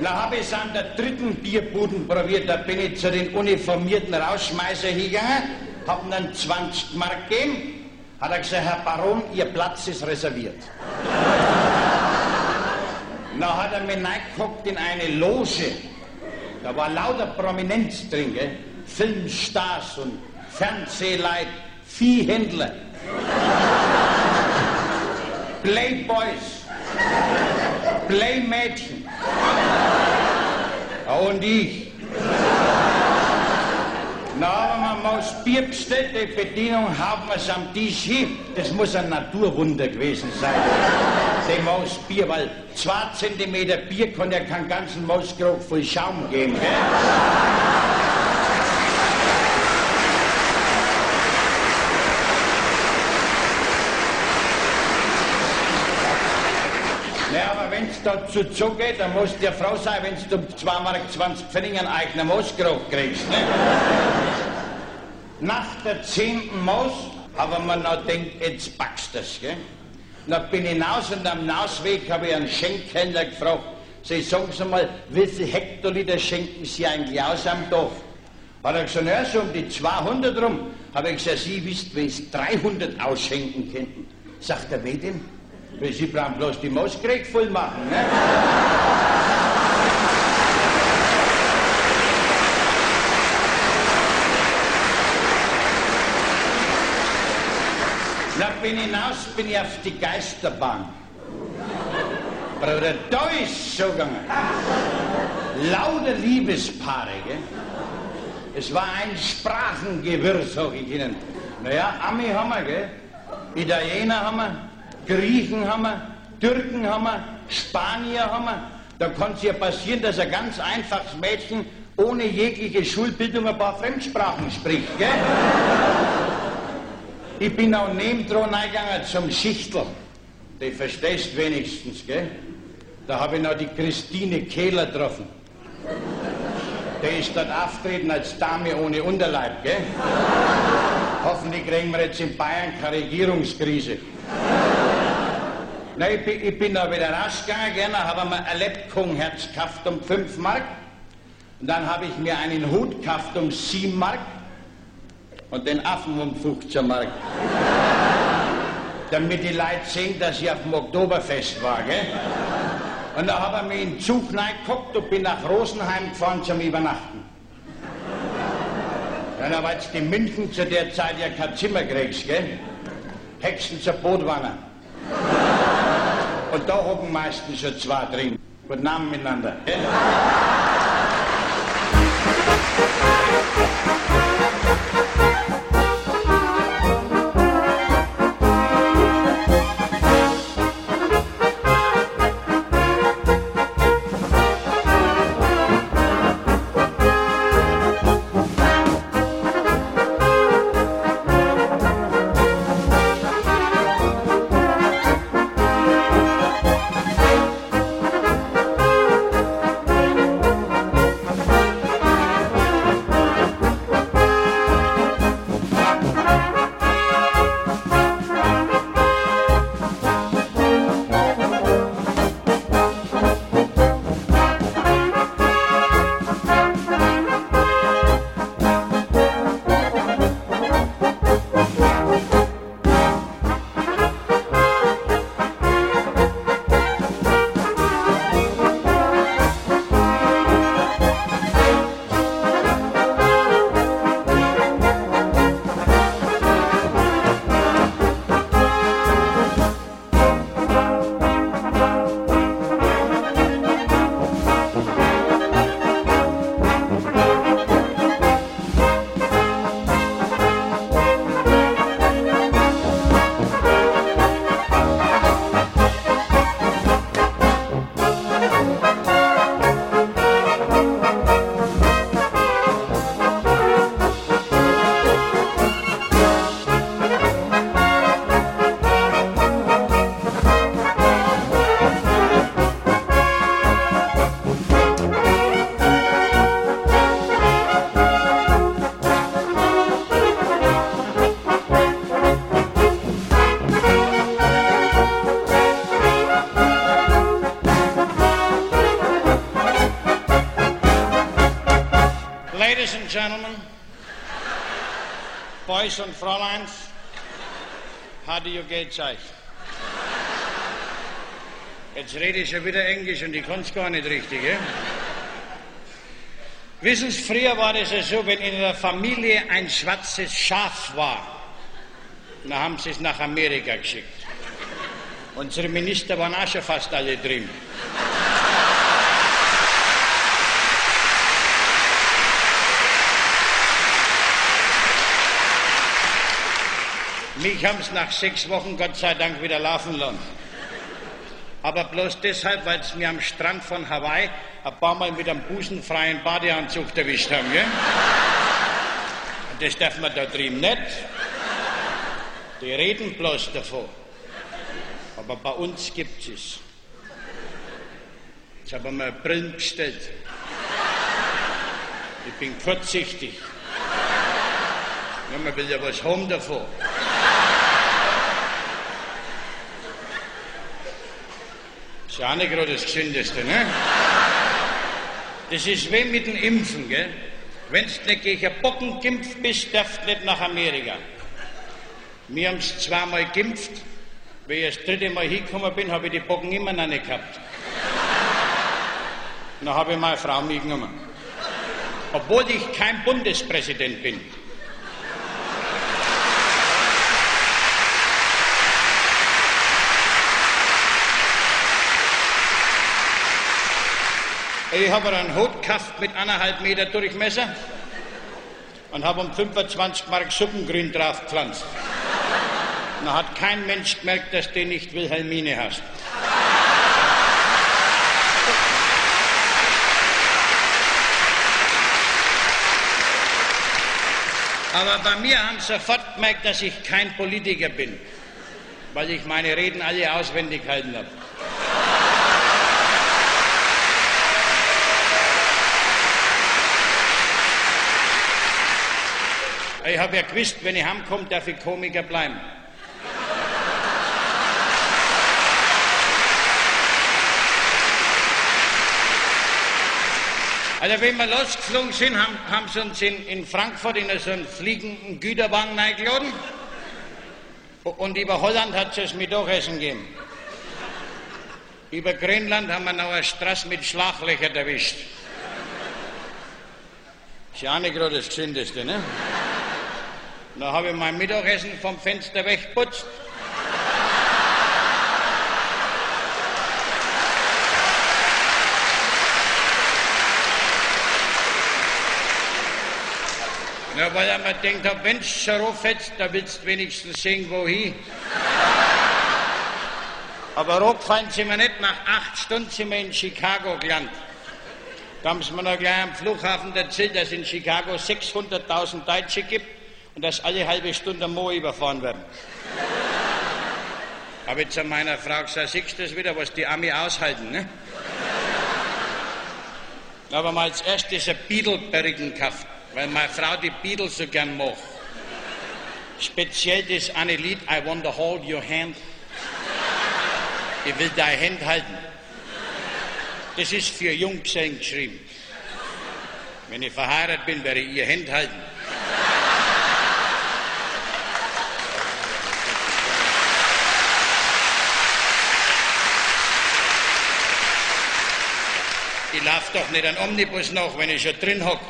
Na, habe ich es an der dritten Bierbuden probiert, da bin ich zu den uniformierten Rausschmeißer hingegangen, hab ihm dann 20 Mark gegeben, hat er gesagt, Herr Baron, Ihr Platz ist reserviert. Na hat er mich reingeguckt in eine Loge, da war lauter Prominenz drin, gell? Filmstars und Fernsehleute, Viehhändler. Playboys, Playmädchen. und ich. Na, aber man muss Bier die Bedienung haben wir es am Tisch hin. Das muss ein Naturwunder gewesen sein. Die Mausbier, weil zwei Zentimeter Bier kann ja keinen ganzen Mauskrog voll Schaum geben. Gell? Ja, aber wenn es dazu zugeht, dann muss dir Frau sein, wenn du um 2 Mark 20 Pfennig einen eigenen Mooskrog kriegst. Ne? Nach der zehnten Moos haben wir noch gedacht, jetzt packst du. Gell? Dann bin ich hinaus und am Nausweg habe ich einen Schenkhändler gefragt, Sie sagen Sie mal, wie viel Hektoliter schenken Sie eigentlich aus am Tag? Hat er gesagt, ja, so um die 200 rum. Habe ich gesagt, Sie wisst, wie es 300 ausschenken könnten. Sagt er, wie denn? Weil Sie brauchen bloß die Mooskrieg voll machen, ne? Na, bin ich hinaus, bin ich auf die Geisterbahn. Bruder, da ist so gegangen. Lauter Liebespaare, gell? Es war ein Sprachengewirr, sag ich Ihnen. Naja, Ami haben wir, gell? Italiener haben wir, Griechen haben wir, Türken haben wir, Spanier haben wir. Da kann es ja passieren, dass ein ganz einfaches Mädchen ohne jegliche Schulbildung ein paar Fremdsprachen spricht, gell? Ich bin auch nebendran eingegangen zum Schichtel. Die verstehst wenigstens, gell? Da habe ich noch die Christine Kehler getroffen. Der ist dort auftreten als Dame ohne Unterleib, gell? Hoffentlich kriegen wir jetzt in Bayern keine Regierungskrise. Na, ich, bin, ich bin da wieder rausgegangen? Dann habe ich mir ein Lebkuchenherz gekauft um 5 Mark. Und dann habe ich mir einen Hut gekauft um 7 Mark. Und den Affen um 15 Mark. Damit die Leute sehen, dass ich auf dem Oktoberfest war, gell? Und da habe ich mich in den Zug reingeguckt und bin nach Rosenheim gefahren zum Übernachten. Ja, da war jetzt in München zu der Zeit ja kein Zimmer kriegst, gell? Hexen zur Bootwanne. Und da hocken meistens schon zwei drin. Guten Abend miteinander. Euch? Jetzt rede ich schon wieder Englisch und ich kann es gar nicht richtig. Eh? Wissen Sie, früher war das ja so, wenn in der Familie ein schwarzes Schaf war, dann haben sie es nach Amerika geschickt. Unsere Minister waren auch schon fast alle drin. Mich haben es nach sechs Wochen Gott sei Dank wieder laufen lassen. Aber bloß deshalb, weil es mir am Strand von Hawaii ein paar Mal mit einem busenfreien Badeanzug erwischt haben, gell? Und das darf man da drüben nicht. Die reden bloß davon. Aber bei uns gibt es. Jetzt habe ich mir Brillen bestellt. Ich bin kurzsichtig. Ja, man will ja was haben davon. Ist ja auch nicht gerade das Gesündeste, ne? Das ist wie mit dem Impfen, gell? Wenn du nicht gegen Bocken geimpft bist, darfst du nicht nach Amerika. Wir haben es zweimal geimpft. Wie ich das dritte Mal hingekommen bin, habe ich die Bocken immer noch nicht gehabt. Dann habe ich meine Frau mitgenommen. Obwohl ich kein Bundespräsident bin. Ich habe einen Hut gekauft mit anderthalb Meter Durchmesser und habe um 25 Mark Suppengrün drauf gepflanzt. Da hat kein Mensch gemerkt, dass du nicht Wilhelmine hast. Aber bei mir haben sie sofort gemerkt, dass ich kein Politiker bin, weil ich meine Reden alle auswendig halten habe. Ich habe ja gewusst, wenn ich heimkomme, darf ich Komiker bleiben. Also wenn wir losgeflogen sind, haben, haben sie uns in, in Frankfurt in so einen fliegenden Güterwagen eingeladen. Und über Holland hat es Mittagessen gegeben. Über Grönland haben wir noch eine Straße mit Schlaglöchern erwischt. Ist ja auch nicht gerade das Gesündeste, ne? Da habe ich mein Mittagessen vom Fenster weggeputzt. Ja, weil er mir denkt, wenn du schon rauffällst, da willst du wenigstens sehen, wohin. Aber hochgefallen sind wir nicht. Nach acht Stunden sind wir in Chicago gelandet. Da haben sie mir noch gleich am Flughafen erzählt, dass es in Chicago 600.000 Deutsche gibt und dass alle halbe Stunde Mo überfahren werden. Habe ich zu meiner Frau gesagt, siehst du das wieder, was die Ami aushalten, ne? Da haben wir mal als erstes ein Beetle-Bergen gekauft, weil meine Frau die Beatles so gern macht. Speziell das eine Lied, I want to hold your hand. Ich will deine Hand halten. Das ist für Junggesellen geschrieben. Wenn ich verheiratet bin, werde ich ihr Hand halten. Ich lauf doch nicht an Omnibus nach, wenn ich schon drin hock.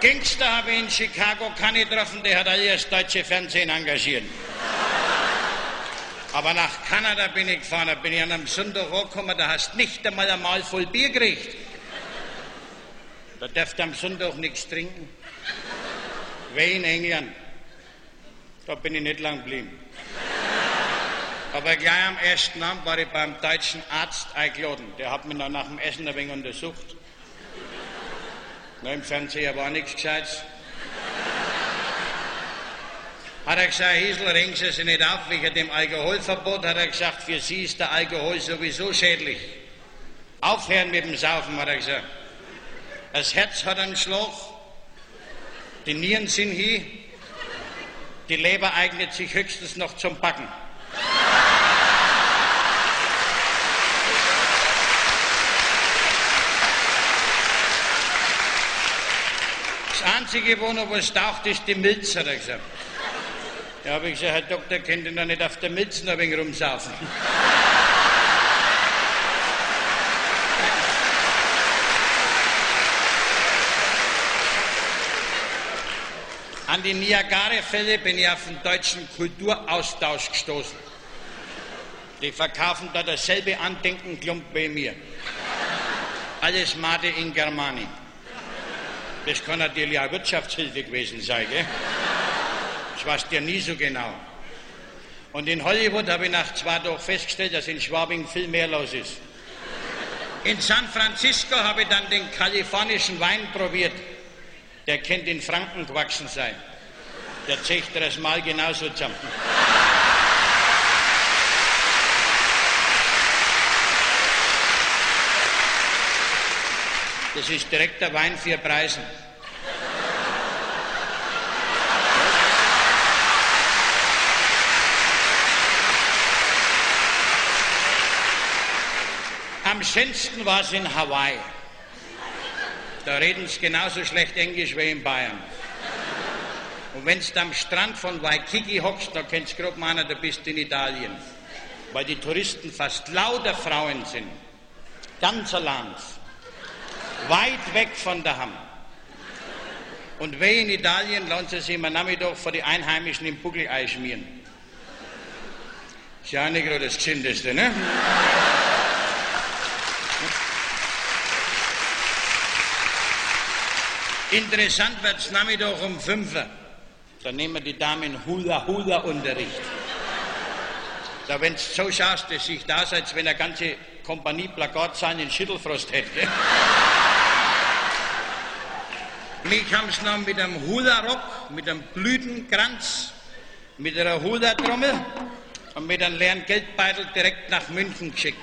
Gangster habe ich in Chicago keine getroffen, der hat alle das deutsche Fernsehen engagiert. Aber nach Kanada bin ich gefahren, da bin ich an einem Sonntag angekommen, da hast nicht einmal ein Mal voll Bier gekriegt. Da darfst du am Sonntag nichts trinken. Wie in England. Da bin ich nicht lang geblieben. Aber gleich am ersten Abend war ich beim deutschen Arzt eingeladen. Der hat mich dann nach dem Essen ein wenig untersucht. Na, Im Fernseher war nichts Gescheites. Hat er gesagt, Hiesel, regen Sie sich nicht auf wegen dem Alkoholverbot. Hat er gesagt, für Sie ist der Alkohol sowieso schädlich. Aufhören mit dem Saufen, hat er gesagt. Das Herz hat einen Schlag, die Nieren sind hier, die Leber eignet sich höchstens noch zum Backen. Das Einzige, wo noch was taucht, ist die Milz, hat er gesagt. Ja, habe ich gesagt, Herr Doktor, könnt ihr noch nicht auf der Milz noch ein wenig rumsaufen? An die Niagara-Fälle bin ich auf den deutschen Kulturaustausch gestoßen. Die verkaufen da dasselbe Andenkenklump wie mir. Alles Made in Germani. Das kann natürlich auch Wirtschaftshilfe gewesen sein, gell? Das weiß dir nie so genau. Und in Hollywood habe ich nach zwei Tagen festgestellt, dass in Schwabing viel mehr los ist. In San Francisco habe ich dann den kalifornischen Wein probiert. Der könnte in Franken gewachsen sein. Der zeigt das Mal genauso zusammen. Das ist direkt der Wein für Preisen. Am schönsten war es in Hawaii. Da reden sie genauso schlecht Englisch wie in Bayern. Und wenn du am Strand von Waikiki hockst, da kennst du grob meinen, da bist in Italien. Weil die Touristen fast lauter Frauen sind. Ganzer Land. Weit weg von daheim. Und wer in Italien lohnt es sich immer Nachmittag vor die Einheimischen im Buckelei schmieren. Ist ja auch nicht gerade das Gesündeste, ne? Interessant wird es Nachmittag um 5 Uhr. Da nehmen die Damen Hula-Hula-Unterricht. Da, wenn du so schaust, das sieht aus, als wenn eine ganze Kompanie Plakatzahlen in Schüttelfrost hätte. Mich haben sie noch mit einem Hula-Rock, mit einem Blütenkranz, mit einer Hula-Trommel und mit einem leeren Geldbeutel direkt nach München geschickt.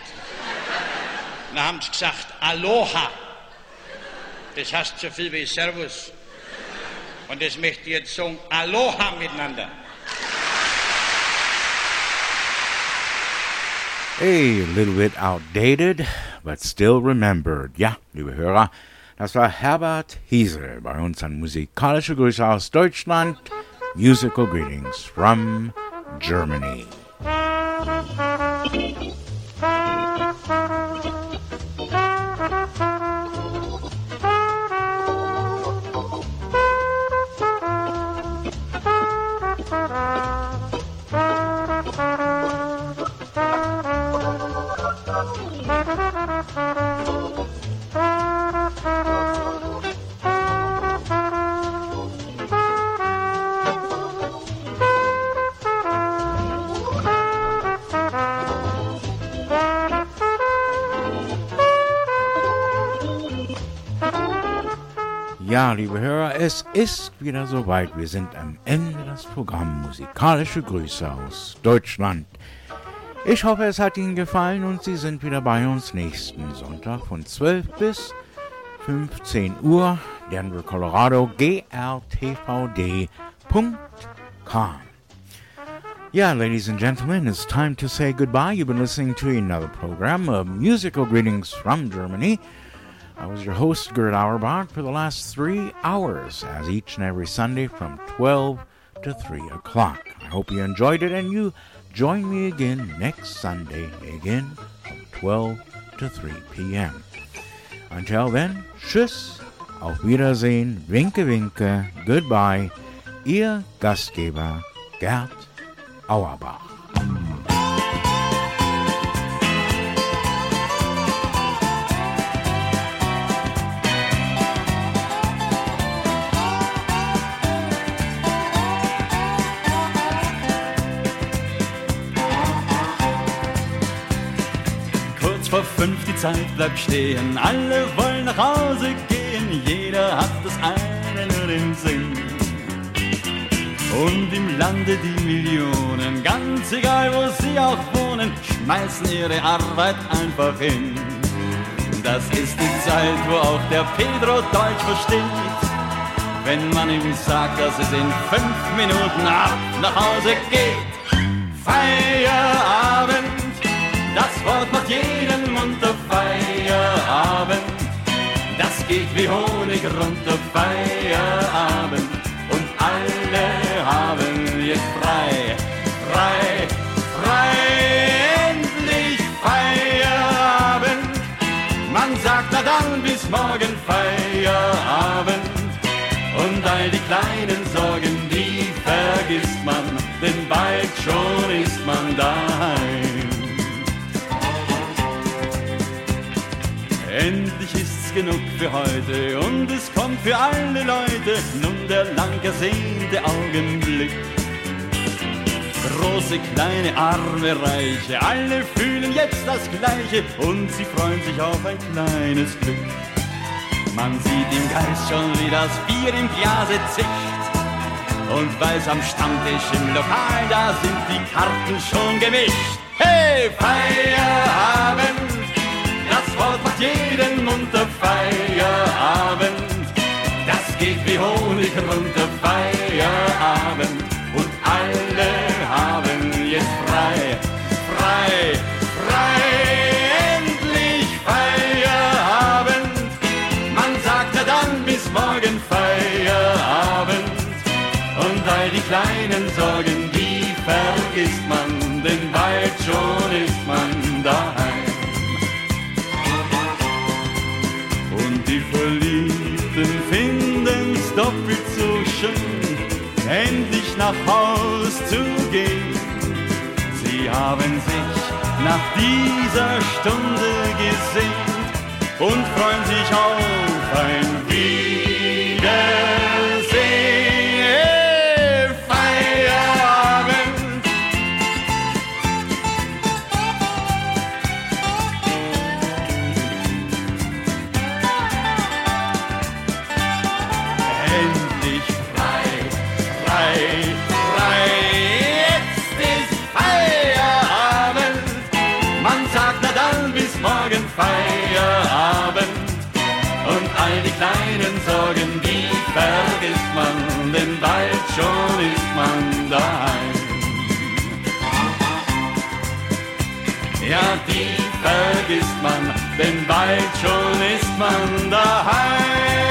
Dann haben sie gesagt, Aloha. Das heißt so viel wie Servus. Und das möchte ich jetzt sagen, Aloha miteinander. A little bit outdated, but still remembered. Ja, liebe Hörer, das war Herbert Hiesel bei uns an musikalische Grüße aus Deutschland. Musical greetings from Germany. Ja, liebe Hörer, es ist wieder soweit. Wir sind am Ende des Programms Musikalische Grüße aus Deutschland. Ich hoffe, es hat Ihnen gefallen und Sie sind wieder bei uns nächsten Sonntag von 12 bis 15 Uhr. Denver, Colorado, grtvd.com. Yeah, ladies and gentlemen, it's time to say goodbye. You've been listening to another program of musical greetings from Germany. I was your host, Gerd Auerbach, for the last three hours, as each and every Sunday from 12 to 3 o'clock. I hope you enjoyed it and you join me again next Sunday, again from 12 to 3 p.m. Until then, tschüss, auf Wiedersehen, winke winke, goodbye, Ihr Gastgeber Gerd Auerbach. Fünf die Zeit bleibt stehen, alle wollen nach Hause gehen, jeder hat das eine nur im Sinn. Und im Lande die Millionen, ganz egal wo sie auch wohnen, schmeißen ihre Arbeit einfach hin. Das ist die Zeit, wo auch der Pedro Deutsch versteht, wenn man ihm sagt, dass es in fünf Minuten ab nach Hause geht. Feierabend, das Wort macht jeden wie Honig rund um Feierabend und alle haben jetzt frei, frei, frei, endlich Feierabend. Man sagt na dann bis morgen Feierabend und all die kleinen Sorgen, die vergisst man, denn bald schon ist man daheim. Endlich ist genug für heute und es kommt für alle Leute nun der lang ersehnte Augenblick. Große, kleine, arme, reiche, alle fühlen jetzt das Gleiche und sie freuen sich auf ein kleines Glück. Man sieht im Geist schon, wie das Bier im Glase zischt und weiß am Stammtisch im Lokal, da sind die Karten schon gemischt. Hey, Feierabend, das Wort macht jeden munter Feierabend. Das geht wie Honig runter, Feierabend. Nach Haus zu gehen. Sie haben sich nach dieser Stunde gesehnt und freuen sich auf ein Wiedersehen. Die vergisst man, denn bald schon ist man daheim. Ja, die vergisst man, denn bald schon ist man daheim.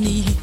niet.